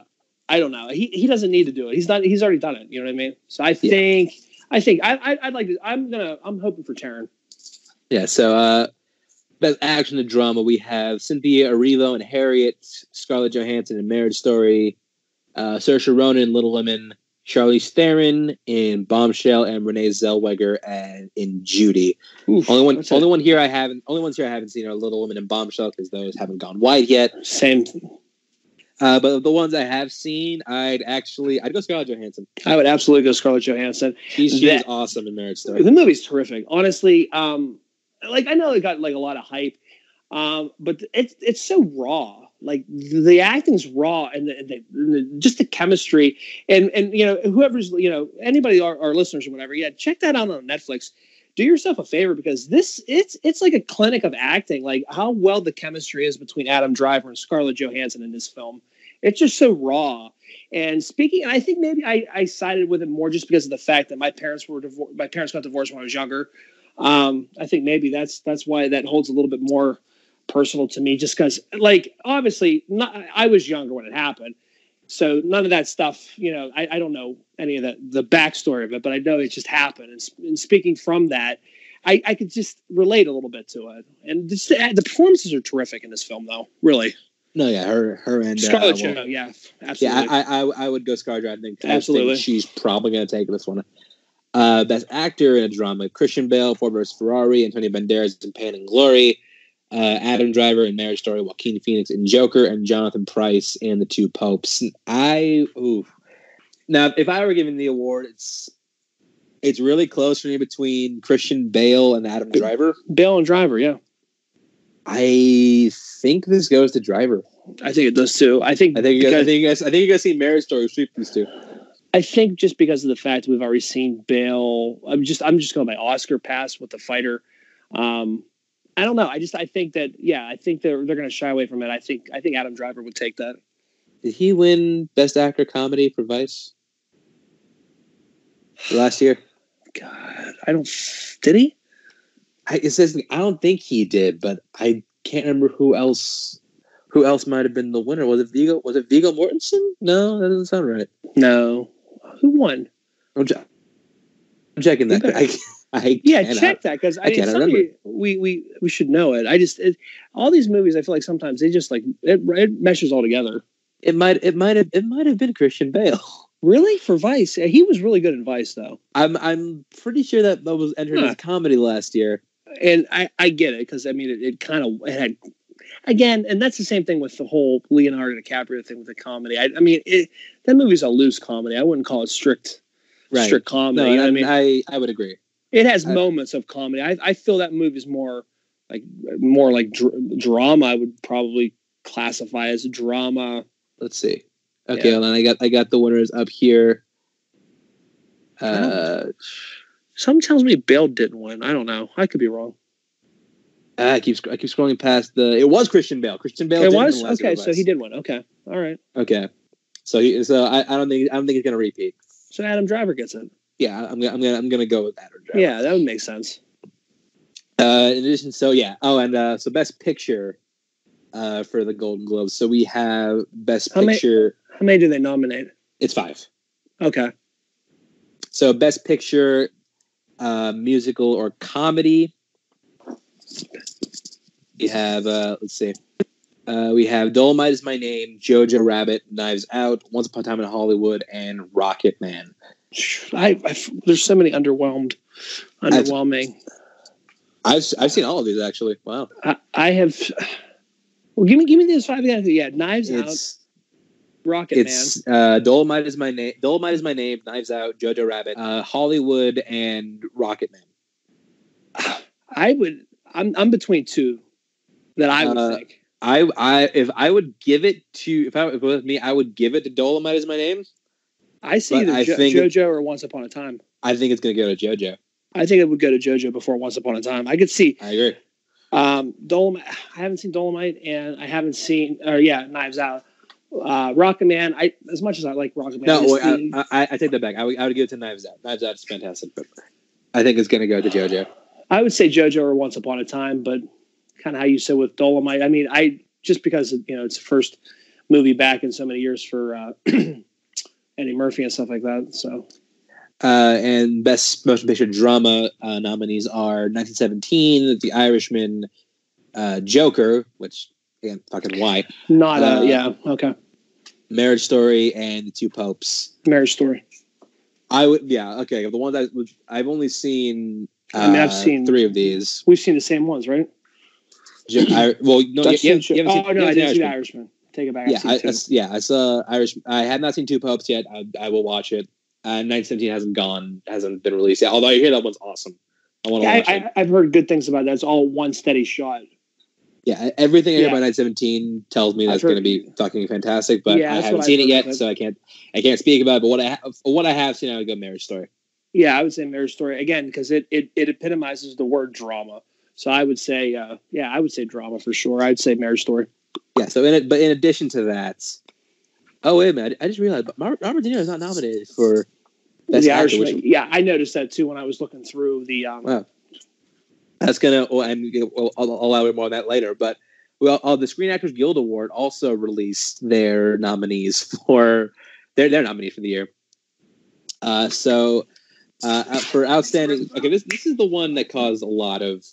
I don't know. He he doesn't need to do it. He's not. He's already done it. You know what I mean? So I think. I think I, I I'd like to. I'm gonna. I'm hoping for Taron.
Yeah. So, uh, best action and drama, we have Cynthia Erivo and Harriet, Scarlett Johansson in Marriage Story, uh, Saoirse Ronan in Little Women, Charlize Theron in Bombshell, and Renee Zellweger and in Judy.
Oof,
Only one, only one here I haven't, only ones here I haven't seen are Little Women and Bombshell because those haven't gone wide yet.
Same.
Uh, but the ones I have seen, I'd actually, I'd go Scarlett Johansson.
I would absolutely go Scarlett Johansson.
She's she was
That-
awesome in Marriage Story.
The movie's terrific. Honestly, um, like I know it got like a lot of hype, um, but it's it's so raw. Like the acting's raw, and the, the, the just the chemistry, and and you know whoever's you know anybody our, our listeners or whatever, yeah, check that out on Netflix. Do yourself a favor because this it's it's like a clinic of acting. Like how well the chemistry is between Adam Driver and Scarlett Johansson in this film. It's just so raw. And speaking, and I think maybe I, I sided with it more just because of the fact that my parents were divorced. my parents got divorced when I was younger. Um, I think maybe that's that's why that holds a little bit more personal to me, just because, like, obviously, not, I was younger when it happened, so none of that stuff. You know, I, I don't know any of the the backstory of it, but I know it just happened. And, and speaking from that, I, I could just relate a little bit to it. And just the, performances are terrific in this film, though. Really,
No, yeah, her, her and uh,
Scarlett
well,
Johansson, yeah, absolutely.
Yeah, I, I, I- would go Scarlett. I think, I
Absolutely.
think she's probably going to take this one. Uh, best actor in a drama: Christian Bale, Ford vs Ferrari, Antonio Banderas in Pain and Glory, uh, Adam Driver in Marriage Story, Joaquin Phoenix in Joker, and Jonathan Pryce and The Two Popes. I ooh. Now, if I were given the award, it's it's really close for me between Christian Bale and Adam Driver.
Bale and Driver, yeah,
I think this goes to Driver.
I think it does too. I think
I think you guys, I think you guys, I think you guys see Marriage Story sweep these two.
I think just because of the fact we've already seen Bale, I'm just I'm just going by Oscar pass with the fighter. Um, I don't know. I just I think that yeah, I think they're they're going to shy away from it. I think I think Adam Driver would take that.
Did he win Best Actor Comedy for Vice last year?
God, I don't. Did he?
I, it says I don't think he did, but I can't remember who else. Who else might have been the winner? Was it Viggo? Was it Viggo Mortensen? No, that doesn't sound right.
No. Who won?
I'm, che- I'm checking that. I,
Yeah,
cannot-
check that because I,
I
mean, somebody, we we we should know it. I just it, all these movies. I feel like sometimes they just like it, it meshes all together.
It might. It might have. It might have been Christian Bale.
Really, for Vice, he was really good in Vice though.
I'm. I'm pretty sure that that was entered
Huh.
as comedy last year.
and I, I get it because I mean it, it kind of it had again, and that's the same thing with the whole Leonardo DiCaprio thing with the comedy. I, I mean, it, that movie's a loose comedy. I wouldn't call it strict
Right.
strict comedy.
No,
you know
I
I mean,
I I would agree.
It has
I-
moments of comedy. I, I feel that movie is more like more like dr- drama. I would probably classify as drama.
Let's see. Okay,
Yeah.
well, then I got I got the winners up here. Uh,
Some tells me Bale didn't win. I don't know. I could be wrong.
I keep I keep scrolling past the. It was Christian Bale. Christian Bale.
it was
win
okay. So he did win. Okay, all right.
Okay, so he so I, I don't think I don't think he's gonna repeat.
So Adam Driver gets it.
Yeah, I'm gonna I'm gonna I'm gonna go with that.
Yeah, that would make sense.
Uh, in addition, so yeah. Oh, and uh, so best picture, uh, for the Golden Globes. So we have best
How many-
picture.
How many do they nominate?
It's five.
Okay.
So best picture, uh, musical or comedy. We have uh, let's see. Uh, we have Dolemite is my name, Jojo Rabbit, Knives Out, Once Upon a Time in Hollywood, and Rocketman.
I, I there's so many underwhelmed, underwhelming.
I've I've seen all of these actually. Wow,
I, I have. Well, give me give me these five again. Yeah, Knives Out,
it's
Rocket
it's uh, Dolemite is my name. Dolemite is my name. Knives Out, Jojo Rabbit, uh, Hollywood, and Rocketman. Man.
I would. I'm I'm between two that I would
Uh,
think.
I I if I would give it to if I if it was me, I would give it to Dolemite is my name.
I see either
I
jo-
think-
JoJo or Once Upon a Time.
I think it's gonna go to JoJo.
I think it would go to JoJo before Once Upon a Time. I could see
I agree.
um, Dolemite. I haven't seen Dolemite, and I haven't seen, or yeah, Knives Out. Uh, Rocketman. I as much as I like Rocketman.
No,
I
wait, I, I, I take that back. I would, I would give it to Knives Out. Knives Out is fantastic, but I think it's gonna go to JoJo.
I would say JoJo or Once Upon a Time, but kind of how you said with Dolemite. I mean, I just because you know it's the first movie back in so many years for uh, Eddie Murphy and stuff like that. So
Uh, and best motion picture drama uh, nominees are 1917, The Irishman, uh, Joker, which again, fucking why,
Not
Uh,
uh, yeah, okay.
Marriage Story, and The Two Popes.
Marriage story.
I would, yeah, okay. The ones I would, I've only seen. Uh,
I mean, I've seen-
three of these.
We've seen the same ones, right?
Jo- I, well, no, you, you, you haven't seen,
oh no,
you
I
haven't
didn't see the
Irishman.
Take it back.
Yeah, I. I, yeah, I saw Irish. I have not seen Two Popes yet. I, I will watch it. Uh, 1917 hasn't gone, hasn't been released yet. Although I hear that one's awesome. I want to
Yeah,
watch
I,
it.
I, I've heard good things about that. It's all one steady shot.
Yeah, everything I hear
Yeah.
about Nine Seventeen tells me that's going to be fucking fantastic. But
Yeah,
I haven't seen it yet, so I can't. I can't speak about it. But what I have, what I have seen, I would go Marriage Story.
Yeah, I would say Marriage Story again because it, it it epitomizes the word drama. So I would say, uh, yeah, I would say drama for sure. I'd say Marriage Story.
Yeah. So in it, but in addition to that, oh wait a minute, I, I just realized but Robert, Robert De Niro is not nominated for best
the
actor,
Irishman.
which
yeah, I noticed that too when I was looking through the. Um,
Wow. that's gonna. Well, and we'll, I'll, I'll elaborate more on that later. But well, uh, the Screen Actors Guild Award also released their nominees for their their nominees for the year. Uh, so uh, uh, for outstanding, okay, this this is the one that caused a lot of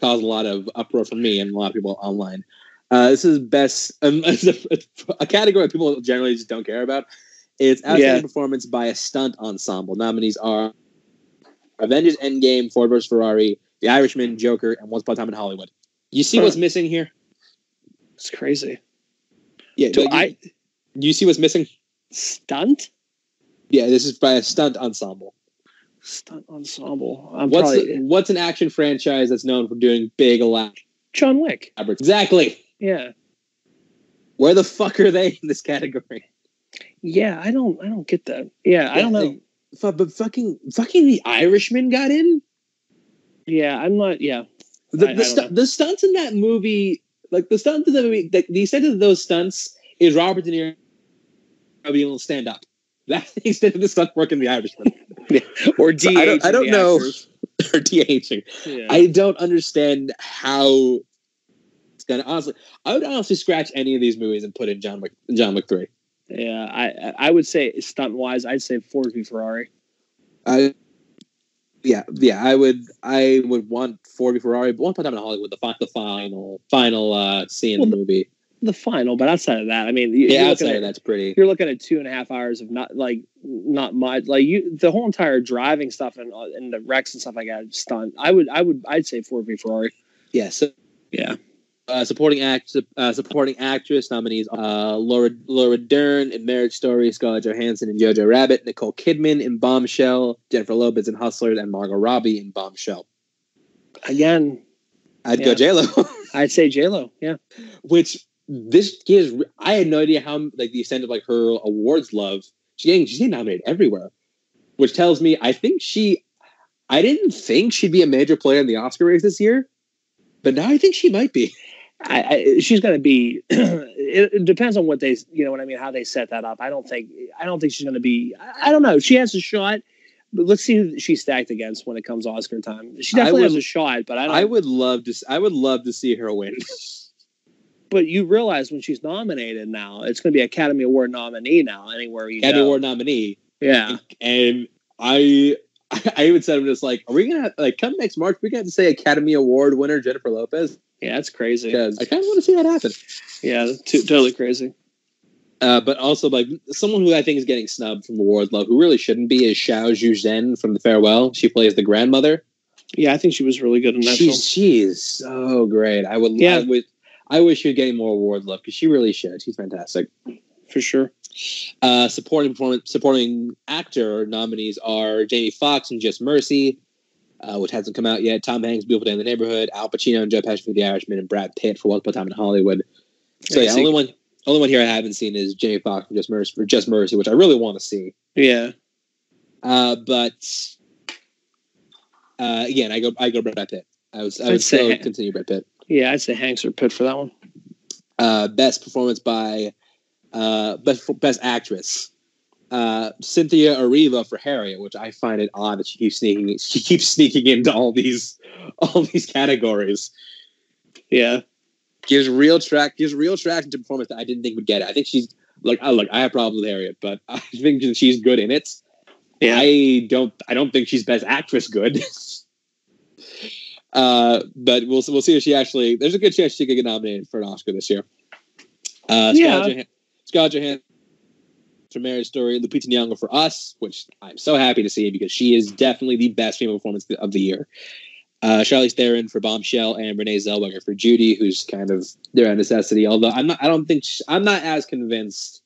caused a lot of uproar for me and a lot of people online. Uh, this is best um, a, a category people generally just don't care about. It's outstanding
Yeah.
performance by a stunt ensemble. Nominees are Avengers Endgame, Ford vs Ferrari, The Irishman, Joker, and Once Upon a Time in Hollywood. You see
Huh.
what's missing here?
it's crazy.
Yeah,
Do
like,
I
you, you see what's missing?
stunt
Yeah, this is by a stunt ensemble.
stunt ensemble? I'm
What's
probably
what's an action franchise that's known for doing big elaborate?
John Wick.
Exactly.
Yeah,
Where the fuck are they in this category?
yeah. I don't. I don't get that. Yeah, I don't know.
like, but fucking fucking the Irishman got in.
Yeah, I'm not. Yeah,
The
I- I
the, stu- the stunts in that movie, like the stunts in that movie, the, the extent of those stunts is Robert De Niro being able to stand up. That's the extent of the stunt work in the Irishman.
or
So I don't- I don't know.
actors.
or DHing.
Yeah.
I don't understand how gonna honestly. I would honestly scratch any of these movies and put in John Wick, John Wick three.
yeah, I I would say stunt wise, I'd say Ford v Ferrari.
I, yeah, yeah, I would, I would want Ford v Ferrari, but one time in Hollywood, the, the final, final uh, scene in the
Well,
movie.
The final, but outside of that, I mean,
Yeah, outside
at,
that's pretty.
you're looking at two and a half hours of not like not much. Like you, the whole entire driving stuff and uh, and the wrecks and stuff like that stunt. I would I would I'd say Ford v Ferrari.
Yeah, so
Yeah,
uh, supporting act, uh, supporting actress nominees: uh, Laura Laura Dern in Marriage Story, Scarlett Johansson in Jojo Rabbit, Nicole Kidman in Bombshell, Jennifer Lopez in Hustlers, and Margot Robbie in Bombshell.
again,
I'd
Yeah.
go J Lo.
I'd say J Lo. Yeah,
which this gives I had no idea how like the extent of like her awards love. She's getting she's getting nominated everywhere, which tells me I think she. I didn't think she'd be a major player in the Oscar race this year, but now I think she might be.
I, I, she's going to be. it, it depends on what they, you know, what I mean, how they set that up. I don't think, I don't think she's going to be. I, I don't know. She has a shot, but let's see who she's stacked against when it comes Oscar time. She definitely has a shot, but I don't.
I would love to. I would love to see her win.
but you realize when she's nominated now, it's going to be Academy Award nominee now. Anywhere you
Academy
go.
Award nominee,
yeah,
and I. I even said I'm just like, are we gonna like come next March? We got to say Academy Award winner Jennifer Lopez
yeah, that's crazy.
because I kind of want to see that happen.
Yeah, totally crazy.
Uh, but also, like someone who I think is getting snubbed from awards love, who really shouldn't be, is Xiao Zhen from The Farewell. She plays the grandmother.
Yeah, I think she was really good in that
She's she is so great. I would,
Yeah.
I would, I wish she was getting more award love because she really should. She's fantastic.
for sure.
Uh, supporting performance, supporting actor nominees are Jamie Foxx and Just Mercy, uh, which hasn't come out yet. Tom Hanks, Beautiful Day in the Neighborhood, Al Pacino and Joe Pesci for The Irishman, and Brad Pitt for Once Upon a Time in Hollywood. So yeah, only one, only one here I haven't seen is Jamie Foxx for Just Mercy, for Just Mercy, which I really want to see.
Yeah,
Uh, but uh, again, I go I go Brad Pitt. I was I
I'd
still
say-
continue Brad Pitt.
yeah, I'd say Hanks or Pitt for that one.
Uh, best performance by uh, best best actress. Uh, Cynthia Erivo for Harriet, which I find it odd that she keeps sneaking she keeps sneaking into all these all these categories.
Yeah,
Gives real track gives real traction to performance that I didn't think would get it. I think she's like I look I have problems with Harriet, but I think that she's good in it.
Yeah.
I don't I don't think she's best actress good. uh, but we'll we'll see if she actually. There's a good chance she could get nominated for an Oscar this year. Uh,
Yeah.
Scarlett, Scarlett Johansson for Marriage Story, Lupita Nyong'o for Us, which I'm so happy to see because she is definitely the best female performance of the year. Uh, Charlize Theron for Bombshell and Renee Zellweger for Judy, who's kind of their necessity. Although I'm not, I don't think she, I'm not as convinced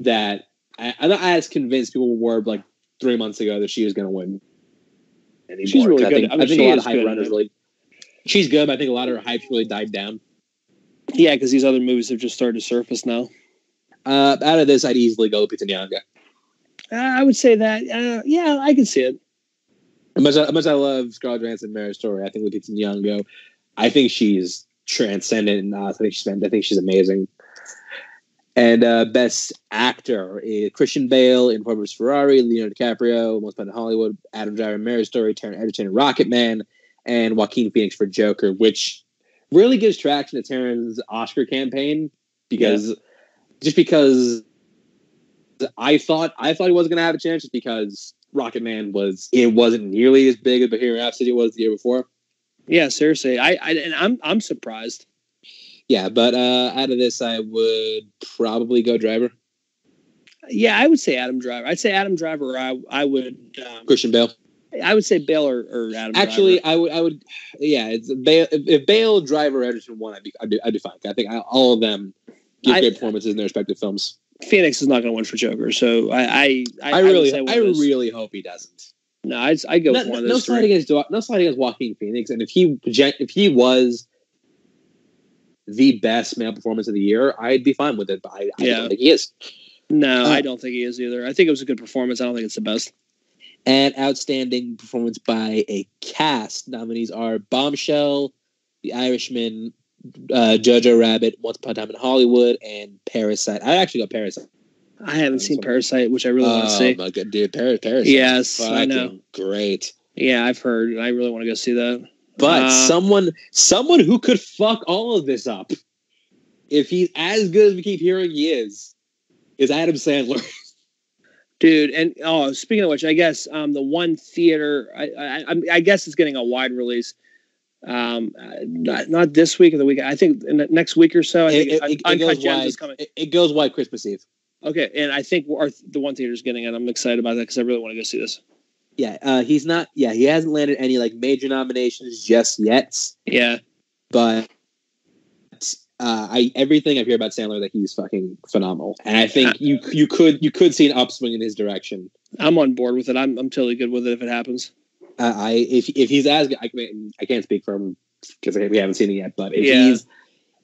that I, I'm not as convinced people were like three months ago that she was going to win. Anymore.
She's really
I
good.
think,
I mean,
I think a lot of hype
good
around
at
really. She's good, but I think a lot of her hype really died down.
Yeah, because these other movies have just started to surface now.
Uh, out of this, I'd easily go Lupita Nyong'o.
Uh, I would say that. Uh, yeah, I can see it.
As much as much as I love Scarlett Johansson, Marriage Story, I think Lupita Nyong'o, I think she's transcendent. And uh, I think she's I think she's amazing. And uh, best actor is Christian Bale in Ford vs Ferrari, Leonardo DiCaprio, Once Upon a Hollywood, Adam Driver, in Marriage Story, Taron Egerton, in Rocketman, and Joaquin Phoenix for Joker, which really gives traction to Taron's Oscar campaign because just because I thought I thought he wasn't going to have a chance just because Rocketman was it wasn't nearly as big as Bohemian Rhapsody was the year before.
Yeah, seriously. I, I and I'm I'm surprised.
Yeah, but uh, out of this, I would probably go Driver,
Yeah, I would say Adam Driver. I'd say Adam Driver. Or I I would um,
Christian Bale.
I would say Bale or, or Adam.
Actually,
Driver.
I would I would yeah. It's Bale, if, if Bale, Driver, Egerton won, I'd be I'd be, I'd be fine. I think I, all of them give
I-
great performances in their respective films.
Phoenix is not going to win for Joker, so I I I,
I, really I really hope he doesn't.
no. I'd, I'd go
no,
with one
no,
of
no
those
slide against no slide against Joaquin Phoenix, and if he if he was the best male performance of the year, I'd be fine with it. But I, I
Yeah.
don't think he is.
No,
Uh,
I don't think he is either. I think it was a good performance. I don't think it's the best.
And outstanding performance by a cast nominees are Bombshell, The Irishman, uh, Jojo Rabbit, Once Upon a Time in Hollywood, and Parasite. I actually got Parasite.
I haven't seen Parasite, which I really want to see.
oh my god, dude, Paris, Parasite.
Yes, I know.
great.
Yeah, I've heard. and I really want to go see that.
But
Uh,
someone, someone who could fuck all of this up, if he's as good as we keep hearing he is, is Adam Sandler.
dude. And oh, speaking of which, I guess um, the one theater, I, I, I- I guess it's getting a wide release. Um, uh, not, not this week or the week. I think in the next week or so. I think
It, it- it- goes wide.
is coming.
It, it goes wide Christmas Eve.
Okay, and I think our, the one theater is getting it. I'm excited about that because I really want to go see this.
Yeah, uh, he's not. Yeah, he hasn't landed any like major nominations just yet.
Yeah,
But uh, I everything I hear about Sandler that he's fucking phenomenal, and I think you you could you could see an upswing in his direction.
I'm on board with it. I'm I'm totally good with it if it happens.
Uh, I if if he's as I, can- I can't speak for him because we haven't seen it yet. But if
Yeah.
he's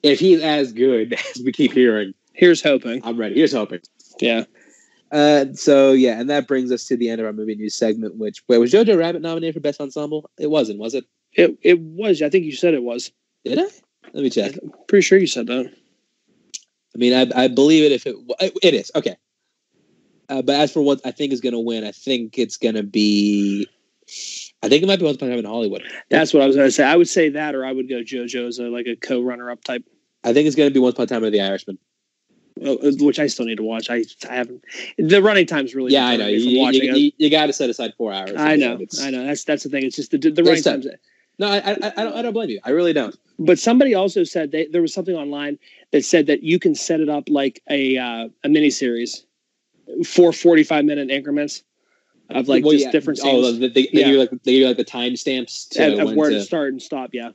if he's as good as we keep hearing,
Here's hoping.
I'm ready. Here's hoping.
Yeah.
Uh, so yeah, and that brings us to the end of our movie news segment. Which wait, was Jojo Rabbit nominated for best ensemble? It wasn't, was it?
It it was. I think you said it was.
Did I? Let me check.
I'm Pretty sure you said that.
I mean, I, I believe it if it it is okay. Uh, but as for what I think is going to win, I think it's going to be. I think it might be Once Upon a Time in Hollywood.
That's what I was going to say. I would say that, or I would go JoJo as a, like a co-runner-up type,
I think it's going to be Once Upon a Time with the Irishman.
uh, which I still need to watch. I I haven't. The running time's really
Yeah, I know.
me
You,
watching
you, you, got to set aside four hours.
I know. I know. That's that's the thing. It's just the the running times.
No, I, I, I don't. I don't blame you. I really don't.
But somebody also said they, there was something online that said that you can set it up like a uh, a mini series for 45 minute increments of like
Well,
just
yeah.
different
Oh,
scenes
they, they,
Yeah.
do like they do like the timestamps to
of, of
when
where
to-
to start and stop. Yeah.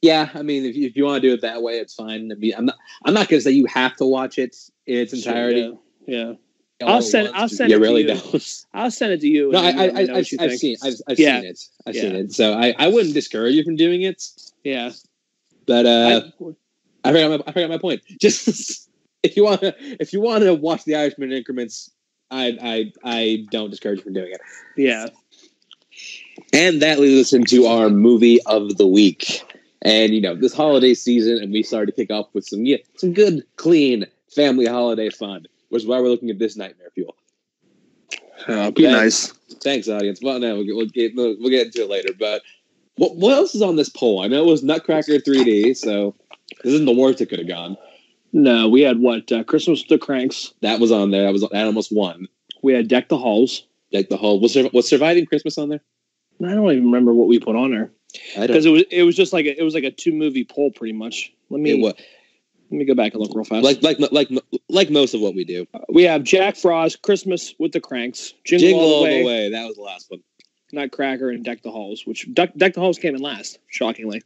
Yeah, I mean, if you, if you want to do it that way, it's fine. I mean, I'm not. I'm not going to say you have to watch it in its entirety.
Yeah. yeah.
all
I'll send- I'll send
You
it to
really
you.
don't.
I'll send it to you.
No, I, I,
you let me
I,
know
I've,
what you
I've
think.
seen, I've, I've
Yeah.
seen it. I've
Yeah.
seen it. So I, I wouldn't discourage you from doing it.
Yeah.
But uh,
I-
I, forgot my, I forgot my point. Just if you want to, if you want to watch the Irishman in increments, I, I, I don't discourage you from doing it.
yeah.
And that leads us into our movie of the week. And you know, this holiday season, and we started to kick off with some yeah, some good, clean family holiday fun, which is why we're looking at this Nightmare Fuel.
Uh,
be
nice.
Thanks, audience. Well, no, we'll get, we'll get, we'll we'll get into it later. But what, what else is on this poll? I know it was Nutcracker 3D, so this isn't the worst it could have gone.
No, we had what? Uh, Christmas with the Cranks.
That was on there. That was that almost won.
We had Deck the Halls.
Deck the whole was was surviving Christmas on there?
I don't even remember what we put on there because it was it was just like a, it was like a two movie poll pretty much. Let me let me go back and look real fast.
like like like like most of what we do.
we have Jack Frost, Christmas with the Cranks, Jingle,
Jingle
All, the, way,
That was the last one.
Nutcracker, and Deck the Halls. Which Deck, Deck the Halls came in last, shockingly.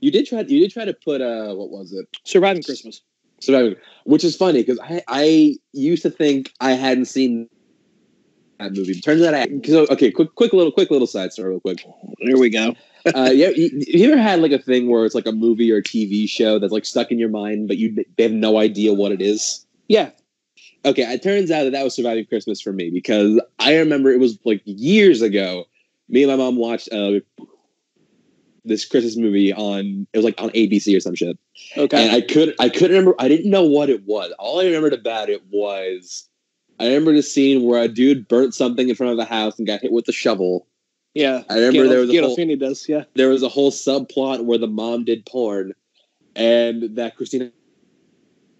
You did try. You did try to put uh, what was it?
Surviving Christmas.
Surviving, which is funny because I I used to think I hadn't seen that movie. Turns out I. So okay, quick quick little quick little side story, real quick.
There we go.
uh, yeah, you, you ever had like a thing where it's like a movie or a TV show that's like stuck in your mind, but you they have no idea what it is?
Yeah,
Okay, it turns out that that was Surviving Christmas for me because I remember it was like years ago. Me and my mom watched uh, this Christmas movie on it was like on ABC or some shit,
okay.
and I could I couldn't remember. I didn't know what it was. All I remembered about it was I remember the scene where a dude burnt something in front of the house and got hit with a shovel.
yeah,
I remember there was a whole,
does. Yeah,
there was a whole subplot where the mom did porn and that Christina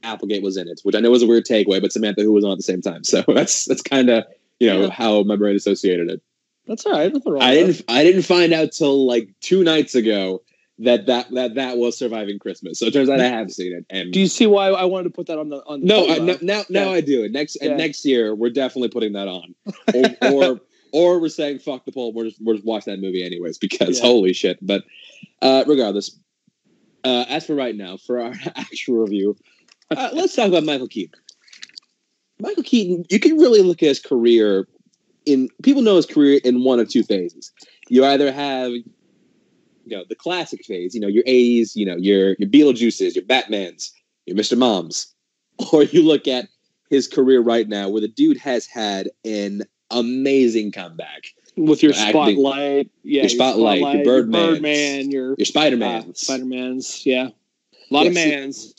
Applegate was in it, which I know was a weird takeaway, but Samantha Who was on at the same time. So that's that's kind of you know
Yeah.
how my brain associated it.
That's all right. Nothing wrong
I didn't I didn't find out till like two nights ago that that that that was Surviving Christmas. So it turns out I have seen it. And.
Do you see why I wanted to put that on the on the
no, I, no now now
Yeah.
I do next
Yeah.
and next year we're definitely putting that on, or or, or we're saying fuck the poll. We're just we're just watching that movie anyways because
Yeah.
holy shit. But uh, regardless, uh, as for right now, for our actual review, uh, let's talk about Michael Keaton. Michael Keaton, you can really look at his career in people know his career in one of two phases. You either have you know the classic phase, you know your '80s, you know your your Beetlejuices, your Batmans, your Mr. Moms, or you look at his career right now, where the dude has had an amazing comeback.
with your
acting-
spotlight, yeah,
your Spotlight, your Birdmans,
Birdman, your
Your Spider
uh, Spider Man's, yeah, a lot of mans,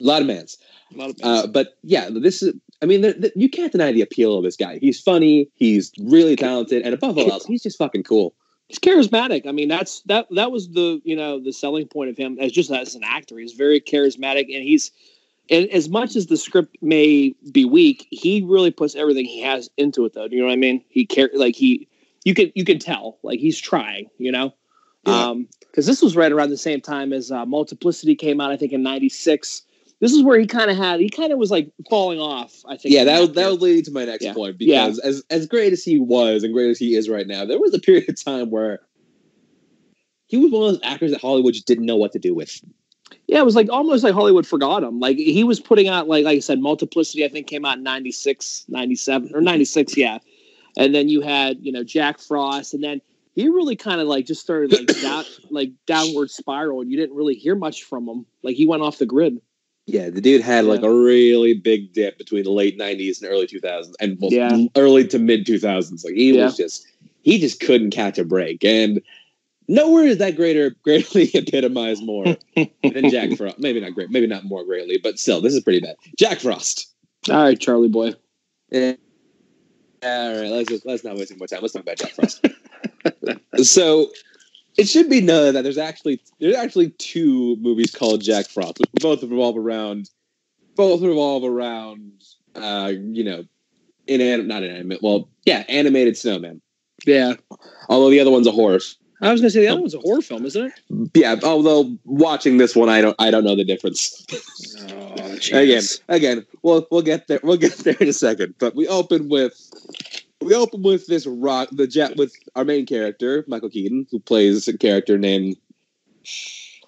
a lot of mans.
a lot of mans.
Uh, but yeah, this is. I mean, th- th- you can't deny the appeal of this guy. He's funny. He's really talented, and above all else, he's just fucking cool.
he's charismatic. I mean, that's that that was the you know the selling point of him as just as an actor. He's very charismatic, and he's and as much as the script may be weak, he really puts everything he has into it. Though, do you know what I mean? He care like he you can you can tell like he's trying. You know,
Yeah.
um because this was right around the same time as uh, Multiplicity came out. I think in '96. This is where he kind of had he kind of was like falling off. I think.
Yeah, that was,
year.
that would lead to my next
Yeah.
point
Yeah.
because as as great as he was and great as he is right now, there was a period of time where he was one of those actors that Hollywood just didn't know what to do with.
Yeah, it was like almost like Hollywood forgot him. Like he was putting out like like I said, Multiplicity. I think came out in 96, 97, or ninety six. Yeah, and then you had you know Jack Frost, and then he really kind of like just started like down like downward spiral, and you didn't really hear much from him. Like he went off the grid.
Yeah, the dude had like a really big dip between the late '90s and early 2000s, and well,
Yeah.
early to mid 2000s. Like he
Yeah.
was just he just couldn't catch a break, and nowhere is that greater greatly epitomized more than Jack Frost. Maybe not great, maybe not more greatly, but still, this is pretty bad. Jack Frost.
All right, Charlie boy.
Eh. All right, let's just let's not waste any more time. Let's talk about Jack Frost. so it should be known that there's actually there's actually two movies called Jack Frost, both revolve around both revolve around uh, you know, in not inanimate, well, yeah, animated snowman.
Yeah,
Although the other one's a horse.
I was gonna say the other one's a horror film, isn't it?
Yeah, although watching this one, I don't I don't know the difference.
Oh,
again, again, we'll we'll get there. We'll get there in a second. But we open with we open with this rock the jet with our main character Michael Keaton, who plays a character named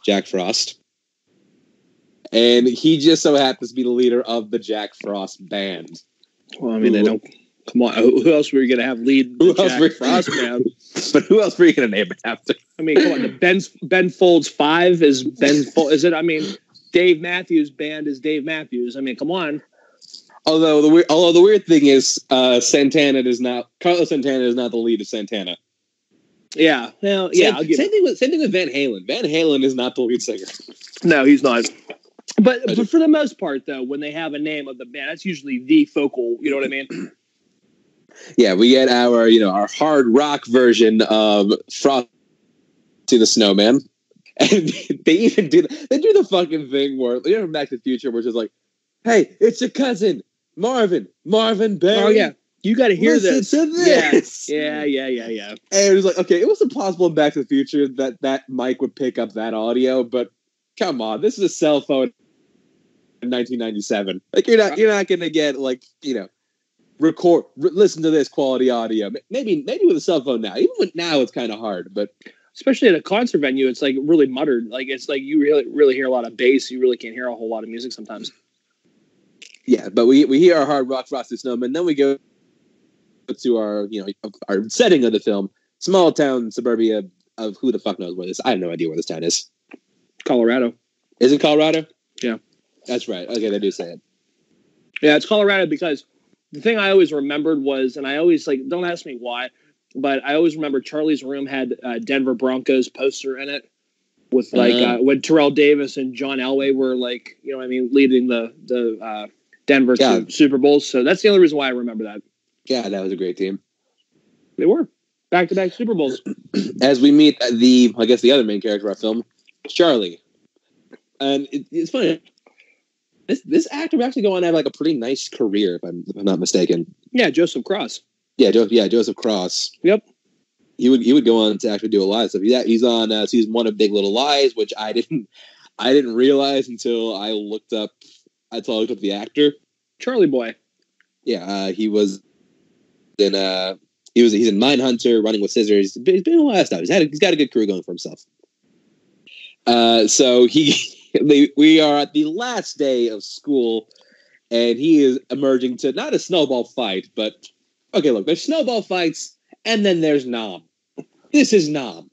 Jack Frost, and he just so happens to be the leader of the Jack Frost band.
Well, I mean, I don't. Come on, who else were you gonna have lead
Who else
Jack
were-
Frost band?
But who else were you going to name it after?
I mean, come on. The Ben's, Ben Folds Five is Ben. Fol- is it? I mean, Dave Matthews Band is Dave Matthews. I mean, come on.
Although the weird, although the weird thing is, uh, Santana is not Carlos Santana is not the lead of Santana.
Yeah. Well, yeah.
same, same thing with same thing with Van Halen. Van Halen is not the lead singer.
No, he's not. But, but for the most part, though, when they have a name of the band, that's usually the focal. You know what I mean?
Yeah, we get our you know our hard rock version of Frosty the Snowman, and they even do they do the fucking thing where you know Back to the Future, which is like, hey, it's your cousin Marvin, Marvin Berry.
Oh yeah, You got to hear
Listen
this.
to this.
Yeah, yeah, yeah, yeah, yeah.
And it was like, okay, it was impossible in Back to the Future that that mic would pick up that audio, but come on, this is a cell phone in 1997. Like you're not you're not gonna get like you know record re- listen to this quality audio. Maybe maybe with a cell phone now. Even with now, it's kind of hard, but
Especially at a concert venue, it's like really muttered. Like it's like you really really hear a lot of bass. You really can't hear a whole lot of music sometimes.
Yeah. But we we hear our hard rock frosted snowman, then we go to our you know our setting of the film, small town suburbia of who the fuck knows where this. I have no idea where this town is.
Colorado.
Is it Colorado?
Yeah.
That's right. Okay, they do say it.
Yeah, it's Colorado because the thing I always remembered was, and I always like, don't ask me why, but I always remember Charlie's room had uh, Denver Broncos poster in it with like
Uh-huh.
uh, when Terrell Davis and John Elway were like, you know, what I mean, leading the the uh, Denver
Yeah.
Super Bowls. So that's the only reason why I remember that
Yeah, that was a great team.
they were back to back Super Bowls.
As we meet the, I guess the other main character of our film, Charlie, and it, it's funny. This this actor would actually go on to have like a pretty nice career, if I'm, if I'm not mistaken.
Yeah, Joseph Cross.
Yeah, jo- yeah, Joseph Cross.
Yep.
He would he would go on to actually do a lot of stuff. He's, he's on uh, season one of Big Little Lies, which I didn't I didn't realize until I looked up until I looked up the actor.
Charlie Boy.
Yeah, uh, he was in uh he was he's in Mindhunter, Running with Scissors. He's been he's been in a lot of stuff. He's had a, he's got a good career going for himself. Uh, so he we are at the last day of school, and he is emerging to not a snowball fight, but okay, look, there's snowball fights, and then there's 'Nam. This is 'Nam.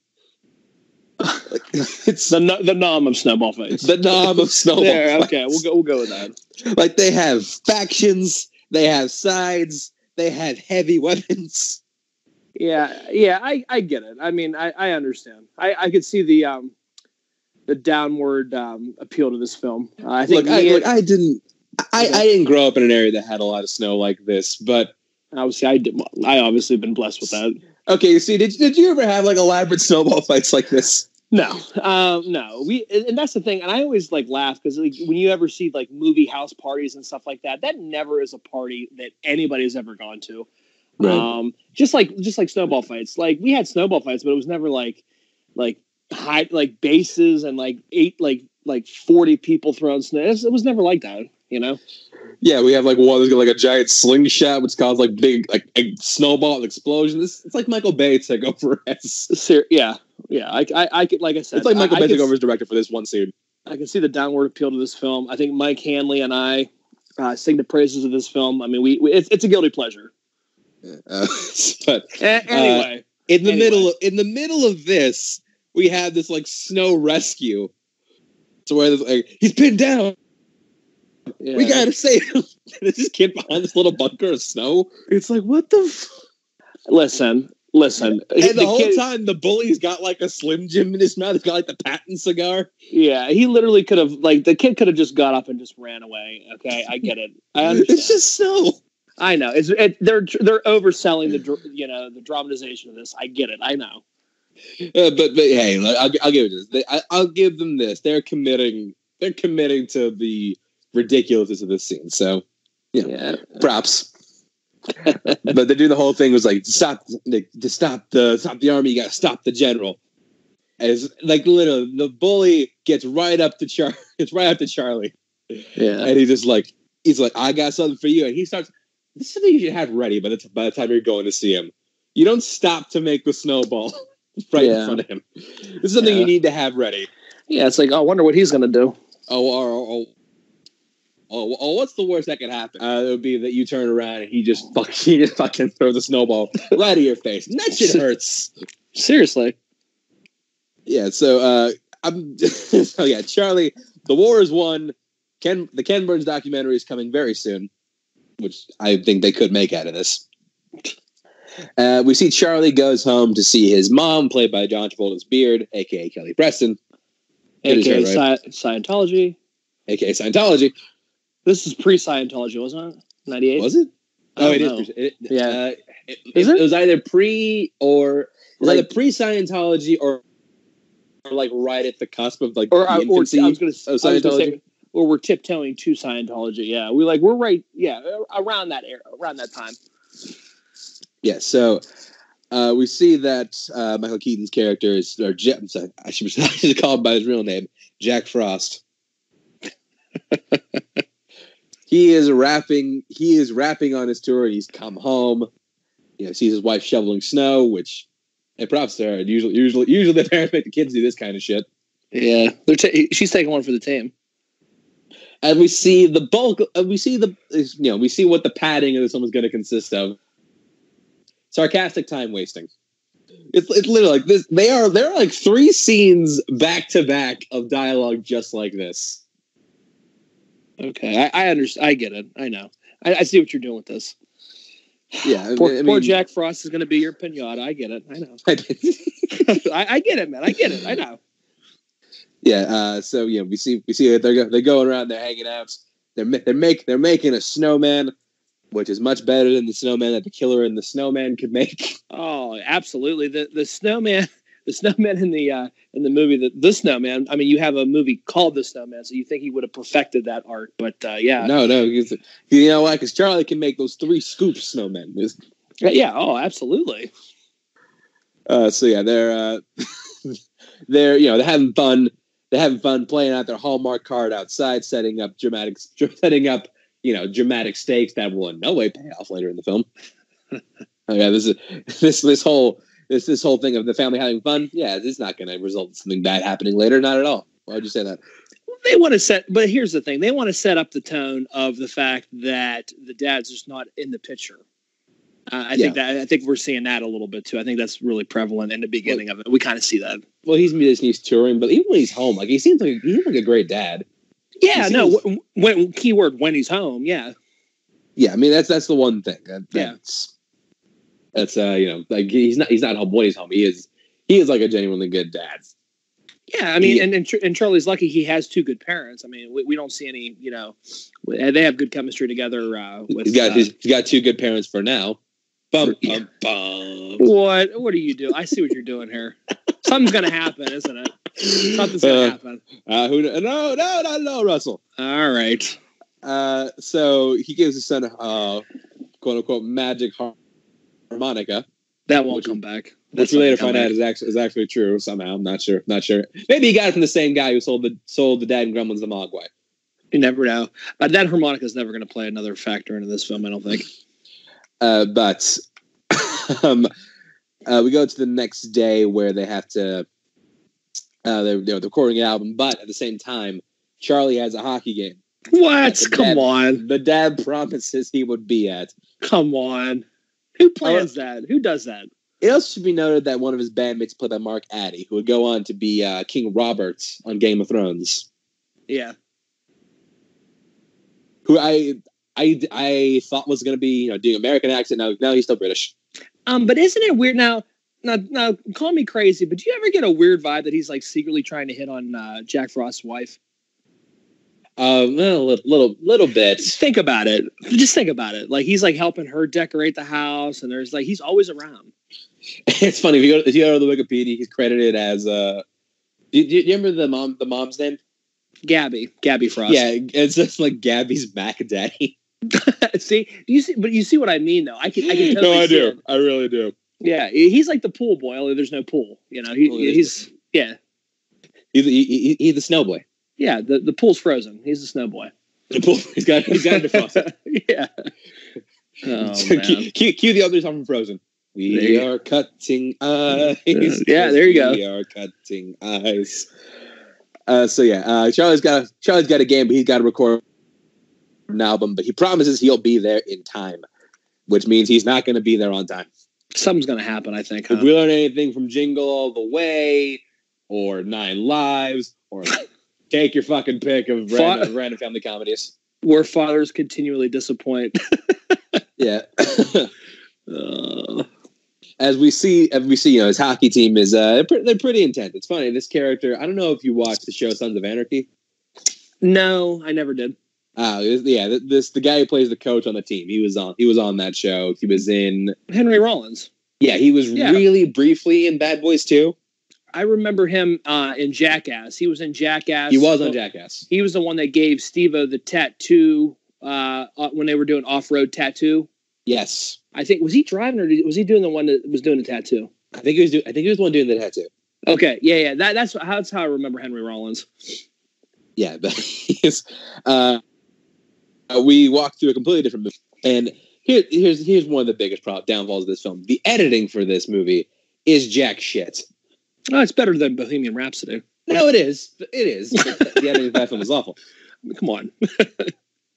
It's
The the 'Nam of snowball fights.
the 'Nam of snowball.
there,
fights.
okay, we'll go we'll go with that.
Like they have factions, they have sides, they have heavy weapons.
Yeah, yeah, I, I get it. I mean, I, I understand. I, I could see the um the downward um, appeal to this film. Uh, I think
Look, I, look, I didn't. I, I didn't grow up in an area that had a lot of snow like this, but
obviously I did. I obviously been blessed with that.
Okay. You see, did did you ever have like elaborate snowball fights like this?
No, um, no. We and and that's the thing. And I always like laugh because like when you ever see like movie house parties and stuff like that, that never is a party that anybody's ever gone to.
Right.
Um, just like just like snowball fights. Like we had snowball fights, but it was never like like high like bases and like eight like like forty people throwing snow. It was, it was never like that. You know.
Yeah, we have like one that's got like a giant slingshot, which caused like big like a snowball explosion. It's, it's like Michael Bay took over as.
Ser- yeah, yeah. I, I, I could, like I said,
It's like Michael
I, I
Bay took
could-
over as director for this one scene.
I can see the downward appeal to this film. I think Mike Hanley and I uh, sing the praises of this film. I mean, we, we it's, it's a guilty pleasure.
Uh, but
A- anyway,
in the
Anyway.
middle in the middle of this, we have this like snow rescue. To where like he's pinned down.
Yeah.
We gotta save him. There's this kid behind this little bunker of snow. It's like what the. F-?
listen, listen.
And the, whole
kid-
time, the bully's got like a Slim Jim in his mouth. He's got like the patent cigar.
yeah, he literally could have like the kid could have just got up and just ran away. Okay, I get it. I understand.
It's just snow.
I know. It's it, they're they're overselling the you know the dramatization of this. I get it. I know.
Uh, but but hey, I'll, I'll give it this. They, I, I'll give them this. They're committing. They're committing to the ridiculousness of this scene. So
Yeah.
props. but they do the whole thing was like stop like, to stop the stop the army. You got to stop the general. As like literally, the bully gets right up to Char. Gets right up to Charlie,
Yeah.
and he's just like he's like I got something for you, and he starts. This is something you should have ready by the t- by the time you're going to see him. You don't stop to make the snowball right
Yeah.
in front of him. This is something
Yeah.
you need to have ready.
Yeah. It's like I wonder what he's gonna do.
Oh, or, or, oh, oh, what's the worst that could happen? Uh, it would be that you turn around and he just fucking, he just fucking throw the snowball right at your face. And that shit hurts.
Seriously.
Yeah, so uh, I'm. so yeah, Charlie, the war is won. Ken, the Ken Burns documentary is coming very soon, which I think they could make out of this. Uh, we see Charlie goes home to see his mom, played by John Travolta's beard, aka Kelly Preston,
AKA
right?
Sci- Scientology.
aka Scientology.
This is pre Scientology, wasn't it? Ninety eight.
Was it? Oh, it is. It,
Yeah.
Uh, it,
Is
it,
it?
was either pre or it was
Like-
either pre Scientology or, or like right at the cusp of like
Or,
the
I, or I was going to
of
I was gonna
Scientology.
say, or we're tiptoeing to Scientology. Yeah, we like we're right. Yeah, around that era, around that time.
Yeah, so uh, we see that uh, Michael Keaton's character is, or I'm sorry, I should, I should call him by his real name, Jack Frost. he is rapping. He is rapping on his tour. And he's come home. You know, sees his wife shoveling snow, which, hey, props to her. Usually, usually, usually the parents make the kids do this kind of shit.
Yeah, they're ta- she's taking one for the team.
And we see the bulk. Uh, we see the, you know, we see what the padding of this one is going to consist of. Sarcastic time wasting. It's, it's literally like this. They are there are like three scenes back to back of dialogue just like this.
Okay, I, I understand. I get it. I know. I, I see what you're doing with this.
Yeah,
Poor,
I mean,
poor Jack Frost is going to be your pinata. I get it. I know. I, I get it, man. I get it. I know.
yeah. Uh, so yeah, we see we see that they're go, they're going around. They're hanging out. They're they're make they're making a snowman, which is much better than the snowman that the killer and the snowman could make.
Oh, absolutely. The the snowman, the snowman in the uh, in the movie, the, the snowman. I mean, you have a movie called The Snowman, so you think he would have perfected that art, but uh, yeah,
No, no, you know why? Because Charlie can make those three scoop snowmen. It's-
yeah. Oh, absolutely.
Uh, so yeah, they're uh, they're you know they're having fun. They're having fun playing out their Hallmark card outside, setting up dramatic, setting up you know dramatic stakes that will in no way pay off later in the film. oh yeah, this is this this whole this this whole thing of the family having fun. Yeah, this is not going to result in something bad happening later. Not at all. Why would you say that?
They want to set, but here's the thing: they want to set up the tone of the fact that the dad's just not in the picture. Uh, I think that I think we're seeing that a little bit too. I think that's really prevalent in the beginning of it. We kind of see that.
Well, he's he's touring, but even when he's home, like he seems like he seems like a great dad.
Yeah, no.
seems-
w- When keyword when he's home, yeah,
Yeah, I mean that's that's the one thing. That,
Yeah.
That's uh you know like he's not he's not home when he's home. He is he is like a genuinely good dad.
yeah. I mean,
Yeah.
and, and and Charlie's lucky he has two good parents. I mean, we, we don't see any, you know, they have good chemistry together. Uh, with
He's got
uh,
he's, got two good parents for now. Bum bum bum.
what? What do you do? I see what you're doing here. Something's gonna happen, isn't it? Something's gonna
Uh,
happen.
Uh, who no no no no Russell.
All right.
Uh, so he gives his son a uh, quote unquote magic har- harmonica,
That won't
Which-
come back.
which
That's
we later find out is actually is actually true somehow. I'm not sure. Not sure. Maybe he got it from the same guy who sold the sold the dad and Gremlins the Mogwai.
You never know. But that harmonica is never going to play another factor into this film. I don't think.
Uh, but um, uh, we go to the next day where they have to uh, they're, they're recording an album, but at the same time, Charlie has a hockey game.
What? Come
dad-
on.
The dad promises he would be at.
Come on. Who plans that? Who does that?
It also should be noted that one of his bandmates, played by Mark Addy, who would go on to be uh, King Robert on Game of Thrones,
Yeah.
who I I, I thought was going to be you know doing American accent. Now now he's still British.
Um, but isn't it weird now? Now, now, call me crazy, but do you ever get a weird vibe that he's like secretly trying to hit on uh, Jack Frost's wife?
Uh, well, a little little, little bit.
Think about it. Just think about it. Like he's like helping her decorate the house, and there's like he's always around.
it's funny if you go if you go to the Wikipedia, he's credited as uh. Do, do you remember the mom the mom's name?
Gabby, Gabby Frost.
Yeah, it's just like Gabby's Mac Daddy.
see, do you see? But you see what I mean, though. I can, I can totally
no, I do.
it.
I really do.
Yeah, he's like the pool boy. Only there's no pool. You know, he, he's yeah,
He's he, he, he's the snow boy.
Yeah. The the pool's frozen. He's the snow boy.
The pool. He's got he's got a defrost.
yeah. Oh
cue,
man.
cue, cue the other song from Frozen. We
There
are cutting ice.
Yeah, there you go.
We are cutting ice. Uh, so yeah, uh, Charlie's got a, Charlie's got a game, but he's got to record an album. But he promises he'll be there in time, which means he's not going to be there on time.
Something's gonna happen. I think.
If we learn anything from Jingle All the Way, or Nine Lives, or take your fucking pick of random, random family comedies.
Where fathers continually disappoint.
Yeah.
Uh,
as we see, as we see, you know, his hockey team is uh, they're pretty intense. It's funny. This character, I don't know if you watched the show Sons of Anarchy.
no, I never did.
Uh, yeah, this the guy who plays the coach on the team. He was on. He was on that show. He was in.
Henry Rollins.
Yeah, he was
Yeah.
really briefly in Bad Boys too.
I remember him uh, in Jackass. He was in Jackass.
He was on Jackass.
He was the one that gave Steve-O the tattoo uh, uh, when they were doing off-road tattoo.
Yes.
I think was he driving or did, was he doing the one that was doing the tattoo?
I think he was. Do- I think he was the one doing the tattoo.
Okay, yeah, yeah. That, that's how, that's how I remember Henry Rollins.
Yeah, but he's, uh, uh, we walked through a completely different movie, and here, here's here's one of the biggest problem downfalls of this film. The editing for this movie is jack shit.
Oh, it's better than Bohemian Rhapsody.
No, it is. It is. the editing of that film is awful.
Come on.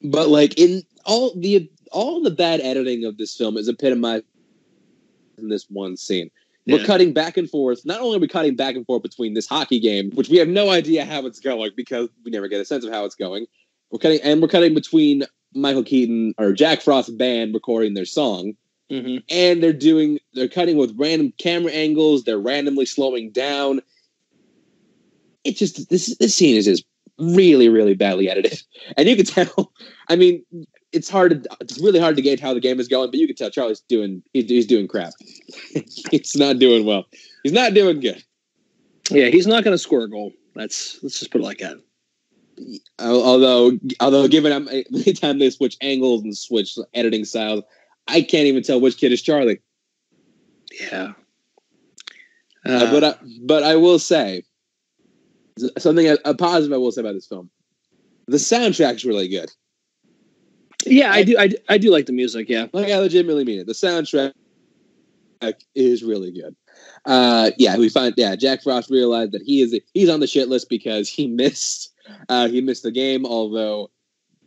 But like in all the all the bad editing of this film is epitomized in this one scene. We're cutting back and forth. Not only are we cutting back and forth between this hockey game, which we have no idea how it's going because we never get a sense of how it's going. We're cutting and we're cutting between Michael Keaton or Jack Frost band recording their song,
hmm
and they're doing they're cutting with random camera angles. They're randomly slowing down. It just this this scene is just really really badly edited, and you can tell. I mean, it's hard. To, it's really hard to gauge how the game is going, but you can tell Charlie's doing he's, he's doing crap. he's not doing well. He's not doing good.
Yeah, he's not going to score a goal. That's let's just put it like that.
Although although given how many time they switch angles and switch editing styles, I can't even tell which kid is Charlie.
Yeah.
Uh, but I, but I will say something a, a positive I will say about this film. The soundtrack's really good.
yeah, I do. I, do- I do like the music. Yeah.
Like I legitimately mean it. The soundtrack is really good. Uh, yeah, we find yeah Jack Frost realized that he is he's on the shit list because he missed uh, he missed the game. Although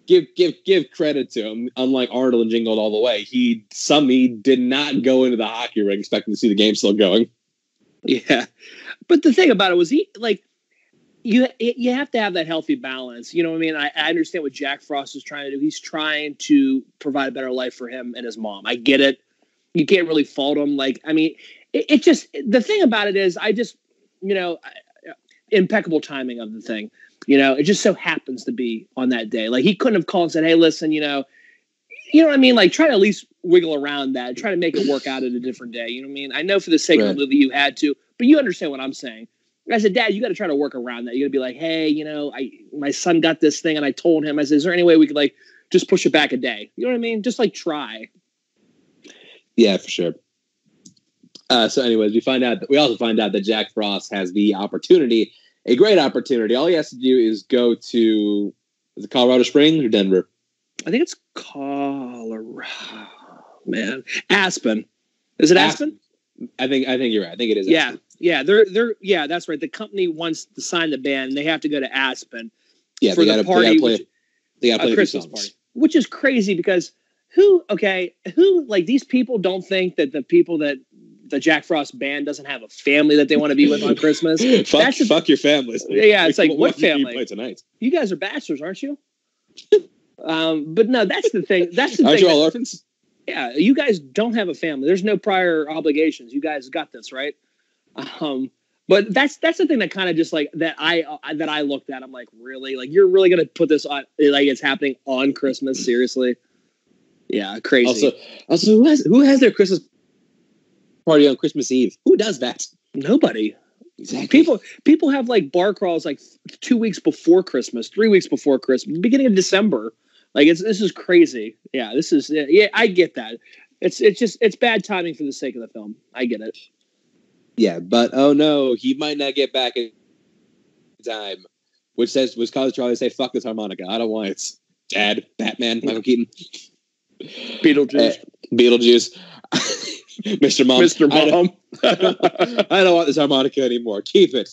give give give credit to him, unlike Arnold and Jingled All the Way, he some he did not go into the hockey ring expecting to see the game still going.
Yeah. But the thing about it was he like you you have to have that healthy balance. You know what I mean? I, I understand what Jack Frost is trying to do. He's trying to provide a better life for him and his mom. I get it. You can't really fault him. Like, I mean, it, it just the thing about it is, I just you know, I- impeccable timing of the thing. You know, it just so happens to be on that day. Like he couldn't have called and said, "Hey, listen, you know." You know what I mean? Like, try to at least wiggle around that. Try to make it work out at a different day. You know what I mean? I know for the sake of the movie you had to, but you understand what I'm saying. I said, Dad, you got to try to work around that. You got to be like, hey, you know, I my son got this thing, and I told him, I said, is there any way we could like just push it back a day? You know what I mean? Just like try.
Yeah, for sure. Uh, so, anyways, we find out that we also find out that Jack Frost has the opportunity, a great opportunity. All he has to do is go to is it Colorado Springs or Denver?
I think it's Colorado, man. Aspen. Is it Aspen?
I think I think you're right. I think it is.
Yeah,
Aspen.
yeah. They're they're yeah. That's right. The company wants to sign the band, they have to go to Aspen
yeah.
for
they
the party,
they play. they gotta play
a Christmas party, which is crazy because who? Okay, who like these people don't think that the people that the Jack Frost band doesn't have a family that they want to be with on Christmas.
fuck,
That's the-
fuck your families.
Yeah, it's like, what
you
family?
play tonight?
You guys are bachelors, aren't you? um, but no, that's the thing. That's the
Aren't
thing.
you all orphans?
yeah, you guys don't have a family. There's no prior obligations. You guys got this, right? Um, but that's that's the thing that kind of just like that I uh, that I looked at. I'm like, really? Like you're really gonna put this on? Like it's happening on Christmas? Seriously? Yeah, crazy.
Also, also, who has who has their Christmas party on Christmas Eve? Who does that?
nobody.
Exactly.
People people have like bar crawls like two weeks before Christmas, three weeks before Christmas, beginning of December. Like it's this is crazy. Yeah, this is yeah. I get that. It's it's just it's bad timing for the sake of the film. I get it.
Yeah, but oh no, he might not get back in time. Which says was caused Charlie to say, "Fuck this harmonica. I don't want it." Dad, Batman, Michael Keaton,
Beetlejuice,
Uh, Beetlejuice, Mr. Mom,
Mr.
I don't,
Mom.
I don't want this harmonica anymore. Keep it.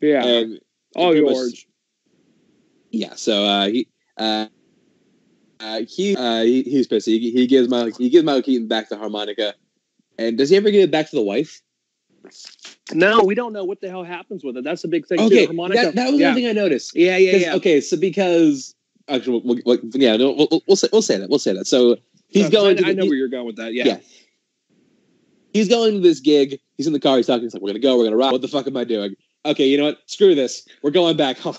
yeah,
And
all
pretty much-
yours.
yeah, so uh, he uh, uh, he, uh, he he's pissed. He, he gives Michael he gives Michael Keaton back the harmonica. And does he ever give it back to the wife?
No, we don't know what the hell happens with it. That's the big thing. too.
Okay,
harmonica.
that, that was
yeah.
one thing I noticed.
yeah, yeah, yeah.
Okay, so because actually, we'll, we'll, yeah, no, we'll, we'll, say we'll say that we'll say that. So he's
Uh,
going.
I,
to
I know where you're going with that. Yeah.
Yeah. He's going to this gig. He's in the car. He's talking. He's like, "We're gonna go. We're gonna rock. What the fuck am I doing? Okay, you know what? Screw this. We're going back home.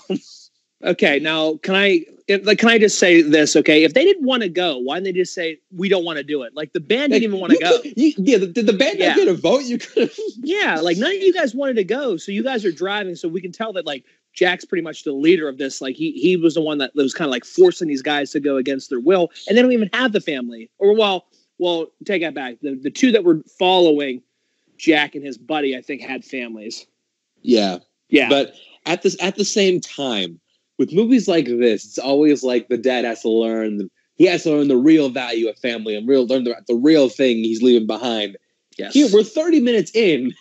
Okay, now can I if- like can I just say this? Okay, if they didn't want to go, why didn't they just say we don't want to do it? Like the band didn't even want to go.
you- yeah, did the band
Yeah.
not get a vote? You could.
Yeah, like none of you guys wanted to go, so you guys are driving, so we can tell that like Jack's pretty much the leader of this. Like he he was the one that was kind of like forcing these guys to go against their will, and they don't even have the family. Or well, well, take that back. The the two that were following Jack and his buddy, I think, had families.
Yeah,
Yeah,
but at this at the same time, with movies like this, it's always like the dad has to learn. The, he has to learn the real value of family and real learn the, the real thing he's leaving behind.
yes.
Here, we're 30 minutes in,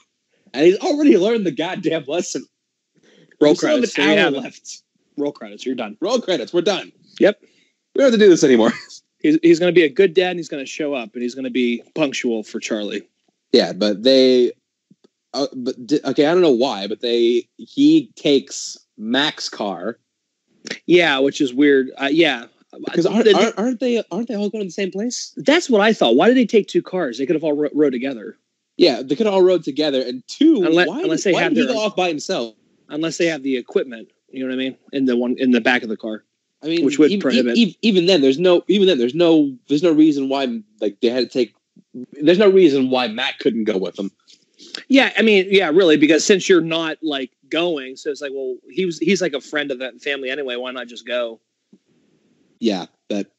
and he's already learned the goddamn lesson.
roll
still have
credits.
an hour
have
left.
Roll credits. You're done.
Roll credits. We're done.
Yep.
We don't have to do this anymore.
He's, he's going to be a good dad and he's going to show up and he's going to be punctual for Charlie.
Yeah, but they, uh, but okay, I don't know why, but they he takes Mac's car
Yeah, which is weird. Uh, yeah.
because aren't, aren't, aren't they aren't they all going to the same place?
that's what I thought. Why did they take two cars? They could have all ro- rode together.
Yeah, they could all rode together. And two,
Unless-
why,
unless they
why
have
did he go off by himself?
unless they have the equipment. You know what I mean? In the one in the back of the car.
I mean,
Which would
even,
prohibit-
even, even then, there's no even then there's no there's no reason why like they had to take. There's no reason why Mac couldn't go with them.
Yeah, I mean, yeah, really, because since you're not like going, so it's like, well, he was he's like a friend of that family anyway. Why not just go?
Yeah, but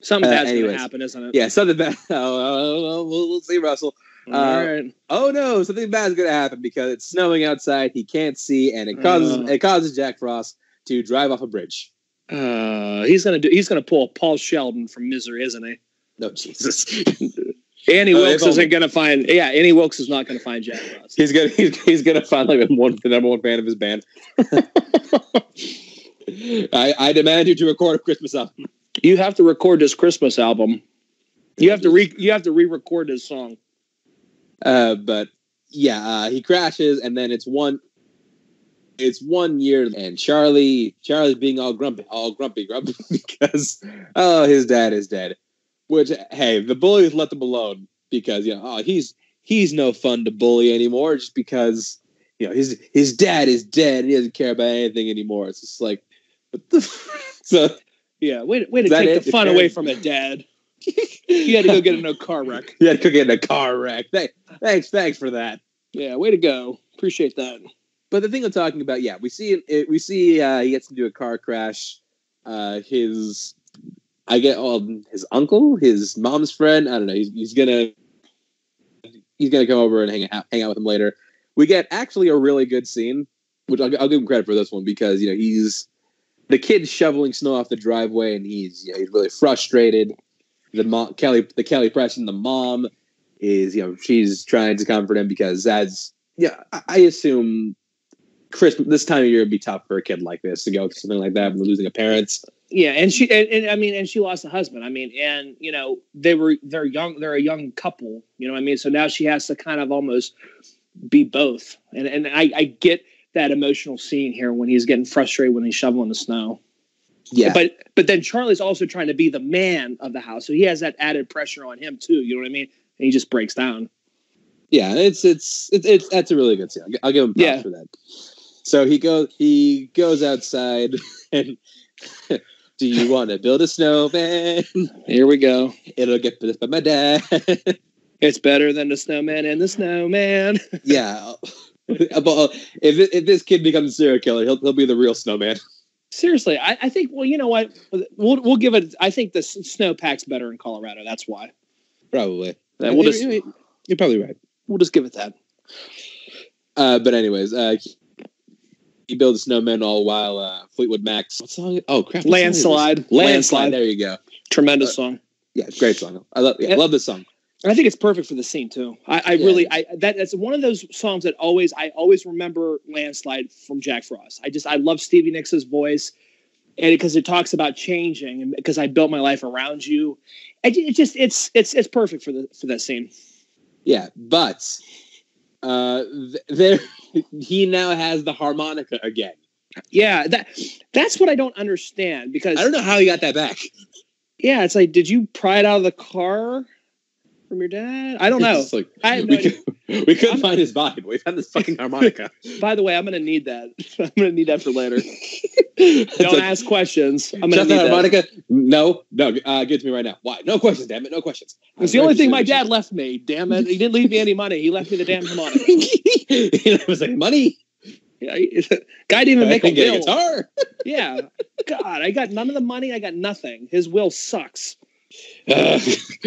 Something
Uh,
bad's gonna happen, isn't it?
yeah, something bad. Oh, we'll, we'll see, Russell.
All
Uh,
right.
oh no, something bad is going to happen because it's snowing outside. He can't see, and it causes
Uh.
it causes Jack Frost to drive off a bridge.
Uh, he's gonna do. He's gonna pull Paul Sheldon from Misery, isn't he?
No, Jesus,
Annie
Oh,
Wilkes
if
isn't gonna find. Yeah, Annie Wilkes is not gonna find Jack Frost.
he's gonna he's, he's gonna find like the one the number one fan of his band. I, I demand you to record a Christmas album.
you have to record this Christmas album. You have to re. You have to re-record this song.
Uh, but yeah, uh, he crashes, and then it's one. It's one year, and Charlie, Charlie's being all grumpy, all grumpy, grumpy because oh, his dad is dead. Which, hey, the bullies let them alone because you know, oh, he's he's no fun to bully anymore, just because you know his his dad is dead. And he doesn't care about anything anymore. It's just like, what the f- so
Yeah, way to, way to take
it?
the fun away from a dad. you had to go get in a car wreck.
he had to cook it in a car wreck. Thanks, thanks, thanks for that.
Yeah, way to go. Appreciate that.
But the thing I'm talking about, yeah, we see it. We see uh, he gets into a car crash. Uh, his, I get um, his uncle, his mom's friend. I don't know. He's, he's gonna he's gonna come over and hang out hang out with him later. We get actually a really good scene, which I'll, I'll give him credit for this one because you know he's the kid shoveling snow off the driveway and he's you know, he's really frustrated. The mom, Kelly, the Kelly Preston, the mom is you know she's trying to comfort him because as yeah, I assume Christmas this time of year would be tough for a kid like this to go through something like that when losing a parent.
Yeah, and she and, and I mean, and she lost a husband. I mean, and you know, they were they're young. They're a young couple. You know what I mean? So now she has to kind of almost be both. And and I, I get that emotional scene here when he's getting frustrated when he's shoveling the snow.
Yeah,
But but then Charlie's also trying to be the man of the house, so he has that added pressure on him too. You know what I mean? And he just breaks down.
yeah, it's it's it's, it's that's a really good scene. I'll, I'll give him props
Yeah.
for that. So he goes he goes outside and. Do you want to build a snowman?
Here we go.
It'll get built by my dad.
It's better than the snowman and the snowman.
yeah. But if if this kid becomes a serial killer, he'll he'll be the real snowman.
Seriously, I, I think. Well, you know what? We'll we'll give it. I think the s- snowpack's better in Colorado. That's why.
Probably.
Yeah, we'll
You're-
just
you're probably right.
we'll just give it that.
Uh, but anyways, uh, he builds a snowman all while uh, Fleetwood Mac's what song? Oh crap! what song is this?
Landslide.
Landslide.
Landslide.
There you go.
Tremendous song.
Yeah, great song. I love. Yeah,
Yeah.
love this song.
And I think it's perfect for the scene too. I, I
Yeah.
really, I that that's one of those songs that always, I always remember "Landslide" from Jack Frost. I just, I love Stevie Nicks' voice, and because it talks about changing, and because I built my life around you, I, ju- it just, it's, it's, it's perfect for the for that scene.
Yeah, but uh, there he now has the harmonica again.
Yeah, that that's what I don't understand because
I don't know how he got that back.
yeah, it's like, did you pry it out of the car from your dad? I don't know.
Like,
I
we, could, we couldn't find his but we found this fucking harmonica.
By the way, I'm gonna need that. I'm gonna need that for later. Don't
like,
ask questions. I'm gonna
Just
need
that
that.
harmonica? No, no. Uh, give it to me right now. Why? No questions, damn it. No questions.
It's the only thing my dad left me. Damn it! He didn't leave me any money. He left me the damn harmonica.
it was like money.
Yeah, guy didn't even make
I
a
get a
will.
guitar.
Yeah, God, I got none of the money. I got nothing. His will sucks.
Uh,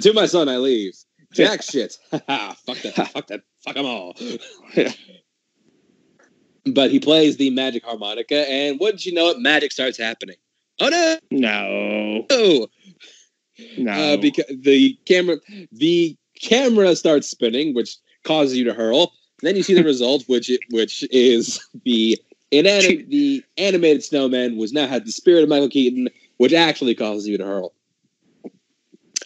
to, my son, I leave. Jack shit. fuck that. Fuck that. Fuck them all. but he plays the magic harmonica, and wouldn't you know it, magic starts happening. Oh no!
No.
No.
No.
Uh, because the camera, the camera starts spinning, which causes you to hurl. Then you see the result, which which is the inanim- the animated snowman was now had the spirit of Michael Keaton, which actually causes you to hurl.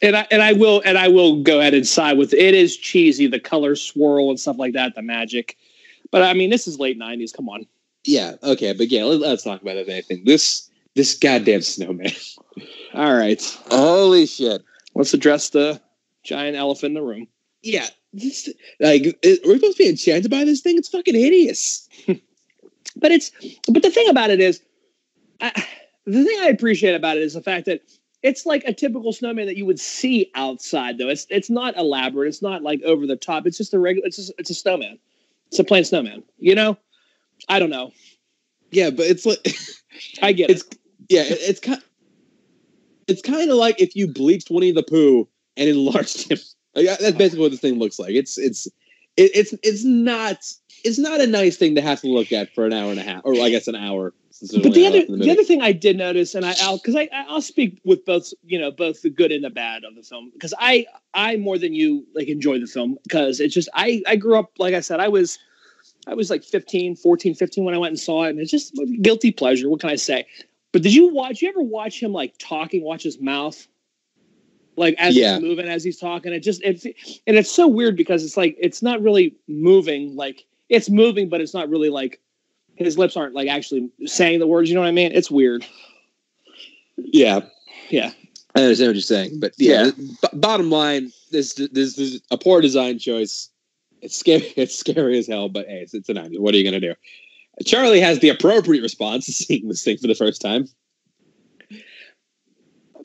And I and I will and I will go ahead and side with it is cheesy, the color swirl and stuff like that, the magic. But I mean, this is late '90s. Come on.
Yeah, okay, but yeah, let, us talk about it, anything. This this goddamn snowman.
All right,
Holy shit!
let's address the giant elephant in the room.
Yeah, this, like, we're supposed to be enchanted by this thing? It's fucking hideous.
But it's but the thing about it is, I, the thing I appreciate about it is the fact that it's like a typical snowman that you would see outside. Though it's it's not elaborate. It's not like over the top. It's just a regular. It's just, it's a snowman. It's a plain snowman. You know. I don't know.
Yeah, but it's like
I get
it's
it.
yeah, it's kind. It's kind of like if you bleached Winnie the Pooh and enlarged him. Like, that's basically what this thing looks like. It's it's it, it's it's not it's not a nice thing to have to look at for an hour and a half, or I guess an hour.
But the other
in
the other thing I did notice, and I I'll because I I'll speak with both you know both the good and the bad of the film because I I more than you like enjoy the film because it's just I I grew up like I said I was I was like 15, 14, 15 when I went and saw it and it's just guilty pleasure. What can I say? But did you watch? You ever watch him like talking? Watch his mouth, like as
Yeah.
he's moving, as he's talking. It just it's and it's so weird because it's like it's not really moving. Like it's moving, but it's not really like his lips aren't like actually saying the words. You know what I mean? It's weird.
yeah,
Yeah.
I understand what you're saying, but yeah,
Yeah.
b- bottom line, this this is a poor design choice. It's scary. It's scary as hell, but hey, it's, it's an '90s. What are you gonna do? Charlie has the appropriate response to seeing this thing for the first time.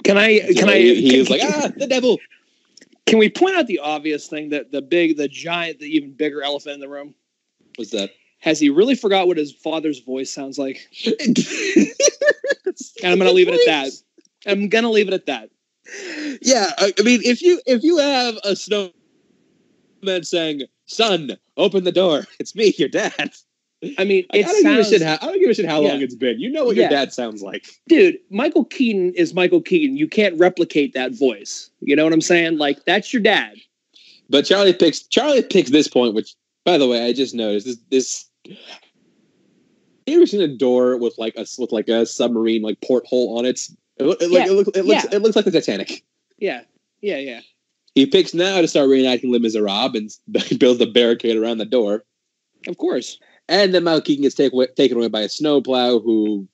Can I? Can I?
He,
can,
was like, ah, the devil.
Can we point out the obvious thing that the big, the giant, the even bigger elephant in the room?
What's that?
Has he really forgot what his father's voice sounds like?
and
I'm going to leave it at that. I'm going to leave it at that.
Yeah, I, mean, if you if you have a snowman saying, "Son, open the door," it's me, your dad.
I mean,
Like, I don't give a
sounds,
shit. How, I don't give a shit how long it's been. You know what your
Yeah.
dad sounds like.
dude. Michael Keaton is Michael Keaton. You can't replicate that voice. You know what I'm saying? Like that's your dad.
But Charlie picks Charlie picks this point, which, by the way, I just noticed this. this you ever seen a door with like a with like a submarine like porthole on it? It, it, like,
Yeah.
it, look, it looks
Yeah.
it looks like the Titanic.
Yeah, yeah, yeah.
He picks now to start reenacting Les Miserables and builds a barricade around the door.
Of course.
And then Keaton gets take away, taken away by a snowplow who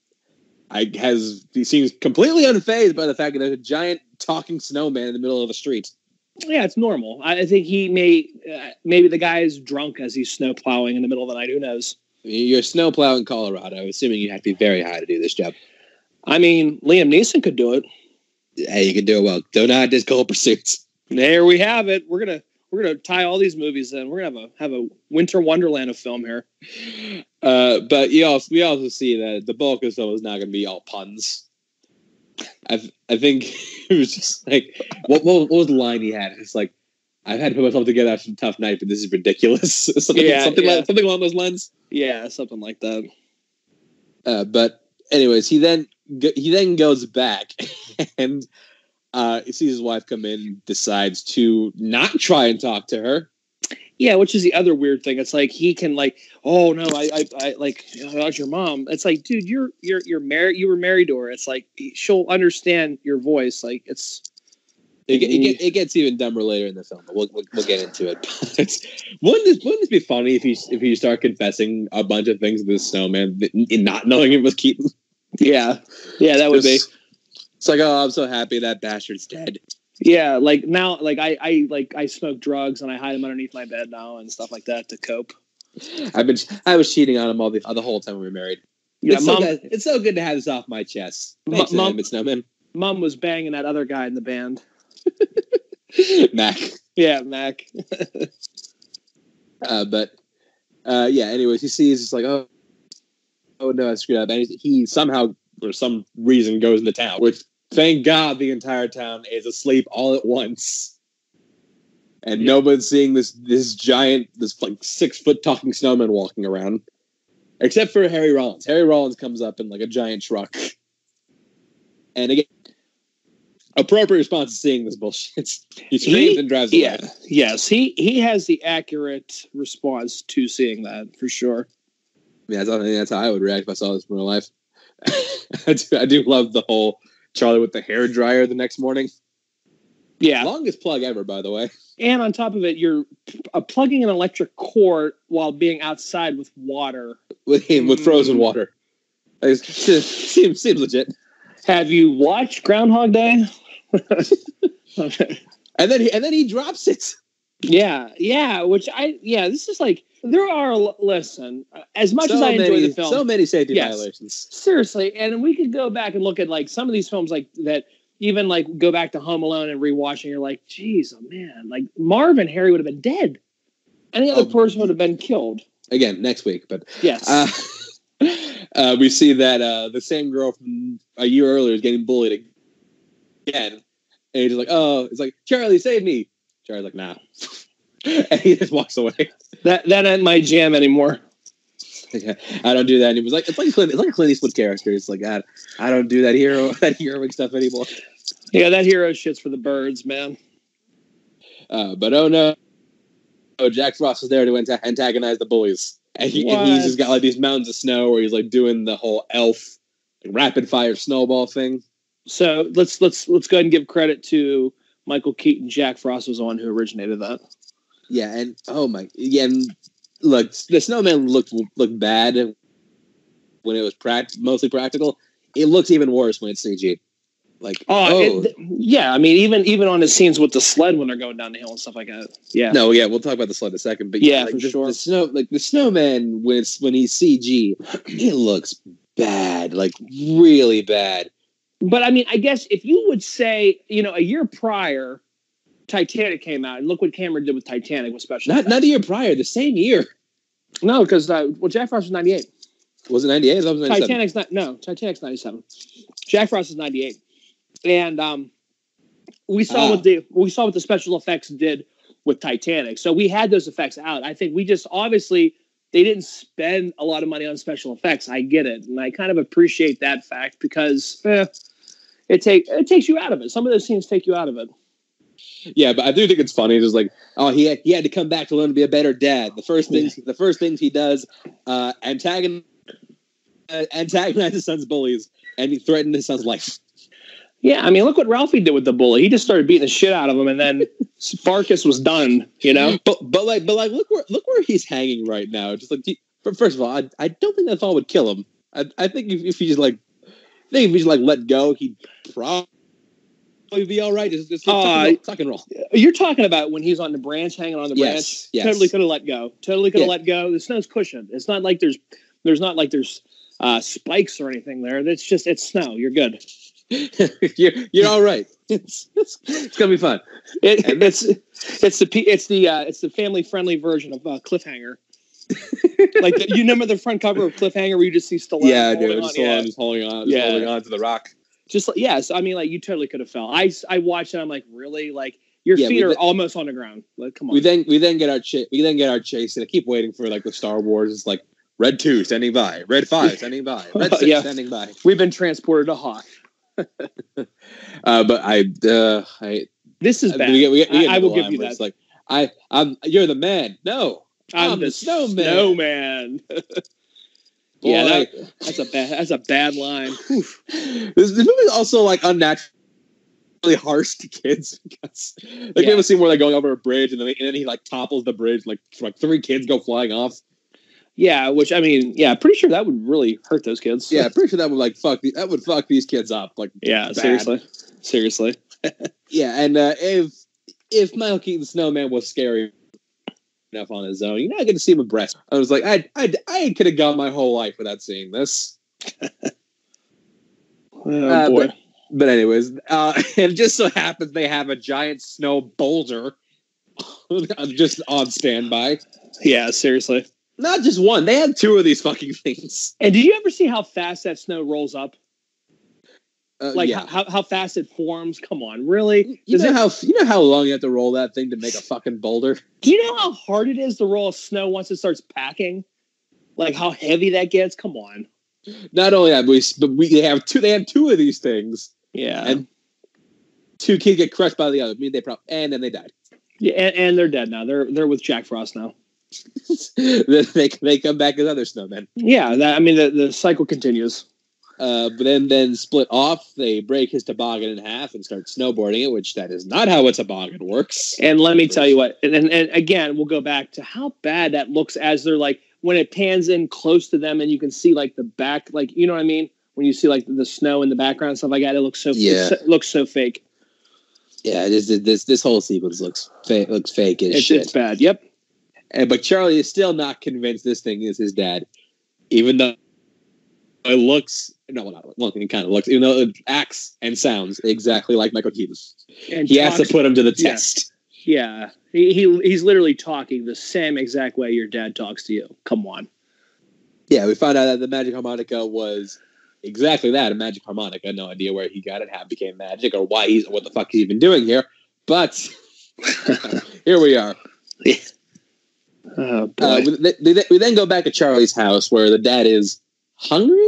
I has he seems completely unfazed by the fact that there's a giant talking snowman in the middle of the street.
Yeah, it's normal. I think he may uh, maybe the guy is drunk as he's snow plowing in the middle of the night. Who knows?
You're a snowplow in Colorado, assuming you have to be very high to do this job.
I mean, Liam Neeson could do it.
Hey, you can do it well. Don't not just cold pursuits.
There we have it. We're gonna we're gonna tie all these movies in. We're gonna have a have a winter wonderland of film here.
Uh, but you also we also see that the bulk of film is not going to be all puns. I I think it was just like what, what what was the line he had? It's like I've had to put myself together after a tough night, but this is ridiculous. something
Yeah,
something
yeah.
like something along those lines.
Yeah, something like that.
Uh, but anyways, he then he then goes back and uh, he sees his wife come in, decides to not try and talk to her.
Yeah, which is the other weird thing. It's like he can like, oh no, I I, I like how's your mom? It's like, dude, you're you're you're married. You were married to her. It's like she'll understand your voice. Like it's
It, it, it gets even dumber later in the film. But we'll, we'll, we'll get into it. But wouldn't this wouldn't this be funny if you if you start confessing a bunch of things to the snowman and not knowing it was Keaton?
yeah, yeah, that would be.
It's like, oh, I'm so happy that bastard's dead.
Yeah, like now, like I I like I smoke drugs and I hide them underneath my bed now and stuff like that to cope.
I've been I was cheating on him all the the whole time we were married.
Yeah,
it's, so
mom,
good, it's so good to have this off my chest. Thanks,
Mom-
Mom, Snowman.
mom was banging that other guy in the band.
Mac.
Yeah, Mac.
Uh, but uh, yeah, anyways, he sees it's like, oh, oh no, I screwed up, and he, he somehow for some reason goes into town, which thank God the entire town is asleep all at once. And nobody's seeing this this giant, this like six foot talking snowman walking around. Except for Harry Rollins. Harry Rollins comes up in like a giant truck. And again, appropriate response to seeing this bullshit. He screams
He-
and drives
Yeah.
away.
Yes, he he has the accurate response to seeing that for sure.
Yeah, that's, I that's how I would react if I saw this in real life. I, do, I do love the whole Charlie with the hair dryer the next morning.
Yeah,
Longest plug ever, by the way.
and on top of it, you're uh, plugging an electric cord while being outside with water.
With with frozen water. It seems seems legit.
Have you watched Groundhog Day? Okay.
And then he, and then he drops it.
Yeah, yeah. Which I yeah. This is like there are. Listen, as much as
so
I enjoy the film,
so many safety
Yes.
violations.
seriously, and we could go back and look at like some of these films like that. Even like go back to Home Alone and rewatching, you're like, geez, oh man, like Marv and Harry would have been dead. Any other
Oh.
person would have been killed.
Again, next week, but
Yes.
uh, uh, we see that uh, the same girl from a year earlier is getting bullied again, and he's like, "Oh, it's like Charlie, save me." Charlie's like, "Nah," and he just walks away.
that that ain't my jam anymore.
I don't do that. He was like, "It's like Clint, it's like a Clint Eastwood character." It's like, I, I don't do that hero that heroic stuff anymore.
Yeah, that hero shit's for the birds, man.
Uh, but oh no, oh Jack Frost is there to anta- antagonize the bullies, and, he, and he's just got like these mountains of snow where he's like doing the whole elf like, rapid fire snowball thing.
So let's let's let's go ahead and give credit to Michael Keaton. Jack Frost was the one who originated that.
Yeah, and oh my, yeah, and look, the snowman looked looked bad when it was pract- mostly practical. It looks even worse when it's CG. Like,
Oh,
oh,
it- yeah. I mean, even even on the scenes with the sled when they're going down the hill and stuff like that. Yeah.
no, yeah, we'll talk about the sled in a second. But
Yeah,
like,
for
the,
sure.
The snow, like the snowman, when it's when he's CG, it looks bad, like really bad.
But I mean, I guess if you would say, you know, a year prior, Titanic came out, and look what Cameron did with Titanic with special.
Not not a year prior, the same year.
no, because uh, well, Jack Frost was ninety eight.
Was it ninety eight? That was ninety seven.
Titanic's not no, Titanic's ninety seven. Jack Frost is ninety eight, and um, we saw
Ah.
what the we saw what the special effects did with Titanic. So we had those effects out. I think we just obviously they didn't spend a lot of money on special effects. I get it, and I kind of appreciate that fact because eh, it take it takes you out of it. Some of those scenes take you out of it.
Yeah, but I do think it's funny. It's like, oh, he had, he had to come back to learn to be a better dad. The first things the first things he does, uh, antagon uh, antagonize his son's bullies, and he threatened his son's life.
Yeah, I mean, look what Ralphie did with the bully. He just started beating the shit out of him, and then Farkus was done. You know.
But but like but like look where look where he's hanging right now. Just like first of all, I, I don't think that fall would kill him. I, I think if, if he just like I think if he just like let go, he'd probably be all right. Just, just tuck,
Uh,
tuck and roll.
You're talking about when he's on the branch, hanging on the branch.
Yes, yes.
Totally could have let go. Totally could have
Yeah.
let go. The snow's cushioned. It's not like there's there's not like there's uh, spikes or anything there. It's just it's snow. You're good.
you're you're all right. It's, it's, it's gonna be fun.
It, it's it's the it's the uh, it's the family friendly version of uh, Cliffhanger. like the, you remember the front cover of Cliffhanger where you just see Stallone.
yeah, dude.
on?
Just,
yeah.
holding, just holding on, just
Yeah.
holding on to the rock.
Just like yes. I mean, like you totally could have fell. I I watched it. I'm like, really? Like your
Yeah,
feet are almost on the ground. Like, come on.
We then we then get our chase. We then get our chase, and I keep waiting for like the Star Wars. It's like red two standing by, red five standing by, red six
Yeah.
standing by.
We've been transported to Hoth.
Uh, but I, uh, I,
This is
Uh,
bad.
we get, we get, we get
I- I will give you that.
It's like I, I'm. You're the man. No,
I'm,
I'm
the
the snowman.
snowman.
Boy,
Yeah, that- That's a bad. That's a bad line. Oof.
this, this movie is also like unnaturally harsh to kids because like
Yeah.
you ever seen where they're going over a bridge and then, and then he like topples the bridge like like three kids go flying off.
Yeah, which I mean, yeah, pretty sure that would really hurt those kids.
Yeah, pretty sure that would like fuck the, that would fuck these kids up. Like
yeah.
Bad.
Seriously, seriously.
yeah, and uh, if if Michael Keaton Snowman was scary enough on his own, you're not going to see him with breasts. I was like, I I I could have gone my whole life without seeing this.
Oh
Uh,
boy.
but, but anyways, uh, it just so happens they have a giant snow boulder just on standby.
yeah, seriously.
Not just one; they had two of these fucking things.
And did you ever see how fast that snow rolls up?
Uh,
like
yeah.
how, how fast it forms. Come on, really?
you
Does
know
it-
how you know how long you have to roll that thing to make a fucking boulder.
Do you know how hard it is to roll snow once it starts packing? Like how heavy that gets? Come on.
Not only that, but we, but we have two. They have two of these things,
Yeah.
and two kids get crushed by the other. I mean, they probably and then they died.
yeah, and, and they're dead now. They're they're with Jack Frost now.
they they come back as other snowmen.
Yeah, that I mean the, the cycle continues.
Uh, but then then split off. They break his toboggan in half and start snowboarding it, which that is not how a toboggan works.
And let me tell you what, and, and, and again, we'll go back to how bad that looks as they're like when it pans in close to them and you can see like the back, like you know what I mean. When you see like the snow in the background stuff like that, it looks so
Yeah.
it looks so fake.
Yeah, this this this whole sequence looks fake. Looks fake as
It's,
shit.
it's bad. Yep.
And, but Charlie is still not convinced this thing is his dad, even though it looks no, well, not well, it kind of looks, even though it acts and sounds exactly like Michael Keaton.
And
He has to put him to the test.
Yeah, he, he he's literally talking the same exact way your dad talks to you. Come on.
Yeah, we found out that the magic harmonica was exactly that—a magic harmonica. No idea where he got it, how it became magic, or why he's what the fuck he's even doing here. But here we are.
Oh boy.
Uh, we, we then go back to Charlie's house where the dad is hungry.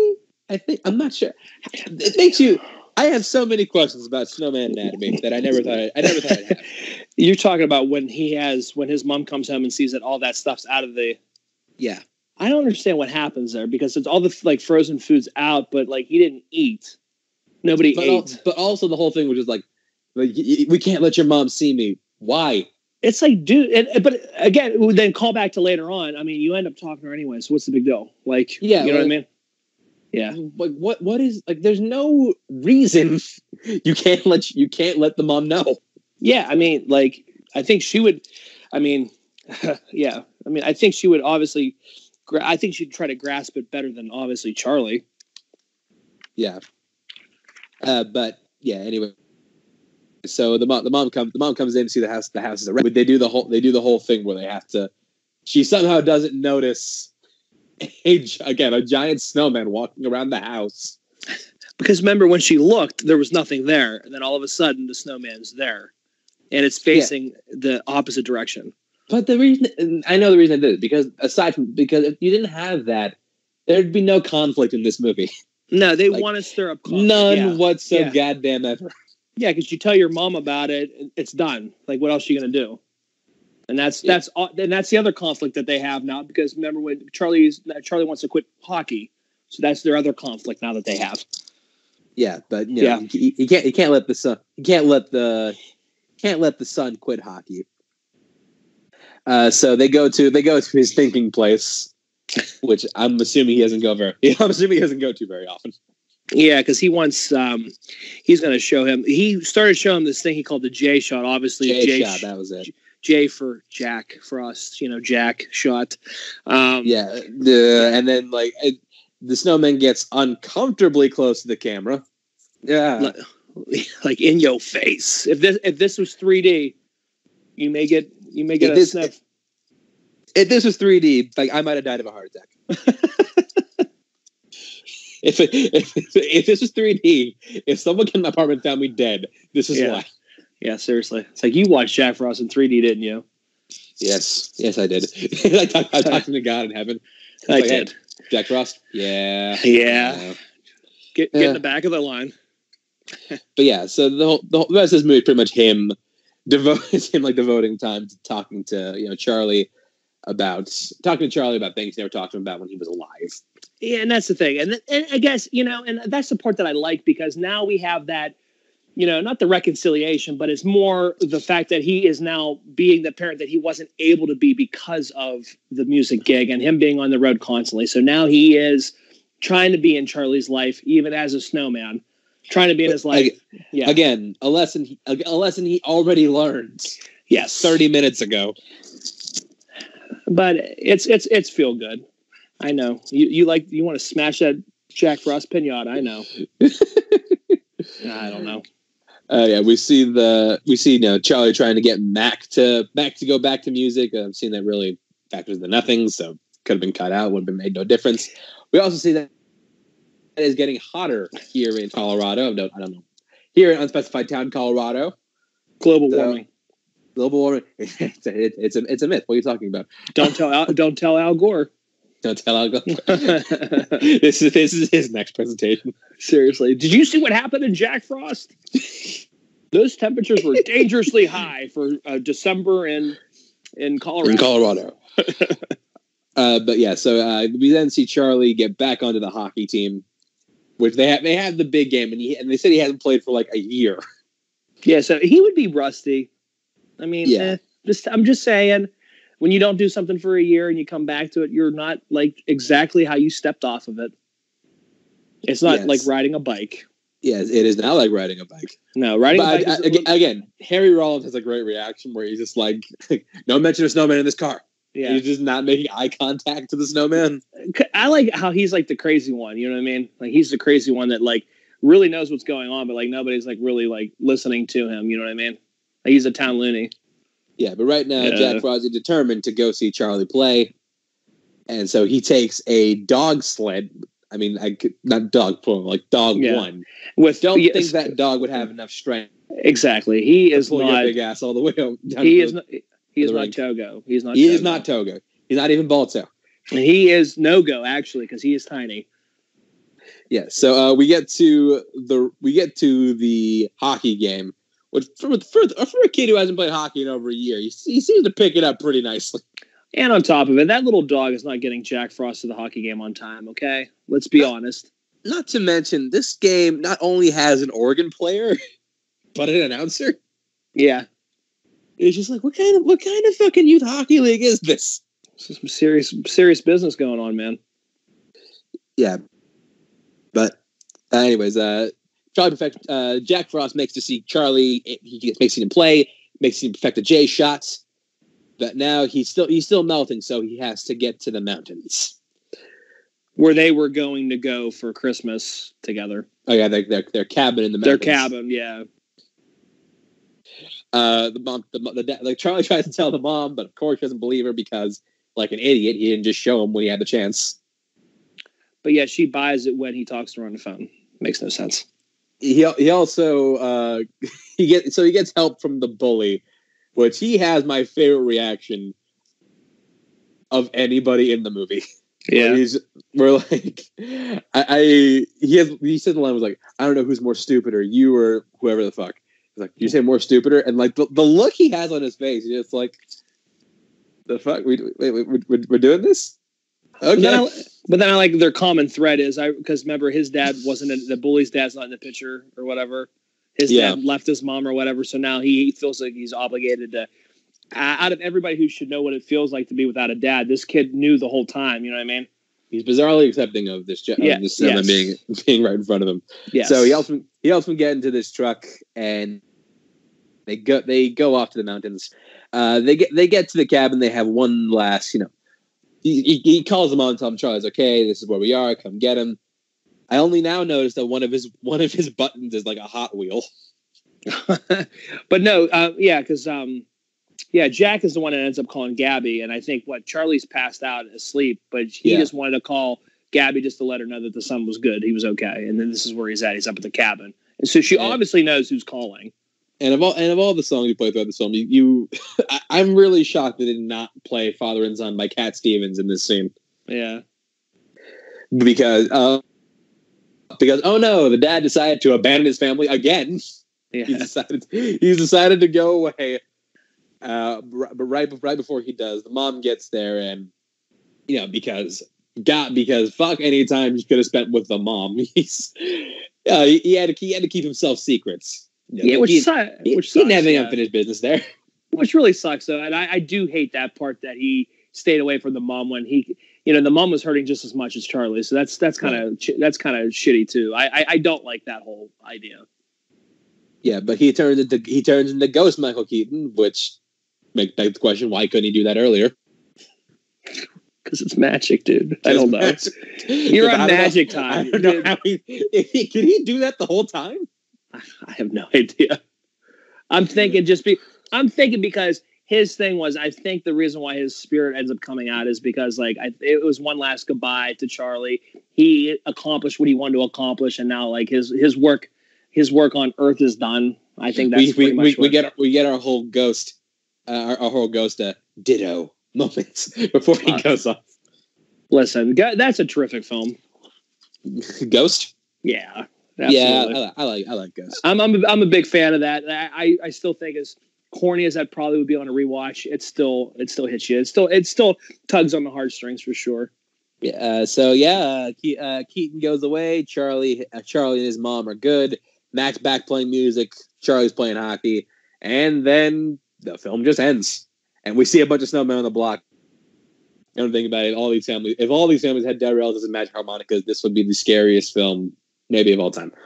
I think I'm not sure. It makes you. I have so many questions about snowman anatomy that I never thought I, I never thought I'd have.
You're talking about when he has when his mom comes home and sees that all that stuff's out of the.
Yeah,
I don't understand what happens there because it's all the like frozen foods out, but like he didn't eat. Nobody
but al-
ate.
but also the whole thing was just like, like we can't let your mom see me. Why?
It's like, dude. And, but again, then call back to later on. I mean, you end up talking to her anyway, so what's the big deal? Like,
Yeah,
you know what I mean? Yeah.
Like what? What is like? There's no reason you can't let you can't let the mom know.
Yeah, I mean, like, I think she would. I mean, yeah, I mean, I think she would obviously. I think she'd try to grasp it better than obviously Charlie.
Yeah. Uh, but yeah. Anyway, so the mom the mom comes the mom comes in to see the house. The house is around. They do the whole they do the whole thing where they have to. She somehow doesn't notice. A, again, a giant snowman walking around the house.
Because remember, when she looked, there was nothing there, and then all of a sudden, the snowman's there, and it's facing the opposite direction.
But the reason I know the reason I did it because aside from because if you didn't have that, there'd be no conflict in this movie.
No, they
Like,
want to stir up conflict.
None
Yeah,
whatsoever.
Yeah.
Goddamn ever.
yeah, because you tell your mom about it, it's done. Like, what else are you gonna do? And that's
Yeah.
that's and that's the other conflict that they have now. Because remember when Charlie's Charlie wants to quit hockey, so that's their other conflict now that they have.
Yeah, but you
Yeah.
know, he, he can't he can't let the son he can't let the can't let the son quit hockey. Uh, so they go to they go to his thinking place, which I'm assuming he doesn't go very. I'm assuming he doesn't go to very often.
Yeah, because he wants um he's going to show him. He started showing him this thing he called the J shot. Obviously, J
shot, that was it.
J for Jack for us. You know, Jack shot. Um,
Yeah, the and then like it, the snowman gets uncomfortably close to the camera. Yeah,
Li- like in your face. If this if this was 3D, you may get you may get
If
a
this-
sniff.
if this was 3D, like I might have died of a heart attack. if, it, if if this was 3D, if someone came to my apartment and found me dead, this is
Yeah.
why.
Yeah, seriously. It's like you watched Jack Frost in 3D, didn't you?
Yes, yes, I did. I talked I talked to God in heaven.
I
Like,
did.
Jack Frost. Yeah,
Yeah. Get get
Yeah.
in the back of the line.
But yeah, so the whole, the whole the rest of this movie is pretty much him devoting him like devoting time to talking to you know Charlie about talking to Charlie about things he never talked to him about when he was alive.
Yeah, and that's the thing. And, and I guess, you know, and that's the part that I like because now we have that, you know, not the reconciliation, but it's more the fact that he is now being the parent that he wasn't able to be because of the music gig and him being on the road constantly. So now he is trying to be in Charlie's life, even as a snowman, trying to be in his life. Yeah.
Again, a lesson he- a lesson he already learned
yes.
thirty minutes ago.
But it's, it's, it's feel good. I know you, you like, you want to smash that Jack Frost pinata. I know. I don't know.
Uh, yeah, we see the we see you know Charlie trying to get Mac to Mac to go back to music. I've seen that really factors into nothing, so could have been cut out. Would have been made no difference. We also see that that is getting hotter here in Colorado. No, I don't know. Here in unspecified town, Colorado.
Global
So-
warming.
Global warming. It's a, it's a it's a myth. What are you talking about?
Don't tell Al, don't tell Al Gore.
Don't tell Al Gore. this is this is his next presentation.
Seriously, did you see what happened in Jack Frost? Those temperatures were dangerously high for uh, December in in Colorado.
in Colorado. uh, but yeah, so uh, we then see Charlie get back onto the hockey team, which they have. They have the big game, and he and they said he hasn't played for like a year.
Yeah, so he would be rusty. I mean,
Yeah.
eh, just I'm just saying, when you don't do something for a year and you come back to it, you're not like exactly how you stepped off of it. It's not
Yes.
like riding a bike.
Yes, it is now like riding a bike.
No, riding
But
a bike.
I- again,
little-
again, Harry Rollins has a great reaction where he's just like, "No mention of snowman in this car."
yeah,
He's just not making eye contact to the snowman.
I like how he's like the crazy one. You know what I mean? Like he's the crazy one that like really knows what's going on, but like nobody's like really like listening to him. You know what I mean? Like, he's a town loony.
Yeah, but right now
Yeah.
Jack Frost is determined to go see Charlie play, and so he takes a dog sled. I mean, I could, not dog plural, like dog
Yeah.
one.
With
Don't
yes,
think that dog would have enough strength
exactly. He is
pull your
not.
big ass all the way down
He is
the-
not. He is not. Togo. He's not.
He is not Togo. He's not even Balto.
He is no go actually because he is tiny.
Yeah. So uh, we get to the we get to the hockey game, which for for, for a kid who hasn't played hockey in over a year, he, he seems to pick it up pretty nicely.
And on top of it, that little dog is not getting Jack Frost to the hockey game on time. Okay, let's be
No.
honest.
Not to mention, this game not only has an organ player, but an announcer.
Yeah,
It's just like what kind of what kind of fucking youth hockey league is this?
this is some serious serious business going on, man.
Yeah. But uh, anyways, uh Charlie perfect uh Jack Frost makes to see Charlie he gets, makes him play, makes him perfect the J shots. But now he's still he's still melting, so he has to get to the mountains.
Where they were going to go for Christmas together.
Oh yeah, their their, their cabin in the mountains.
Their cabin, yeah.
Uh, the mom, the, the dad, like Charlie tries to tell the mom, but of course she doesn't believe her because, like an idiot, he didn't just show him when he had the chance.
But yeah, she buys it when he talks to her on the phone. Makes no sense.
He he also uh he gets so he gets help from the bully, which he has my favorite reaction of anybody in the movie. Yeah, he's we're like I, I he has he said the line was like I don't know who's more stupid or you or whoever the fuck. He's like you say more stupider and like the, the look he has on his face, he's just like the fuck we wait, wait we're, we're doing this.
But then,
Okay.
I, but then I like their common thread is I because remember his dad wasn't in, the bully's dad's not in the picture or whatever. His
Yeah.
dad left his mom or whatever, so now he feels like he's obligated to. Out of everybody who should know what it feels like to be without a dad, this kid knew the whole time. You know what I mean?
He's bizarrely accepting of this,
Yeah,
of this cinema
yes.
being being right in front of him.
Yes.
So he helps him. He helps him get into this truck, and they go. They go off to the mountains. Uh, they get. They get to the cabin. They have one last. You know, he, he, he calls him on. Tells them Charlie's okay. This is where we are. Come get him. I only now noticed that one of his one of his buttons is like a Hot Wheel.
but no, uh, yeah, because um, yeah, Jack is the one that ends up calling Gabby, and I think what Charlie's passed out asleep, but he
Yeah.
just wanted to call Gabby just to let her know that the son was good, he was okay, and then this is where he's at. He's up at the cabin, and so she
Yeah.
obviously knows who's calling.
And of all and of all the songs you play throughout the film, you, you I, I'm really shocked they did not play "Father and Son" by Cat Stevens in this scene.
Yeah,
because uh, because oh no, the dad decided to abandon his family again. He's
yeah,
decided he's decided to go away. Uh, but right right before he does, the mom gets there, and you know because God because fuck any time he could have spent with the mom. He's uh, he had to he had to keep himself secrets.
Yeah, which
he,
su-
he,
which
he didn't have any
yeah.
unfinished business there.
which really sucks though, and I, I do hate that part that he stayed away from the mom when he, you know, the mom was hurting just as much as Charlie, so that's that's kind of that's kind of shitty too. I, I I don't like that whole idea.
Yeah, but he turns into he turns into Ghost Michael Keaton, which make begs the question: Why couldn't he do that earlier?
Because it's magic, dude. I don't know.
You're
on magic time.
I don't know how he, he could he do that the whole time.
I have no idea. I'm thinking just be. I'm thinking because his thing was. I think the reason why his spirit ends up coming out is because like I, it was one last goodbye to Charlie. He he accomplished what he wanted to accomplish, and now like his his work his work on Earth is done. I think that's
we we, we, we get we get our whole ghost, uh, our, our whole ghost uh, ditto moments before he
Uh,
goes off.
listen. go- That's a terrific film.
Ghost.
Yeah,
Yeah. I, I like I like Ghost.
I'm I'm a, I'm a big fan of that. I I- I still think as corny as that probably would be on a rewatch, it still it still hits you. It still it still tugs on the heartstrings for sure.
Yeah, uh, so yeah, uh, Ke- uh, Keaton goes away. Charlie, uh, Charlie and his mom are good. Max back playing music. Charlie's playing hockey, and then the film just ends, and we see a bunch of snowmen on the block. I don't think about it. All these families, if all these families had dead relatives and magic harmonicas, this would be the scariest film maybe of all time.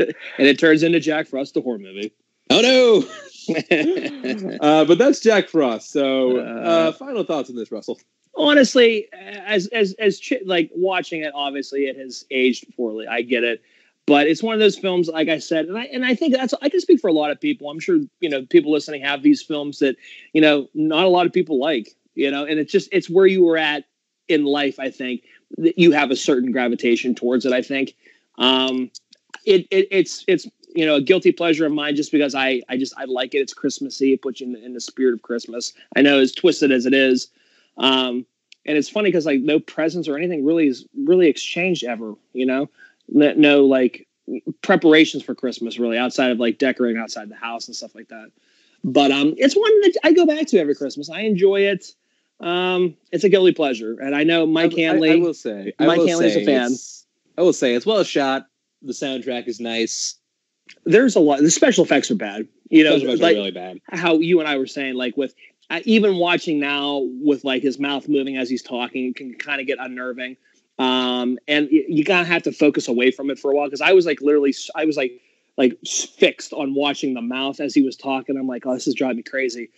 And it turns into Jack Frost, the horror movie.
Oh no! uh, but that's Jack Frost. So, uh,
Uh,
final thoughts on this, Russell?
honestly, as as as like watching it, obviously it has aged poorly. I get it, but it's one of those films, like I said, and I and I think that's I can speak for a lot of people. I'm sure you know people listening have these films that you know not a lot of people like. You know, and it's just it's where you were at in life. I think you have a certain gravitation towards it. I think um, it, it it's it's you know a guilty pleasure of mine just because I I just I like it. It's Christmassy. It puts you in, in the spirit of Christmas. I know as twisted as it is. Um, and it's funny because like no presents or anything really is really exchanged ever you know no, no like preparations for christmas really outside of like decorating outside the house and stuff like that but um it's one that i go back to every christmas i enjoy it um it's a guilty pleasure and i know mike
I- I-
hanley
I, will say, I
Mike
will
Hanley's a fan.
I will say it's well shot. The soundtrack is nice.
there's a lot the special effects are bad you know
Special effects are
like
really bad.
how you and i were saying like with I, even watching now with like his mouth moving as he's talking can kind of get unnerving um and y- you gotta have to focus away from it for a while because i was like literally I was like like fixed on watching the mouth as he was talking i'm like oh this is driving me crazy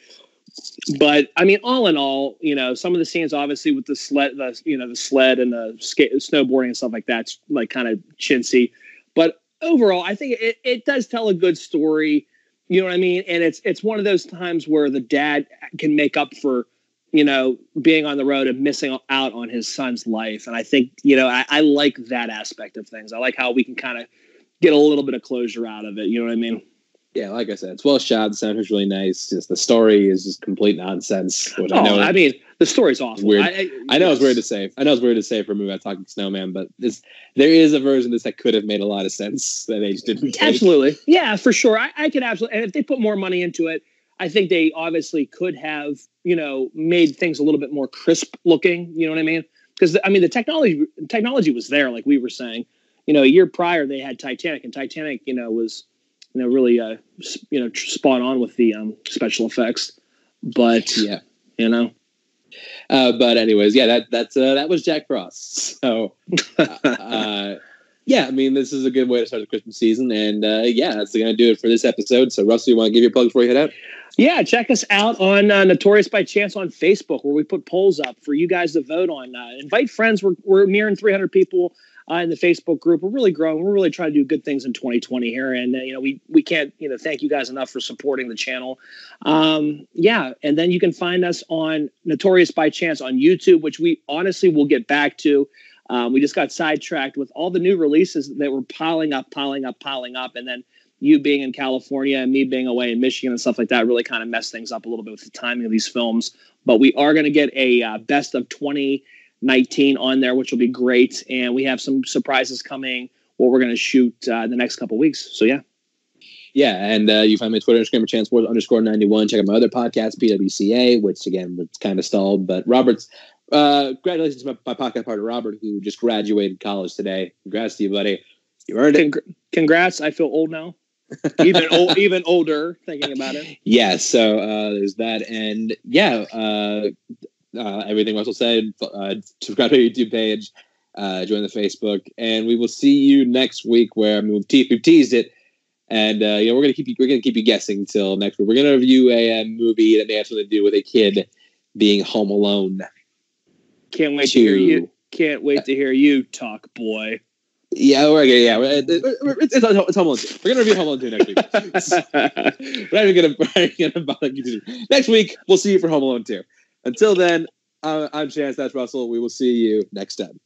but i mean all in all you know some of the scenes obviously with the sled the you know the sled and the snowboarding and stuff like that's like kind of chintzy. But overall i think it, it does tell a good story you know what i mean? And it's it's one of those times where the dad can make up for you know being on the road and missing out on his son's life. And i think you know i, I like that aspect of things. I like how we can kind of get a little bit of closure out of it you know what i mean
Yeah, like I said, it's well shot. The soundtrack's really nice. Just the story is just complete nonsense. Which I
oh
know,
i mean the story's awful
Weird.
I,
I know it's weird to say. I know it's weird to say for a movie about talking snowman, but this there is a version of this that could have made a lot of sense that they just didn't. Take.
Absolutely. Yeah, for sure. I, I could absolutely, and if they put more money into it, I think they obviously could have, you know, made things a little bit more crisp looking. You know what I mean? Because I mean, the technology technology was there, like we were saying. You know, a year prior they had Titanic, and Titanic, you know, was you know really, uh, you know, spot on with the um, special effects. But
Yeah.
you know,
Uh, but anyways, yeah, that that's uh, that was Jack Frost. So, uh, yeah, I mean, this is a good way to start the Christmas season, and uh, yeah, that's going to do it for this episode. So, Russell, you want to give your plug before you head out?
Yeah, check us out on uh, Notorious by Chance on Facebook, where we put polls up for you guys to vote on. Uh, invite friends. We're, we're nearing 300 people uh, in the Facebook group. We're really growing. We're really trying to do good things in 2020 here, and uh, you know we we can't you know thank you guys enough for supporting the channel. Um, yeah, and then you can find us on Notorious by Chance on YouTube, which we honestly will get back to. Um, we just got sidetracked with all the new releases that were piling up, piling up, piling up, and then you being in California and me being away in Michigan and stuff like that really kind of messed things up a little bit with the timing of these films. But we are going to get a uh, best of 2019 on there, which will be great. And we have some surprises coming. What we're going to shoot uh, the next couple weeks. So yeah,
Yeah, and uh, you find me on Twitter, Instagram, Chance Wars underscore 91. Check out my other podcast, PWCA, which again was kind of stalled. But Robert's, uh, congratulations to my, my podcast partner, Robert, who just graduated college today. Congrats to you, buddy. You earned it.
Congr- congrats. I feel old now. even old, even older thinking about it.
Yeah, so uh, there's that. And yeah, uh, uh, everything Russell said, uh, subscribe to our YouTube page, uh, join the Facebook, and we will see you next week where I mean, we've, te- we've teased it. And uh, you know we're gonna keep you, we're gonna keep you guessing till next week. We're gonna review a, uh movie that may have something to do with a kid being home alone.
Can't wait to hear you. Can't wait to hear you talk, boy.
Yeah, we're gonna yeah, we're, we're, it's, it's, it's Home Alone. 2. We're gonna review Home Alone 2 next week. we're not even gonna, we're not even gonna bother you. Next week, we'll see you for Home Alone 2. Until then, I'm Chance. That's Russell. We will see you next time.